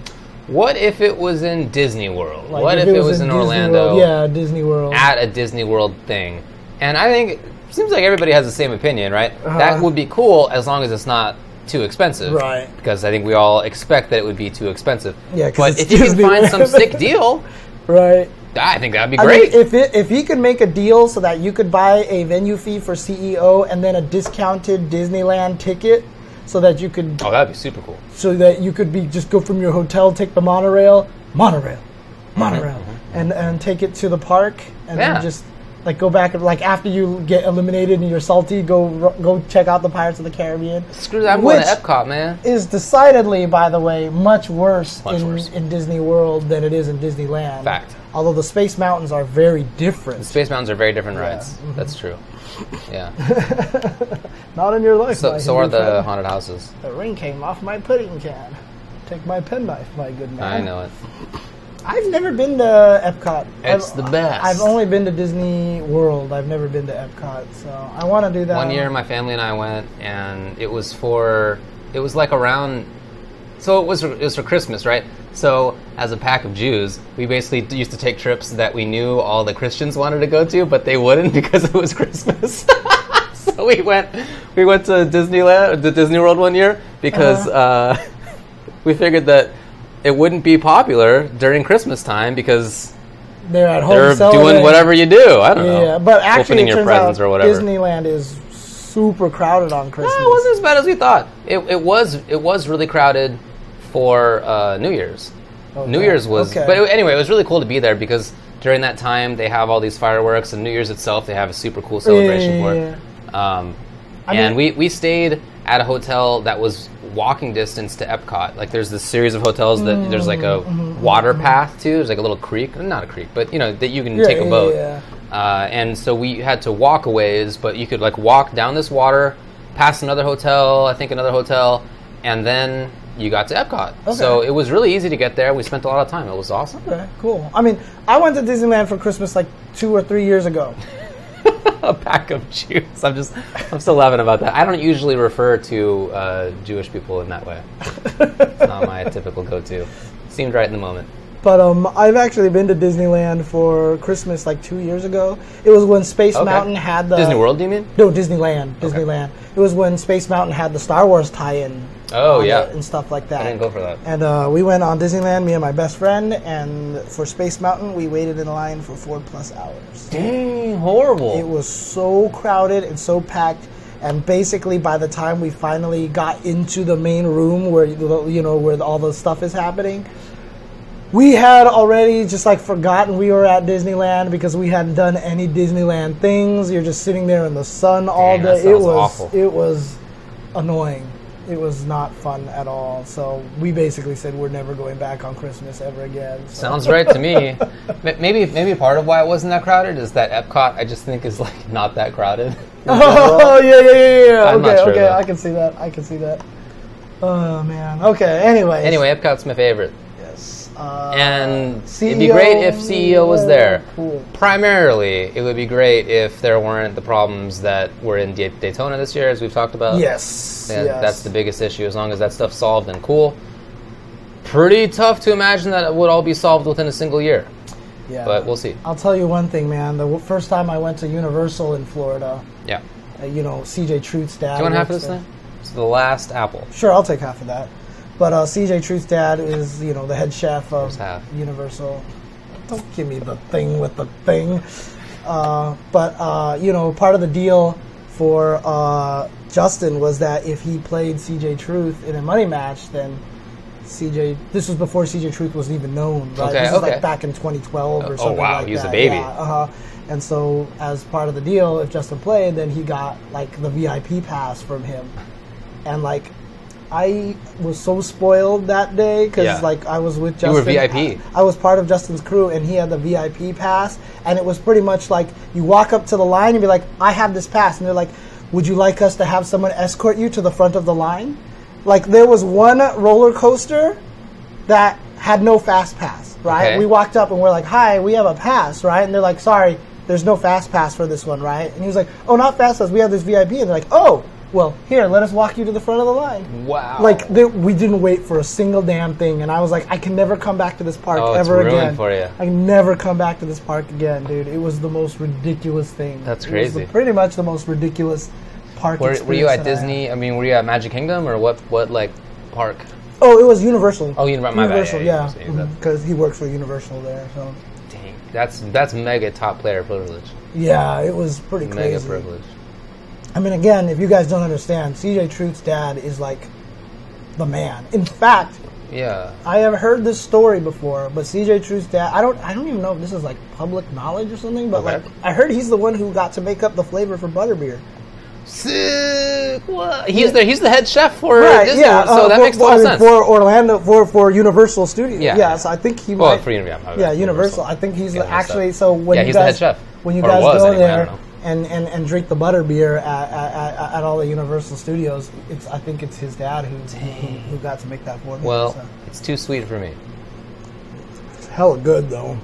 What if it was in Disney World? Like, what if, it was, in, Disney Orlando? World. Yeah, Disney World. at a Disney World thing. And I think it seems like everybody has the same opinion, right? Uh-huh. That would be cool as long as it's not too expensive. Right. Because I think we all expect that it would be too expensive. Yeah, But if you can find some sick deal, right. I think that'd be I great. mean, if it, if he could make a deal so that you could buy a venue fee for CEO and then a discounted Disneyland ticket, so that you could oh, that'd be super cool. so that you could be just go from your hotel, take the monorail, monorail, monorail, mm-hmm. and and take it to the park, and Yeah. then just like go back and like after you get eliminated and you're salty, go go check out the Pirates of the Caribbean. Screw that. I'm going to Epcot, man. Is decidedly, by the way, much worse, Much in, worse. in Disney World than it is in Disneyland. Fact. Although the Space Mountains are very different. The Space Mountains are very different rides. Mm-hmm. That's true. Yeah. Not in your life. So, so are the friend. haunted houses. The ring came off my pudding can. Take my penknife, my good man. I know it. I've never been to Epcot. It's I've- the best. I've only been to Disney World. I've never been to Epcot, so I want to do that. One year, my family and I went, and it was for it was like around. So it was it was for Christmas, right? So as a pack of Jews, we basically used to take trips that we knew all the Christians wanted to go to, but they wouldn't because it was Christmas. so we went we went to Disneyland, to Disney World one year because uh we figured that it wouldn't be popular during Christmas time because They're at home they're celebrating. doing whatever you do. I don't know. Yeah, but actually, your turns presents out or whatever. Disneyland is super crowded on Christmas. No, it wasn't as bad as we thought. It, it was it was really crowded for uh, New Year's. New Year's was, okay. but it- anyway, it was really cool to be there because during that time they have all these fireworks, and New Year's itself they have a super cool celebration Yeah, for yeah, it. Um, and mean- we we stayed at a hotel that was walking distance to Epcot. Like there's this series of hotels that there's like a Mm-hmm, water path to. There's like a little creek, not a creek, but you know that you can Yeah, take a boat. yeah, Uh, and so we had to walk a ways, but you could like walk down this water, past another hotel, I think another hotel, and then you got to Epcot. So it was really easy to get there. We spent a lot of time. It was awesome. Okay, cool. I mean, I went to Disneyland for Christmas like two or three years ago. a pack of Jews. I'm just, I'm still laughing about that. I don't usually refer to uh, Jewish people in that way. it's not my typical go-to. Seemed right in the moment. But um, I've actually been to Disneyland for Christmas like two years ago. It was when Space Okay. Mountain had the Disney World, do you mean? No, Disneyland. Disneyland. It was when Space Mountain had the Star Wars tie-in. Oh yeah, and stuff like that. I didn't go for that. And uh, we went on Disneyland, me and my best friend, and for Space Mountain, we waited in line for four plus hours. Dang, horrible. It was so crowded and so packed. And basically, by the time we finally got into the main room where you know where all the stuff is happening, we had already just like forgotten we were at Disneyland because we hadn't done any Disneyland things. You're just sitting there in the sun all Dang, that day. It was awful. it was annoying. It was not fun at all. So we basically said we're never going back on Christmas ever again. So. Sounds right to me. Maybe maybe part of why it wasn't that crowded is that Epcot I just think is like not that crowded. Oh yeah, yeah, yeah, yeah. I'm okay, sure, okay, though. I can see that. I can see that. Oh man. Okay. Anyway. anyway, Epcot's my favorite. Uh, and it'd be great if CEO was there. Cool. Primarily, it would be great if there weren't the problems that were in Da- Daytona this year, as we've talked about. Yes. And yes. that's the biggest issue. As long as that stuff's solved, and cool. Pretty tough to imagine that it would all be solved within a single year, Yeah. but we'll see. I'll tell you one thing, man. The w- first time I went to Universal in Florida, Yeah. uh, you know, CJ Truth's dad. Do you want half of this thing? It's the last apple. Sure, I'll take half of that. But uh, CJ Truth's dad is, you know, the head chef of Universal. Don't give me the thing with the thing. Uh, but uh, you know, part of the deal for uh, Justin was that if he played CJ Truth in a money match, then CJ. This was before CJ Truth was even known. Right? Okay, this is okay. like back in 2012 or something. Oh, wow, like he was a baby. Yeah, uh-huh. And so, as part of the deal, if Justin played, then he got like the VIP pass from him, and like. I was so spoiled that day because Yeah. like I was with Justin. You were VIP. I was part of Justin's crew, and he had the VIP pass, and it was pretty much like you walk up to the line and be like, "I have this pass," and they're like, "Would you like us to have someone escort you to the front of the line?" Like there was one roller coaster that had no fast pass, right? Okay. We walked up and we're like, "Hi, we have a pass," right? And they're like, "Sorry, there's no fast pass for this one, right?" And he was like, "Oh, not fast pass. We have this VIP," and they're like, "Oh." Well, here, let us walk you to the front of the line. Wow. Like there, we didn't wait for a single damn thing, and I was like, I can never come back to this park Oh, ever again. for you. I can never come back to this park again, dude. It was the most ridiculous thing. That's It was the- crazy. pretty much the most ridiculous park. Were, were you at that I. Disney? I mean, were you at Magic Kingdom or what? What like park? Oh, it was Universal. Oh, Uni- my bad, Universal, yeah, yeah, Universal, yeah, because he works for Universal there. So Dang, that's that's mega top player privilege. yeah, it was pretty Mega crazy. Mega privilege. I mean, again, if you guys don't understand, CJ Truth's dad is like the man. In fact, Yeah. I have heard this story before, but CJ Truth's dad. I don't. I don't even know if this is like public knowledge or something. But Okay. like, I heard he's the one who got to make up the flavor for butterbeer. Sick. What? He's the he's the head chef for Right? Disney, yeah. so uh, that for, makes of I mean, sense. for Orlando for for Universal Studios. Yeah. Yeah. so I think he well, might. for Universal. yeah, Universal. I think he's Yeah, actually. So when Yeah, you he's the guys head chef. when you Or guys go anyway, there. And, and, and drink the butterbeer at, at, at, at all the Universal Studios, it's I think it's his dad who who, who got to make that for me. Well, so. it's too sweet for me. it's hella good though.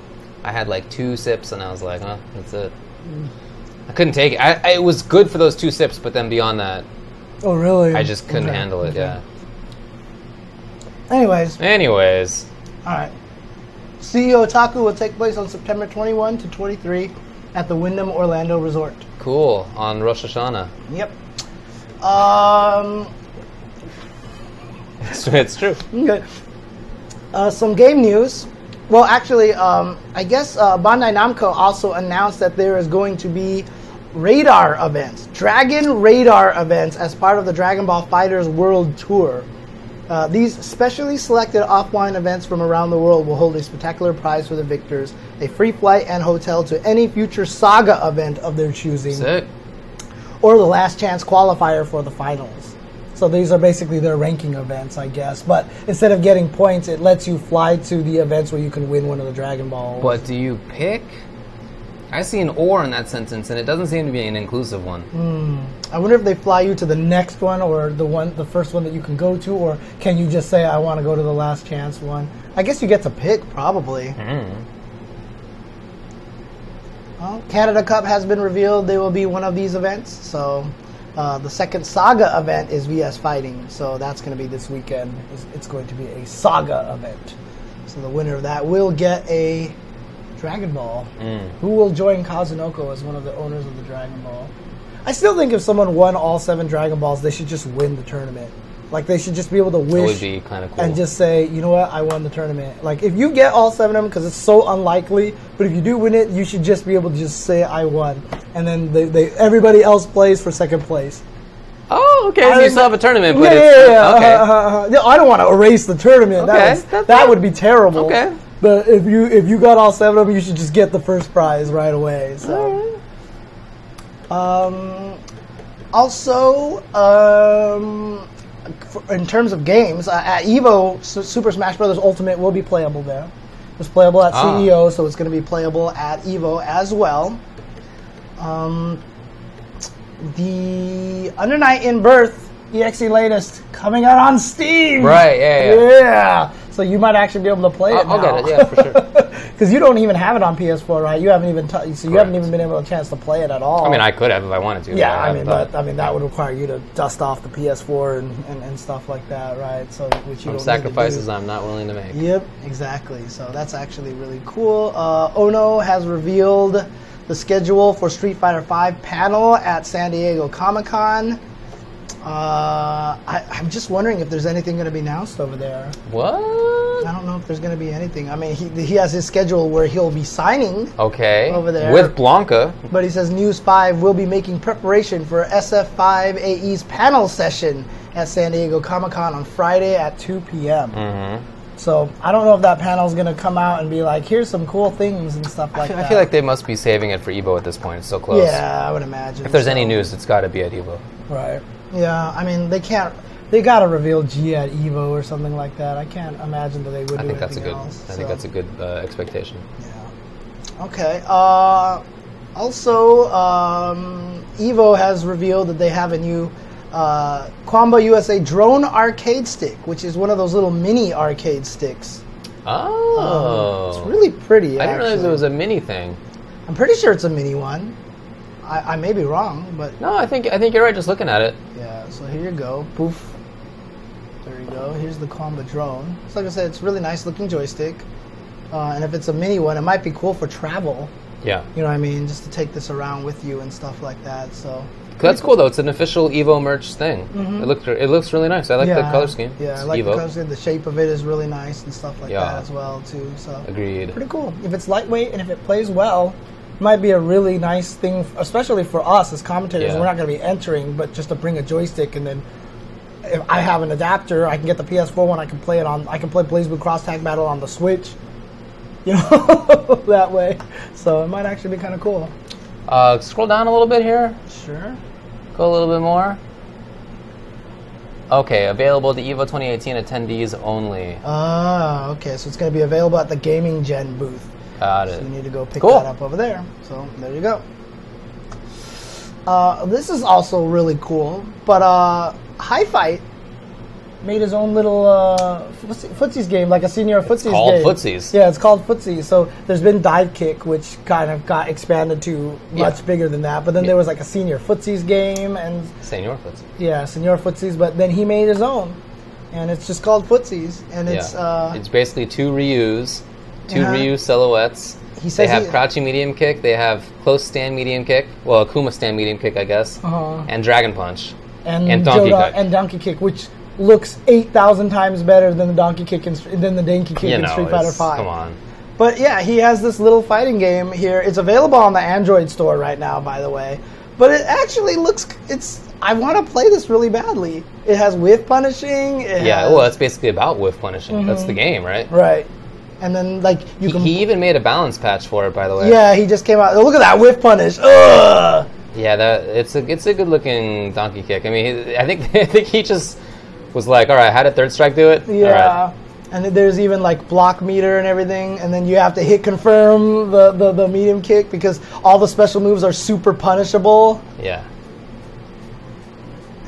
I had like two sips and I was like, huh, that's it. Mm. I couldn't take it. I, I, it was good for those two sips, but then beyond that, Oh really? I just couldn't Okay, handle it. okay. Yeah. Anyways, Anyways, all right. CEOtaku will take place on September 21 to 23 at the Wyndham Orlando Resort. cool on Rosh Hashanah. Yep. Um. It's, it's true. Okay. Uh, some game news. Well, actually, um, I guess uh, Bandai Namco also announced that there is going to be radar events, Dragon Radar events, as part of the Dragon Ball FighterZ World Tour. Uh, these specially selected offline events from around the world will hold a spectacular prize for the victors, a free flight and hotel to any future Saga event of their choosing Sick. or the last chance qualifier for the finals. So these are basically their ranking events, I guess. But instead of getting points, it lets you fly to the events where you can win one of the Dragon Balls. But do you pick? I see an or in that sentence, and it doesn't seem to be an inclusive one. I wonder if they fly you to the next one or the one, the first one that you can go to, or can you just say I want to go to the last chance one? I guess you get to pick probably. Well, Canada Cup has been revealed. They will be one of these events. So uh, the second Saga event is VS Fighting. So that's going to be this weekend. It's- It's going to be a Saga event. So the winner of that will get a Dragon Ball. Who will join Kazunoko as one of the owners of the Dragon Ball? I still think if someone won all seven Dragon Balls, they should just win the tournament. Like they should just be able to wish be cool. and just say, you know what, I won the tournament. Like if you get all seven of them, because it's so unlikely, but if you do win it, you should just be able to just say I won, and then they, they everybody else plays for second place. oh, okay. So you still have a tournament, Yeah, but yeah, it's yeah. okay. uh-huh, uh-huh, uh-huh. No, I don't want to erase the tournament. Okay, That, was, that would be terrible. Okay. But if you if you got all seven of them, you should just get the first prize right away. So. Um, also, um, for, in terms of games, uh, at Evo, Su- Super Smash Bros. Ultimate will be playable there. It's playable at Ah. CEO, so it's going to be playable at Evo as well. Um, the Under Night in Birth EXE latest coming out on Steam. Right, yeah, yeah. Yeah. So you might actually be able to play it. I'll, I'll get it. Yeah, for sure. Because you don't even have it on PS4, right? You haven't even t- so you haven't even been able a chance to play it at all. I mean, I could have if I wanted to. Yeah, but I mean, but I mean that would require you to dust off the PS4 and, and, and stuff like that, right? So which you Some don't sacrifices I'm not willing to make. Yep, exactly. So that's actually really cool. Uh, Ono has revealed the schedule for Street Fighter V panel at San Diego Comic Con. Uh, I, I'm just wondering if there's anything going to be announced over there. What? I don't know if there's going to be anything. I mean, he, he has his schedule where he'll be signing Okay. Over there. With Blanka. But he says News 5 will be making preparation for SF5 AE's panel session at San Diego Comic Con on Friday at 2 p.m. Mm-hmm. So I don't know if that panel is going to come out and be like, here's some cool things and stuff I like feel, that. I feel like they must be saving it for Evo at this point. It's so close. Yeah, I would imagine. If there's so. any news, it's got to be at Evo. Right. Yeah, I mean, they can't. They got to reveal G at Evo or something like that. I can't imagine that they would I do think that's a good. else. I think that's a good uh, expectation. Yeah. Okay. Uh, also, um, Evo has revealed that they have a new uh, Qanba USA drone arcade stick, which is one of those little mini arcade sticks. Oh. It's really pretty. I didn't realize it was a mini thing. I'm pretty sure it's a mini one. I, I may be wrong, but No, I think I think you're right. Just looking at it. yeah. So here you go. Poof. There you go. Here's the Qanba drone. So like I said, it's a really nice looking joystick. Uh, and if it's a mini one, it might be cool for travel. Yeah. You know what I mean? Just to take this around with you and stuff like that. So That's cool though. It's an official Evo merch thing. Mm-hmm. It looks it looks really nice. I like the color scheme. Yeah, It's I like Evo. the color scheme. The shape of it is really nice and stuff like Yeah. that as well too. So Agreed. pretty cool. If it's lightweight and if it plays well, might be a really nice thing, especially for us as commentators. Yeah. We're not going to be entering, but just to bring a joystick and then. If I have an adapter, I can get the PS4 one. I can play it on. I can play BlazBlue Cross Tag Battle on the Switch. You know, that way. So it might actually be kind of cool. Uh, scroll down a little bit here. Sure. Go a little bit more. Okay, available to Evo 2018 attendees only. Ah, okay. So it's going to be available at the Gaming Gen booth. Got So you need to go pick Cool. that up over there. So there you go. Uh, this is also really cool. But uh, HiFight made his own little uh, footsie- footsies game, like a senior footsies called game. Footsies. Yeah, it's called footsies. So there's been Divekick, which kind of got expanded to much Yeah. bigger than that. But then there was like a senior footsies game, and Senior Footsie. yeah, senior footsies. But then he made his own, and it's just called footsies, and it's yeah. uh, it's basically two Ryu's, two Uh-huh. Ryu silhouettes. He they have he- crouching medium kick. They have close stand medium kick. Well, Akuma stand medium kick, I guess. Uh-huh. And Dragon Punch. and, And Donkey Joda- Kick. and Donkey Kick, which looks eight thousand times better than the Donkey Kick in, than the Donkey Kick You in know, Street Fighter Five. come on. But yeah, he has this little fighting game here. It's available on the Android store right now, by the way. But it actually looks it's. I want to play this really badly. It has whiff punishing. It Yeah, has- well, that's basically about whiff punishing. That's the game, right? right. And then like you can. he even made a balance patch for it, by the way. yeah, he just came out. Oh, look at that whiff punish. Ugh. Yeah, that it's a it's a good looking donkey kick. I mean, he, I think I think he just was like, all right, how did third strike do it? Yeah. right. And there's even like block meter and everything, and then you have to hit confirm the, the, the medium kick because all the special moves are super punishable. Yeah.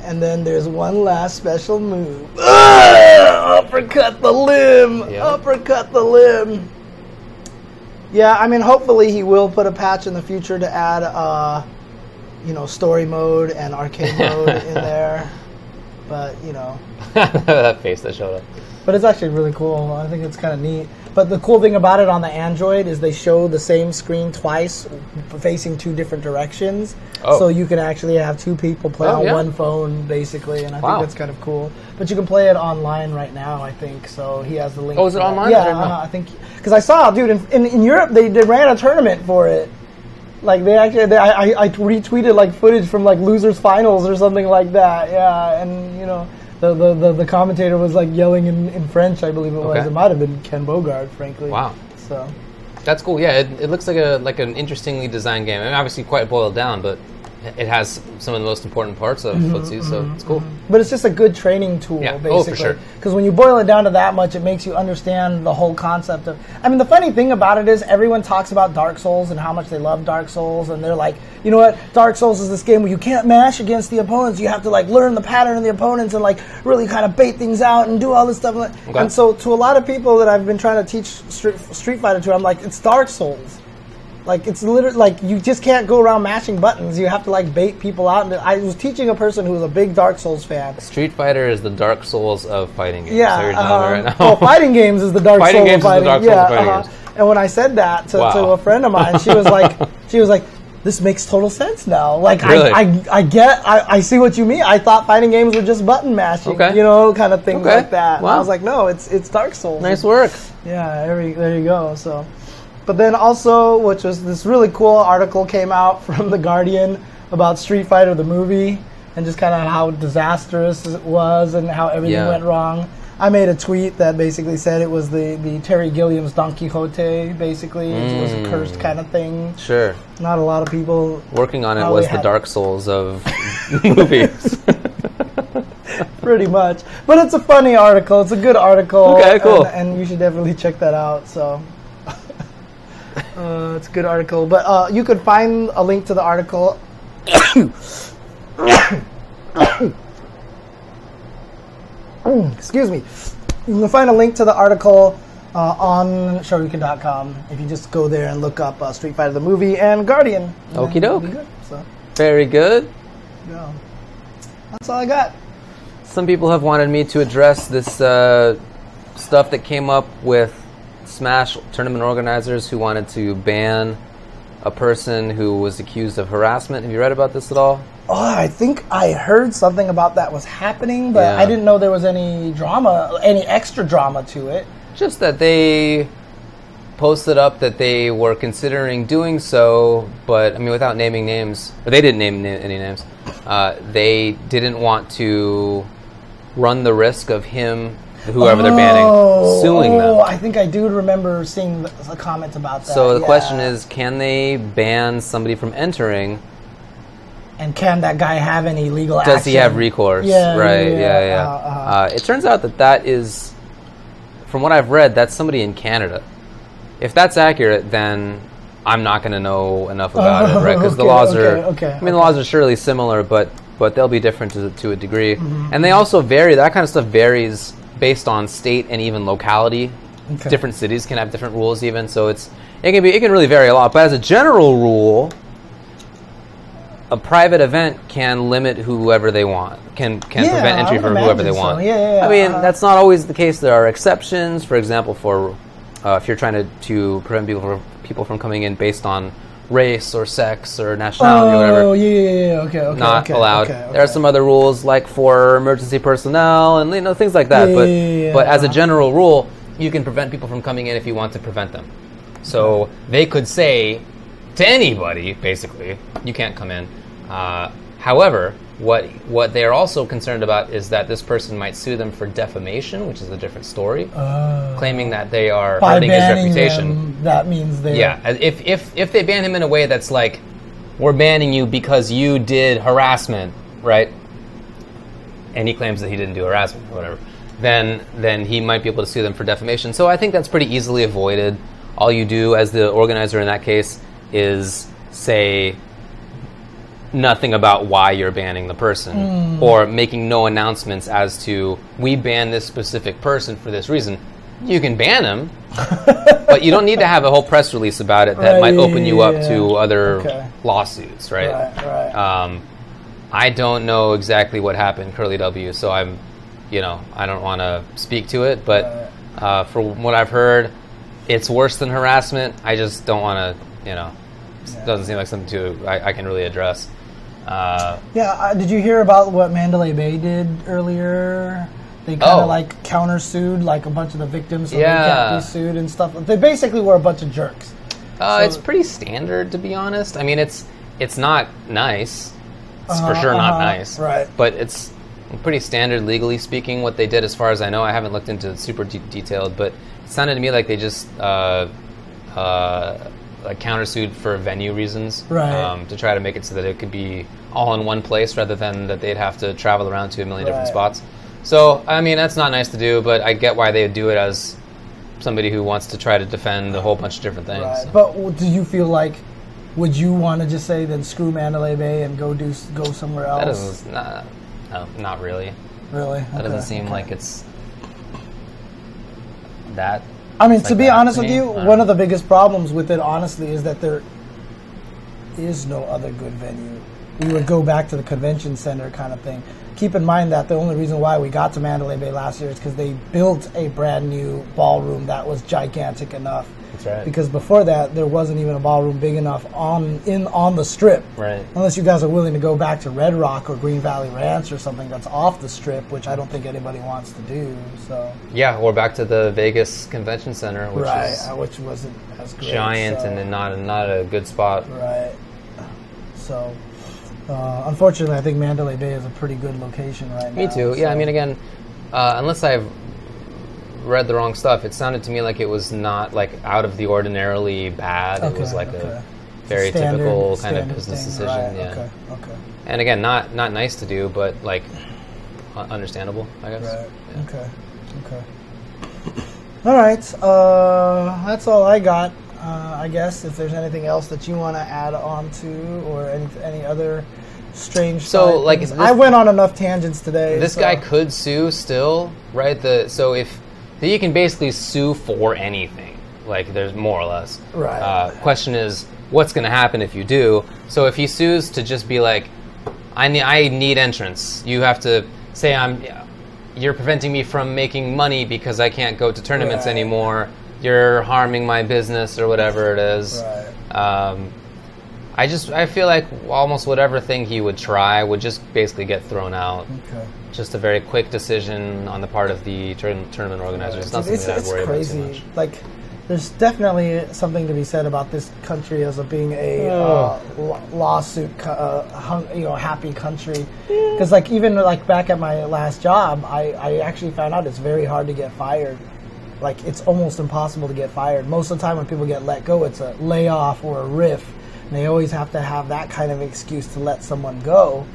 And then there's one last special move. Ugh! uppercut the limb. Yep. Uppercut the limb. Yeah, I mean, hopefully he will put a patch in the future to add, uh, you know, story mode and arcade mode in there. But you know, that face that showed up. but it's actually really cool. I think it's kind of neat. But the cool thing about it on the Android is they show the same screen twice, facing two different directions. Oh. So you can actually have two people play Oh, on yeah. one phone, basically, and I Wow. think that's kind of cool. But you can play it online right now, I think. So he has the link. Oh, is it online? Yeah, didn't uh, I think because I saw, dude, in, in, in Europe they, they ran a tournament for it. Like they actually, they, I, I I retweeted like footage from like losers finals or something like that. Yeah, and you know. The, the, the, the commentator was like yelling in, in French, I believe it was. Okay. It might have been Ken Bogard, frankly. Wow. So That's cool. Yeah, it, it looks like a like an interestingly designed game. I mean, obviously quite boiled down, but it has some of the most important parts of Mm-hmm, footsie, so it's cool. But it's just a good training tool, Yeah. basically. Oh, for sure. Because when you boil it down to that much, it makes you understand the whole concept of. I mean, the funny thing about it is everyone talks about Dark Souls and how much they love Dark Souls, and they're like, you know what? Dark Souls is this game where you can't mash against the opponents. You have to like learn the pattern of the opponents and like really kind of bait things out and do all this stuff. Okay. And so, to a lot of people that I've been trying to teach Street, Street Fighter to, I'm like, it's Dark Souls. Like it's literally like you just can't go around mashing buttons. You have to like bait people out. And I was teaching a person who was a big Dark Souls fan. Street Fighter is the Dark Souls of fighting games. Yeah, so um, right now. well, fighting games is the Dark Fighting Souls games of is the fighting. Dark Souls yeah, of fighting uh-huh. games. And when I said that to, to a friend of mine, she was like, she was like, "This makes total sense now. Like Really? I, I, I get, I, I see what you mean. I thought fighting games were just button mashing, Okay. you know, kind of things Okay. like that. And Wow. I was like, no, it's it's Dark Souls. nice work. Yeah, there, you- there you go. So, but then also, which was this really cool article came out from the Guardian about Street Fighter the movie and just kind of how disastrous it was and how everything Yeah. went wrong. I made a tweet that basically said it was the, the Terry Gilliam's Don Quixote. Basically, it was a Mm. cursed kind of thing. Sure. Not a lot of people Working on it was the Dark Souls of movies. pretty much. But it's a funny article. It's a good article. Okay, cool. And, and you should definitely check that out. So. Uh, it's a good article, but uh, you could find a link to the article. Excuse me. You can find a link to the article uh, on Shoryuken.com if you just go there and look up uh, Street Fighter the movie and Guardian. Okie doke. So, Very good. yeah. That's all I got. Some people have wanted me to address this uh, stuff that came up with Smash tournament organizers who wanted to ban a person who was accused of harassment. Have you read about this at all? Oh, I think I heard something about that was happening, but Yeah. I didn't know there was any drama, any extra drama to it. Just that they posted up that they were considering doing so, but I mean, without naming names, or they didn't name any names. Uh, they didn't want to run the risk of him, whoever they're banning, suing oh, them. I think I do remember seeing the comments about that. So the yeah. question is, can they ban somebody from entering? and can that guy have any legal Does he have recourse? Yeah, right. yeah, Yeah, yeah. uh, uh. Uh, it turns out that that is, from what I've read, that's somebody in Canada. If that's accurate, then I'm not going to know enough about it, right? Because the laws okay, are. okay, I mean, the laws are surely similar, but but they'll be different to to a degree, Mm-hmm. and they also vary. That kind of stuff varies based on state and even locality. Okay. Different cities can have different rules, even so. It's it can be it can really vary a lot. But as a general rule, a private event can limit whoever they want, can can Yeah, prevent entry for whoever they so. want. Yeah, yeah, yeah. I mean, Uh, that's not always the case. There are exceptions. For example, for uh, if you're trying to, to prevent people from, people from coming in based on race or sex or nationality or whatever, Oh yeah, yeah, yeah. Okay, okay. not okay, allowed. okay, There are some other rules, like for emergency personnel and you know things like that. Yeah, but yeah, yeah. but as a general rule, you can prevent people from coming in if you want to prevent them. So they could say to anybody, basically, you can't come in. Uh, however, what what they are also concerned about is that this person might sue them for defamation, which is a different story, claiming that they are Uh, hurting his reputation. that means they Yeah, if if if they ban him in a way that's like, we're banning you because you did harassment, right? And he claims that he didn't do harassment or whatever. then then he might be able to sue them for defamation. So I think that's pretty easily avoided. All you do as the organizer in that case is say nothing about why you're banning the person or making no announcements as to we ban this specific person for this reason. You can ban them but you don't need to have a whole press release about it that Right, might open you up yeah. to other Okay. lawsuits, right? Right, right. Um, I don't know exactly what happened, Curly W. So I'm, you know, I don't want to speak to it. But uh, from what I've heard, it's worse than harassment. I just don't want to, you know, it doesn't seem like something to I, I can really address. Uh, Yeah, uh, did you hear about what Mandalay Bay did earlier? They kind of Oh. like countersued like a bunch of the victims, so they Yeah. can't be sued and stuff. They basically were a bunch of jerks. uh, So- it's pretty standard, to be honest. I mean, it's it's not nice. It's for Uh-huh, sure not uh-huh, nice. right. But it's pretty standard legally speaking. What they did, as far as I know, I haven't looked into it super de- detailed, but it sounded to me like they just uh, uh, like countersued for venue reasons, Right. Um, to try to make it so that it could be all in one place rather than that they'd have to travel around to a million different spots. So I mean, that's not nice to do, but I get why they would do it as somebody who wants to try to defend a whole bunch of different things. Right. But do you feel like, would you want to just say then screw Mandalay Bay and go do go somewhere else? That doesn't. Not, no, not really. really. That Okay, doesn't seem okay. like it's that. I mean, to like be honest with you, I one of the biggest problems with it, honestly, is that there is no other good venue. We would go back to the convention center kind of thing. Keep in mind that the only reason why we got to Mandalay Bay last year is because they built a brand new ballroom that was gigantic enough. That's right. Because before that, there wasn't even a ballroom big enough on in on the strip. Right. Unless you guys are willing to go back to Red Rock or Green Valley Ranch or something that's off the strip, which I don't think anybody wants to do. So Yeah, or back to the Vegas Convention Center, which right, is uh, which wasn't as great. giant so- and then not not a good spot. right. So, uh, unfortunately, I think Mandalay Bay is a pretty good location right now. Me too. Yeah, I mean, again, uh, unless I've read the wrong stuff, it sounded to me like it was not like out of the ordinarily bad. it was like okay. a very Standard- typical kind of business thing, decision. right, Yeah. Okay. Okay. And again, not not nice to do, but like uh, understandable, I guess. Right. Yeah. Okay. Okay. All right. Uh, that's all I got. Uh, I guess if there's anything else that you want to add on to, or any any other strange. So, like, this- I went on enough tangents today. This so- guy could sue still, right? The so if he can basically sue for anything, like there's more or less. Right. Uh, question is, what's going to happen if you do? So if he sues to just be like, I need I need entrance. You have to say I'm. You're preventing me from making money because I can't go to tournaments Right. anymore. You're harming my business or whatever it is. Right. Um, I just I feel like almost whatever thing he would try would just basically get thrown out Okay. Just a very quick decision on the part of the tourn- tournament organizers. It's not something it's, that I'd worry crazy. about too much. Like, there's definitely something to be said about this country as a being a uh, Oh. law- lawsuit, co- uh, hung, you know, happy country. Because like even like back at my last job, I, I actually found out it's very hard to get fired. Like it's almost impossible to get fired. Most of the time when people get let go, it's a layoff or a riff. And they always have to have that kind of excuse to let someone go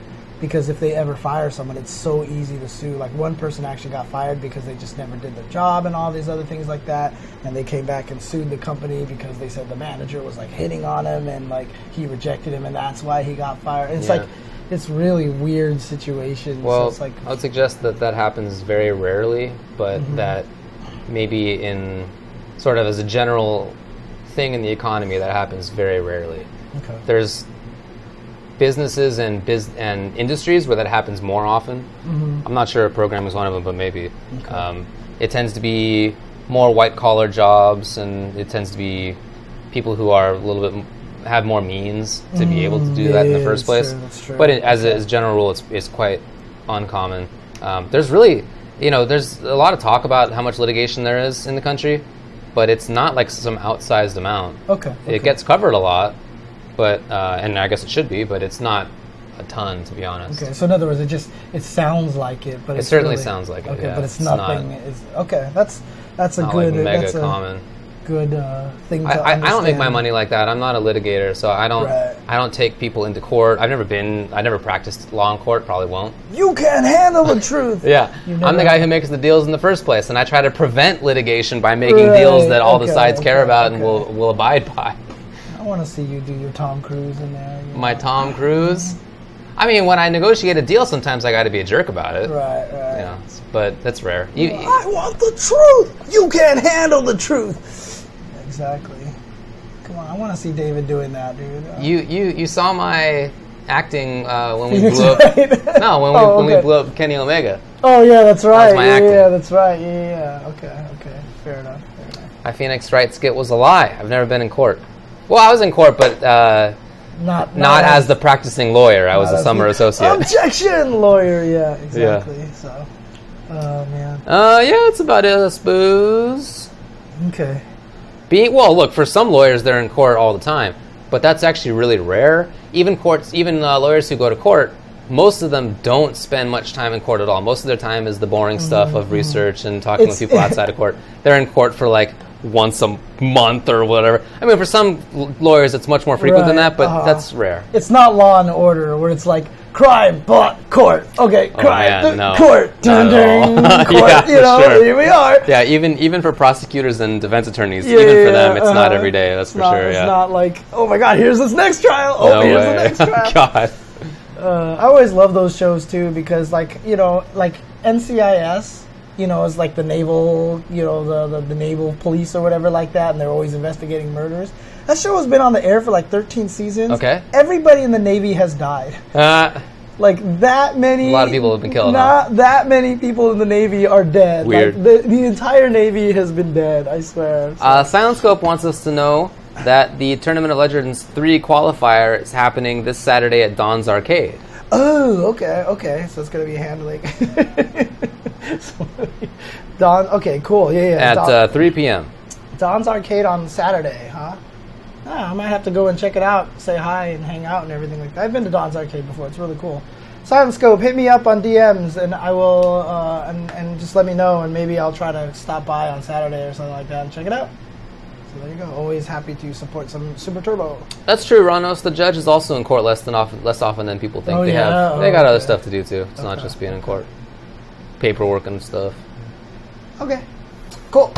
because if they ever fire someone, it's so easy to sue. Like one person actually got fired because they just never did their job and all these other things like that, and they came back and sued the company because they said the manager was like hitting on him and like he rejected him and that's why he got fired. It's Yeah. like it's really weird situation. Well, so it's like I would suggest that that happens very rarely, but Mm-hmm. that maybe in sort of as a general thing in the economy that happens very rarely. okay. There's businesses and biz and industries where that happens more often. Mm-hmm. I'm not sure if programming is one of them, but maybe. Um, it tends to be more white collar jobs, and it tends to be people who are a little bit m- have more means to be able to do Mm, that in the first place. true, true. But it, as a as general rule, it's, it's quite uncommon. Um, there's really, you know, there's a lot of talk about how much litigation there is in the country, but it's not like some outsized amount. Okay. okay. It gets covered a lot, but uh, and I guess it should be, but it's not a ton to be honest. Okay, so in other words, it just it sounds like it, but It it's certainly really- sounds like it, Okay, yeah. but it's, It's not- nothing. It's, okay, that's that's a Not good. like mega that's a, common. good uh, thing. To I, I, I don't make my money like that. I'm not a litigator, so I don't. Right. I don't take people into court. I've never been. I never practiced law in court. Probably won't. You can't handle the truth. Yeah, I'm the guy who makes the deals in the first place, and I try to prevent litigation by making Right, deals that all the okay, sides care okay, about and will will abide by. I want to see you do your Tom Cruise in there. you My know. Tom Cruise. I mean, when I negotiate a deal, sometimes I got to be a jerk about it. Right, right. You know, but that's rare. You, I want the truth. You can't handle the truth. Exactly. Come on, I want to see David doing that, dude. Uh, you you you saw my acting uh, when we blew up. No, when we Oh, when we blew up Kenny Omega. Oh yeah, that's right. my yeah, acting. yeah, that's right. Yeah, yeah, yeah. Okay, okay. Fair enough. Fair enough. My Phoenix Wright skit was a lie. I've never been in court. Well, I was in court, but uh, Not not as the practicing lawyer. I was a summer the- associate. Objection, lawyer. Yeah, exactly. So, oh man. Uh, yeah, that's about it, I suppose. Okay. Being well, look for some lawyers, they're in court all the time, but that's actually really rare. Even courts, even uh, lawyers who go to court, most of them don't spend much time in court at all. Most of their time is the boring stuff of research and talking It's- with people outside of court. They're in court for like once a month or whatever. I mean, for some l- lawyers, it's much more frequent than that, but uh-huh. that's rare. It's not Law and Order where it's like crime, but court. Okay, crime, man, th- no. court, dun, dun, court. Yeah, you know, sure. here we are. Yeah, even even for prosecutors and defense attorneys, Yeah, even yeah, for them, it's uh-huh. not every day. That's It's for not, sure. It's Yeah. not like, oh my God, here's this next trial. Oh, no here's way. the next trial. God. Uh, I always love those shows too because, like, you know, like NCIS, you know, is like the naval, you know, the, the, the naval police or whatever like that, and they're always investigating murders. That show has been on the air for like 13 seasons. Okay. Everybody in the Navy has died. Uh, Like that many. A lot of people have been killed, Not that many people in the Navy are dead. Weird. Like, the, the entire Navy has been dead. I swear. So- uh, Silent Scope wants us to know that the Tournament of Legends 3 qualifier is happening this Saturday at Don's Arcade. Oh, okay, okay. So it's gonna be handling. Don. Okay, cool. Yeah, yeah. At uh, 3 p.m. Don's Arcade on Saturday, huh? Ah, I might have to go and check it out, say hi, and hang out and everything like that. I've been to Don's Arcade before; it's really cool. Silent Scope, hit me up on DMs, and I will, uh, and and just let me know, and maybe I'll try to stop by on Saturday or something like that and check it out. So there you go. Always happy to support some Super Turbo. That's true, Ronos. The judge is also in court less than often, less often than people think. Oh, they yeah? have they Oh, got other oh, stuff to do too. It's not just being in court. Paperwork and stuff. Okay, cool.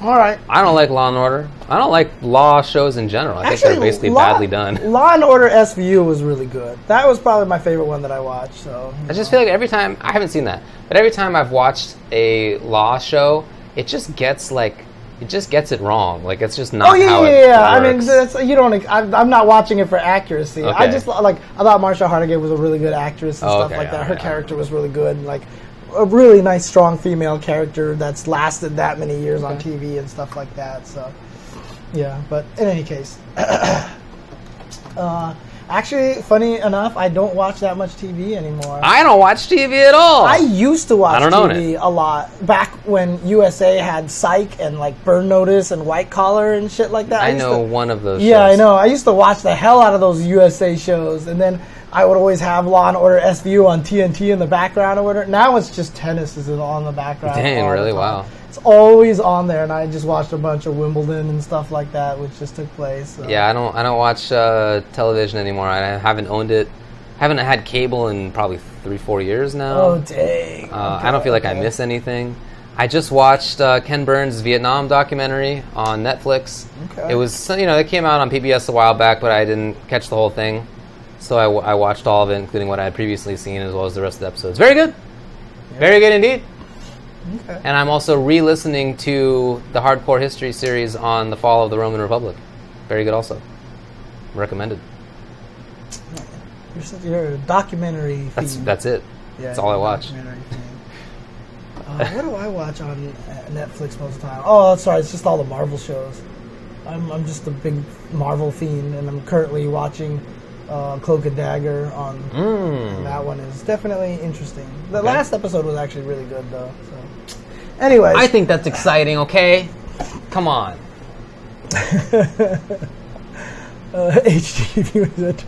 All right. I don't like Law and Order. I don't like law shows in general. I think they're basically Law- badly done. Law and Order SVU was really good. That was probably my favorite one that I watched. So I just feel like every time I haven't seen that, but every time I've watched a law show, it just gets like it just gets it wrong. Like it's just not Oh yeah, how yeah, it yeah. I mean, that's, you don't. I'm, I'm not watching it for accuracy. I just like I thought Mariska Hargitay was a really good actress and Oh, stuff okay, like that. Her character was really good. And, like a really nice, strong female character that's lasted that many years on TV and stuff like that. So yeah. But in any case, uh, actually, funny enough, I don't watch that much TV anymore. I don't watch TV at all. I used to watch I don't TV a lot back when USA had Psych and like Burn Notice and White Collar and shit like that. I used know to- one of those. yeah, I know. I used to watch the hell out of those USA shows, and then I would always have Law and Order SVU on TNT in the background or whatever. Now it's just tennis is on the background. Dang, really? Wow. It's always on there, and I just watched a bunch of Wimbledon and stuff like that, which just took place. so. Yeah, I don't. I don't watch uh, television anymore. I haven't owned it. haven't had cable in probably three, four years now. Oh dang. Uh, I don't feel like I miss anything. I just watched uh, Ken Burns' Vietnam documentary on Netflix. Okay. It was, you know, it came out on PBS a while back, but I didn't catch the whole thing. So I, w- I watched all of it, including what I had previously seen, as well as the rest of the episodes. Very good. Very good indeed. Okay. And I'm also re-listening to the Hardcore History series on the fall of the Roman Republic. Very good, also. Recommended. You're, you're a documentary. That's that's it. Yeah, that's all I watch. Uh, what do I watch on uh, Netflix most of the time? Oh, sorry, it's just all the Marvel shows. I'm, I'm just a big Marvel fiend, and I'm currently watching uh, Cloak and Dagger on. Mm. That one is definitely interesting. The Okay. last episode was actually really good, though. So, anyways, I think that's exciting. Okay, come on. uh, at.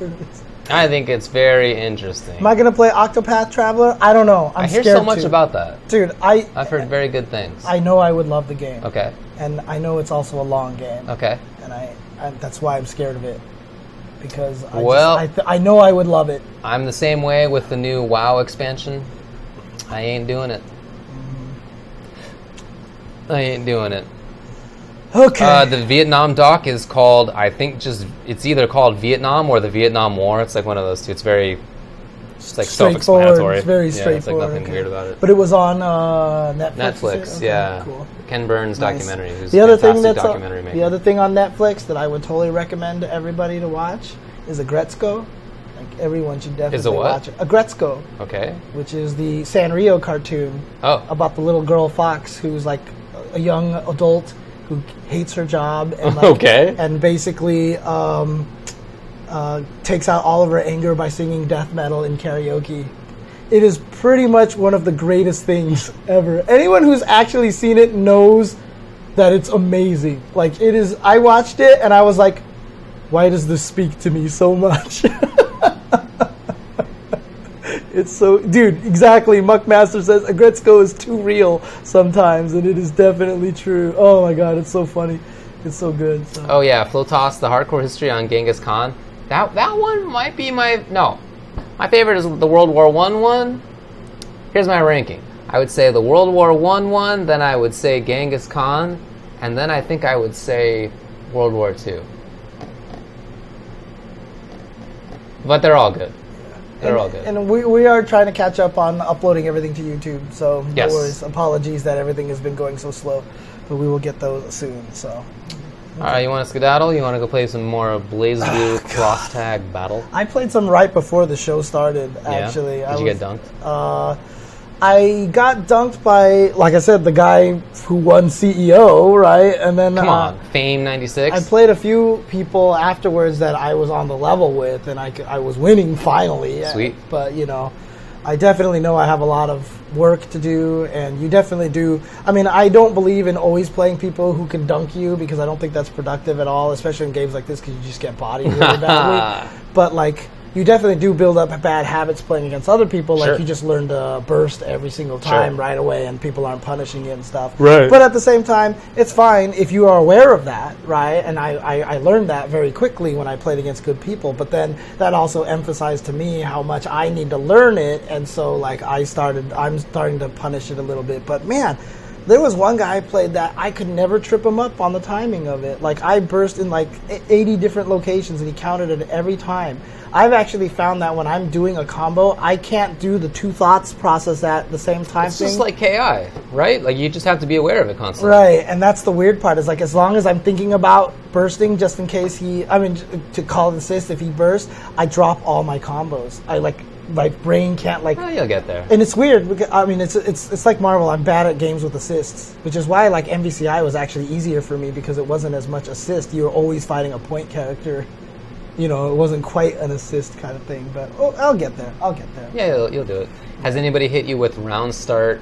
I think it's very interesting. Am I gonna play Octopath Traveler? I don't know. I'm I hear so much about that. Dude, I I've heard very good things. I know I would love the game, okay. and I know it's also a long game, Okay. and I, I that's why I'm scared of it because I Well- just, I, th- I know I would love it. I'm the same way with the new WoW expansion. I ain't doing it. I ain't doing it. Okay. Uh, the Vietnam doc is called, I think, just it's either called Vietnam or the Vietnam War. It's like one of those two. It's very, it's like straightforward. self-explanatory. It's very yeah, straightforward. It's like nothing okay. weird about it. But it was on uh, Netflix. Netflix, Okay, yeah. Cool. Ken Burns Nice. documentary. Who's The other thing that's on, the other thing on Netflix that I would totally recommend to everybody to watch is Aggretsuko. Like everyone should definitely Is a what? watch it. Aggretsuko, Okay. which is the Sanrio cartoon Oh. about the little girl fox who's like a young adult who hates her job and like, Okay. and basically um, uh, takes out all of her anger by singing death metal in karaoke. It is pretty much one of the greatest things ever. Anyone who's actually seen it knows that it's amazing. Like it is. I watched it and I was like, "Why does this speak to me so much?" It's so, dude. Exactly. Muckmaster says Aggretsuko is too real sometimes, and it is definitely true. Oh my god, it's so funny. It's so good. So. Oh yeah, Flotas, the hardcore history on Genghis Khan. That that one might be my no. My favorite is the World War One one. Here's my ranking. I would say the World War One one, then I would say Genghis Khan, and then I think I would say World War Two. But they're all good. They're all good. And we, we are trying to catch up on uploading everything to YouTube. So no Yes. worries. Apologies that everything has been going so slow, but we will get those soon. So all right, you want to skedaddle? You want to go play some more BlazBlue cross tag battle? I played some right before the show started. Actually, yeah. I Did you was- get dunked? Uh, I got dunked by, like I said, the guy who won CEO, right? And then Come uh, on, Fame '96. I played a few people afterwards that I was on the level with, and I, I was winning finally. Sweet. But, you know, I definitely know I have a lot of work to do, and you definitely do. I mean, I don't believe in always playing people who can dunk you because I don't think that's productive at all, especially in games like this because you just get bodied really badly. But, like, you definitely do build up bad habits playing against other people. Like, Sure. you just learn to burst every single time Sure. right away, and people aren't punishing you and stuff. Right. But at the same time, it's fine if you are aware of that, right? And I, I, I learned that very quickly when I played against good people. But then that also emphasized to me how much I need to learn it, and so like I started, I'm starting to punish it a little bit. But man. There was one guy I played that I could never trip him up on the timing of it. Like I burst in like 80 different locations and he counted it every time. I've actually found that when I'm doing a combo, I can't do the two thoughts process at the same time. It's thing. just like KI, right? Like you just have to be aware of it constantly. Right, and that's the weird part is like as long as I'm thinking about bursting, just in case he, I mean, to call and assist if he bursts, I drop all my combos. I like my brain can't like, Oh, you'll get there. and it's weird. Because, I mean, it's it's it's like Marvel. I'm bad at games with assists, which is why like MVCI was actually easier for me because it wasn't as much assist. You were always fighting a point character. You know, it wasn't quite an assist kind of thing, but oh, I'll get there. I'll get there. Yeah, you'll, you'll do it. Has anybody hit you with round start,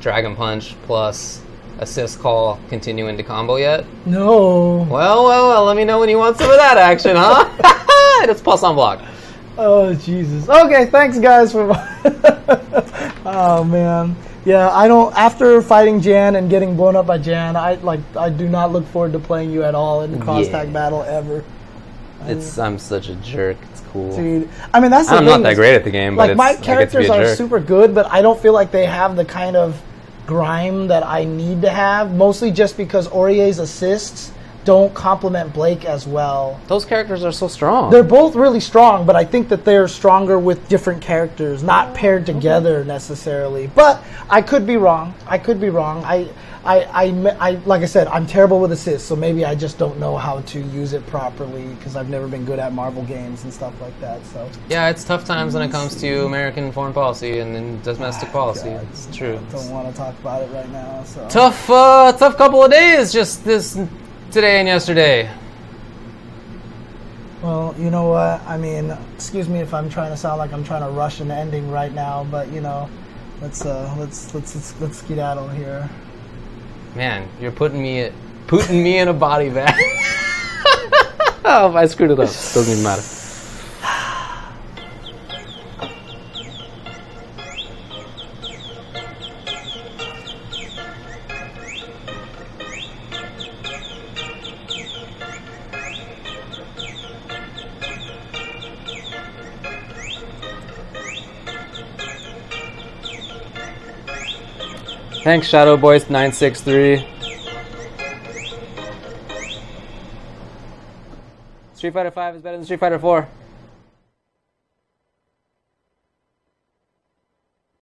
dragon punch plus assist call continue into combo yet? No. Well, well, well. Let me know when you want some of that action, huh? it's plus on block. Oh Jesus. Okay, thanks guys for. oh man, yeah. I don't. After fighting Jan and getting blown up by Jan, I like. I do not look forward to playing you at all in the cross Yeah. tag battle ever, It's I'm such a jerk. It's cool. dude. I mean, that's I'm not that great at the game, but Like my I get to be characters are jerk. super good, but I don't feel like they have the kind of grime that I need to have. Mostly just because Orie's assists don't complement Blake as well. Those characters are so strong. They're both really strong, but I think that they're stronger with different characters, not paired together necessarily. But I could be wrong. I could be wrong. I, I, I, I- like I said, I'm terrible with assists, so maybe I just don't know how to use it properly because I've never been good at Marvel games and stuff like that. So yeah, it's tough times when it comes to American foreign policy and, and domestic policy. God, it's true. I don't want to talk about it right now. So Tough, uh, tough couple of days just this today and yesterday. Well, you know what? I mean, excuse me if I'm trying to sound like I'm trying to rush an ending right now, but you know, let's uh, let's let's let's, let's skedaddle here. Man, you're putting me putting me in a body bag. oh, I screwed it up, doesn't even matter. Thanks, Shadow Boys nine six three. Street Fighter Five is better than Street Fighter Four.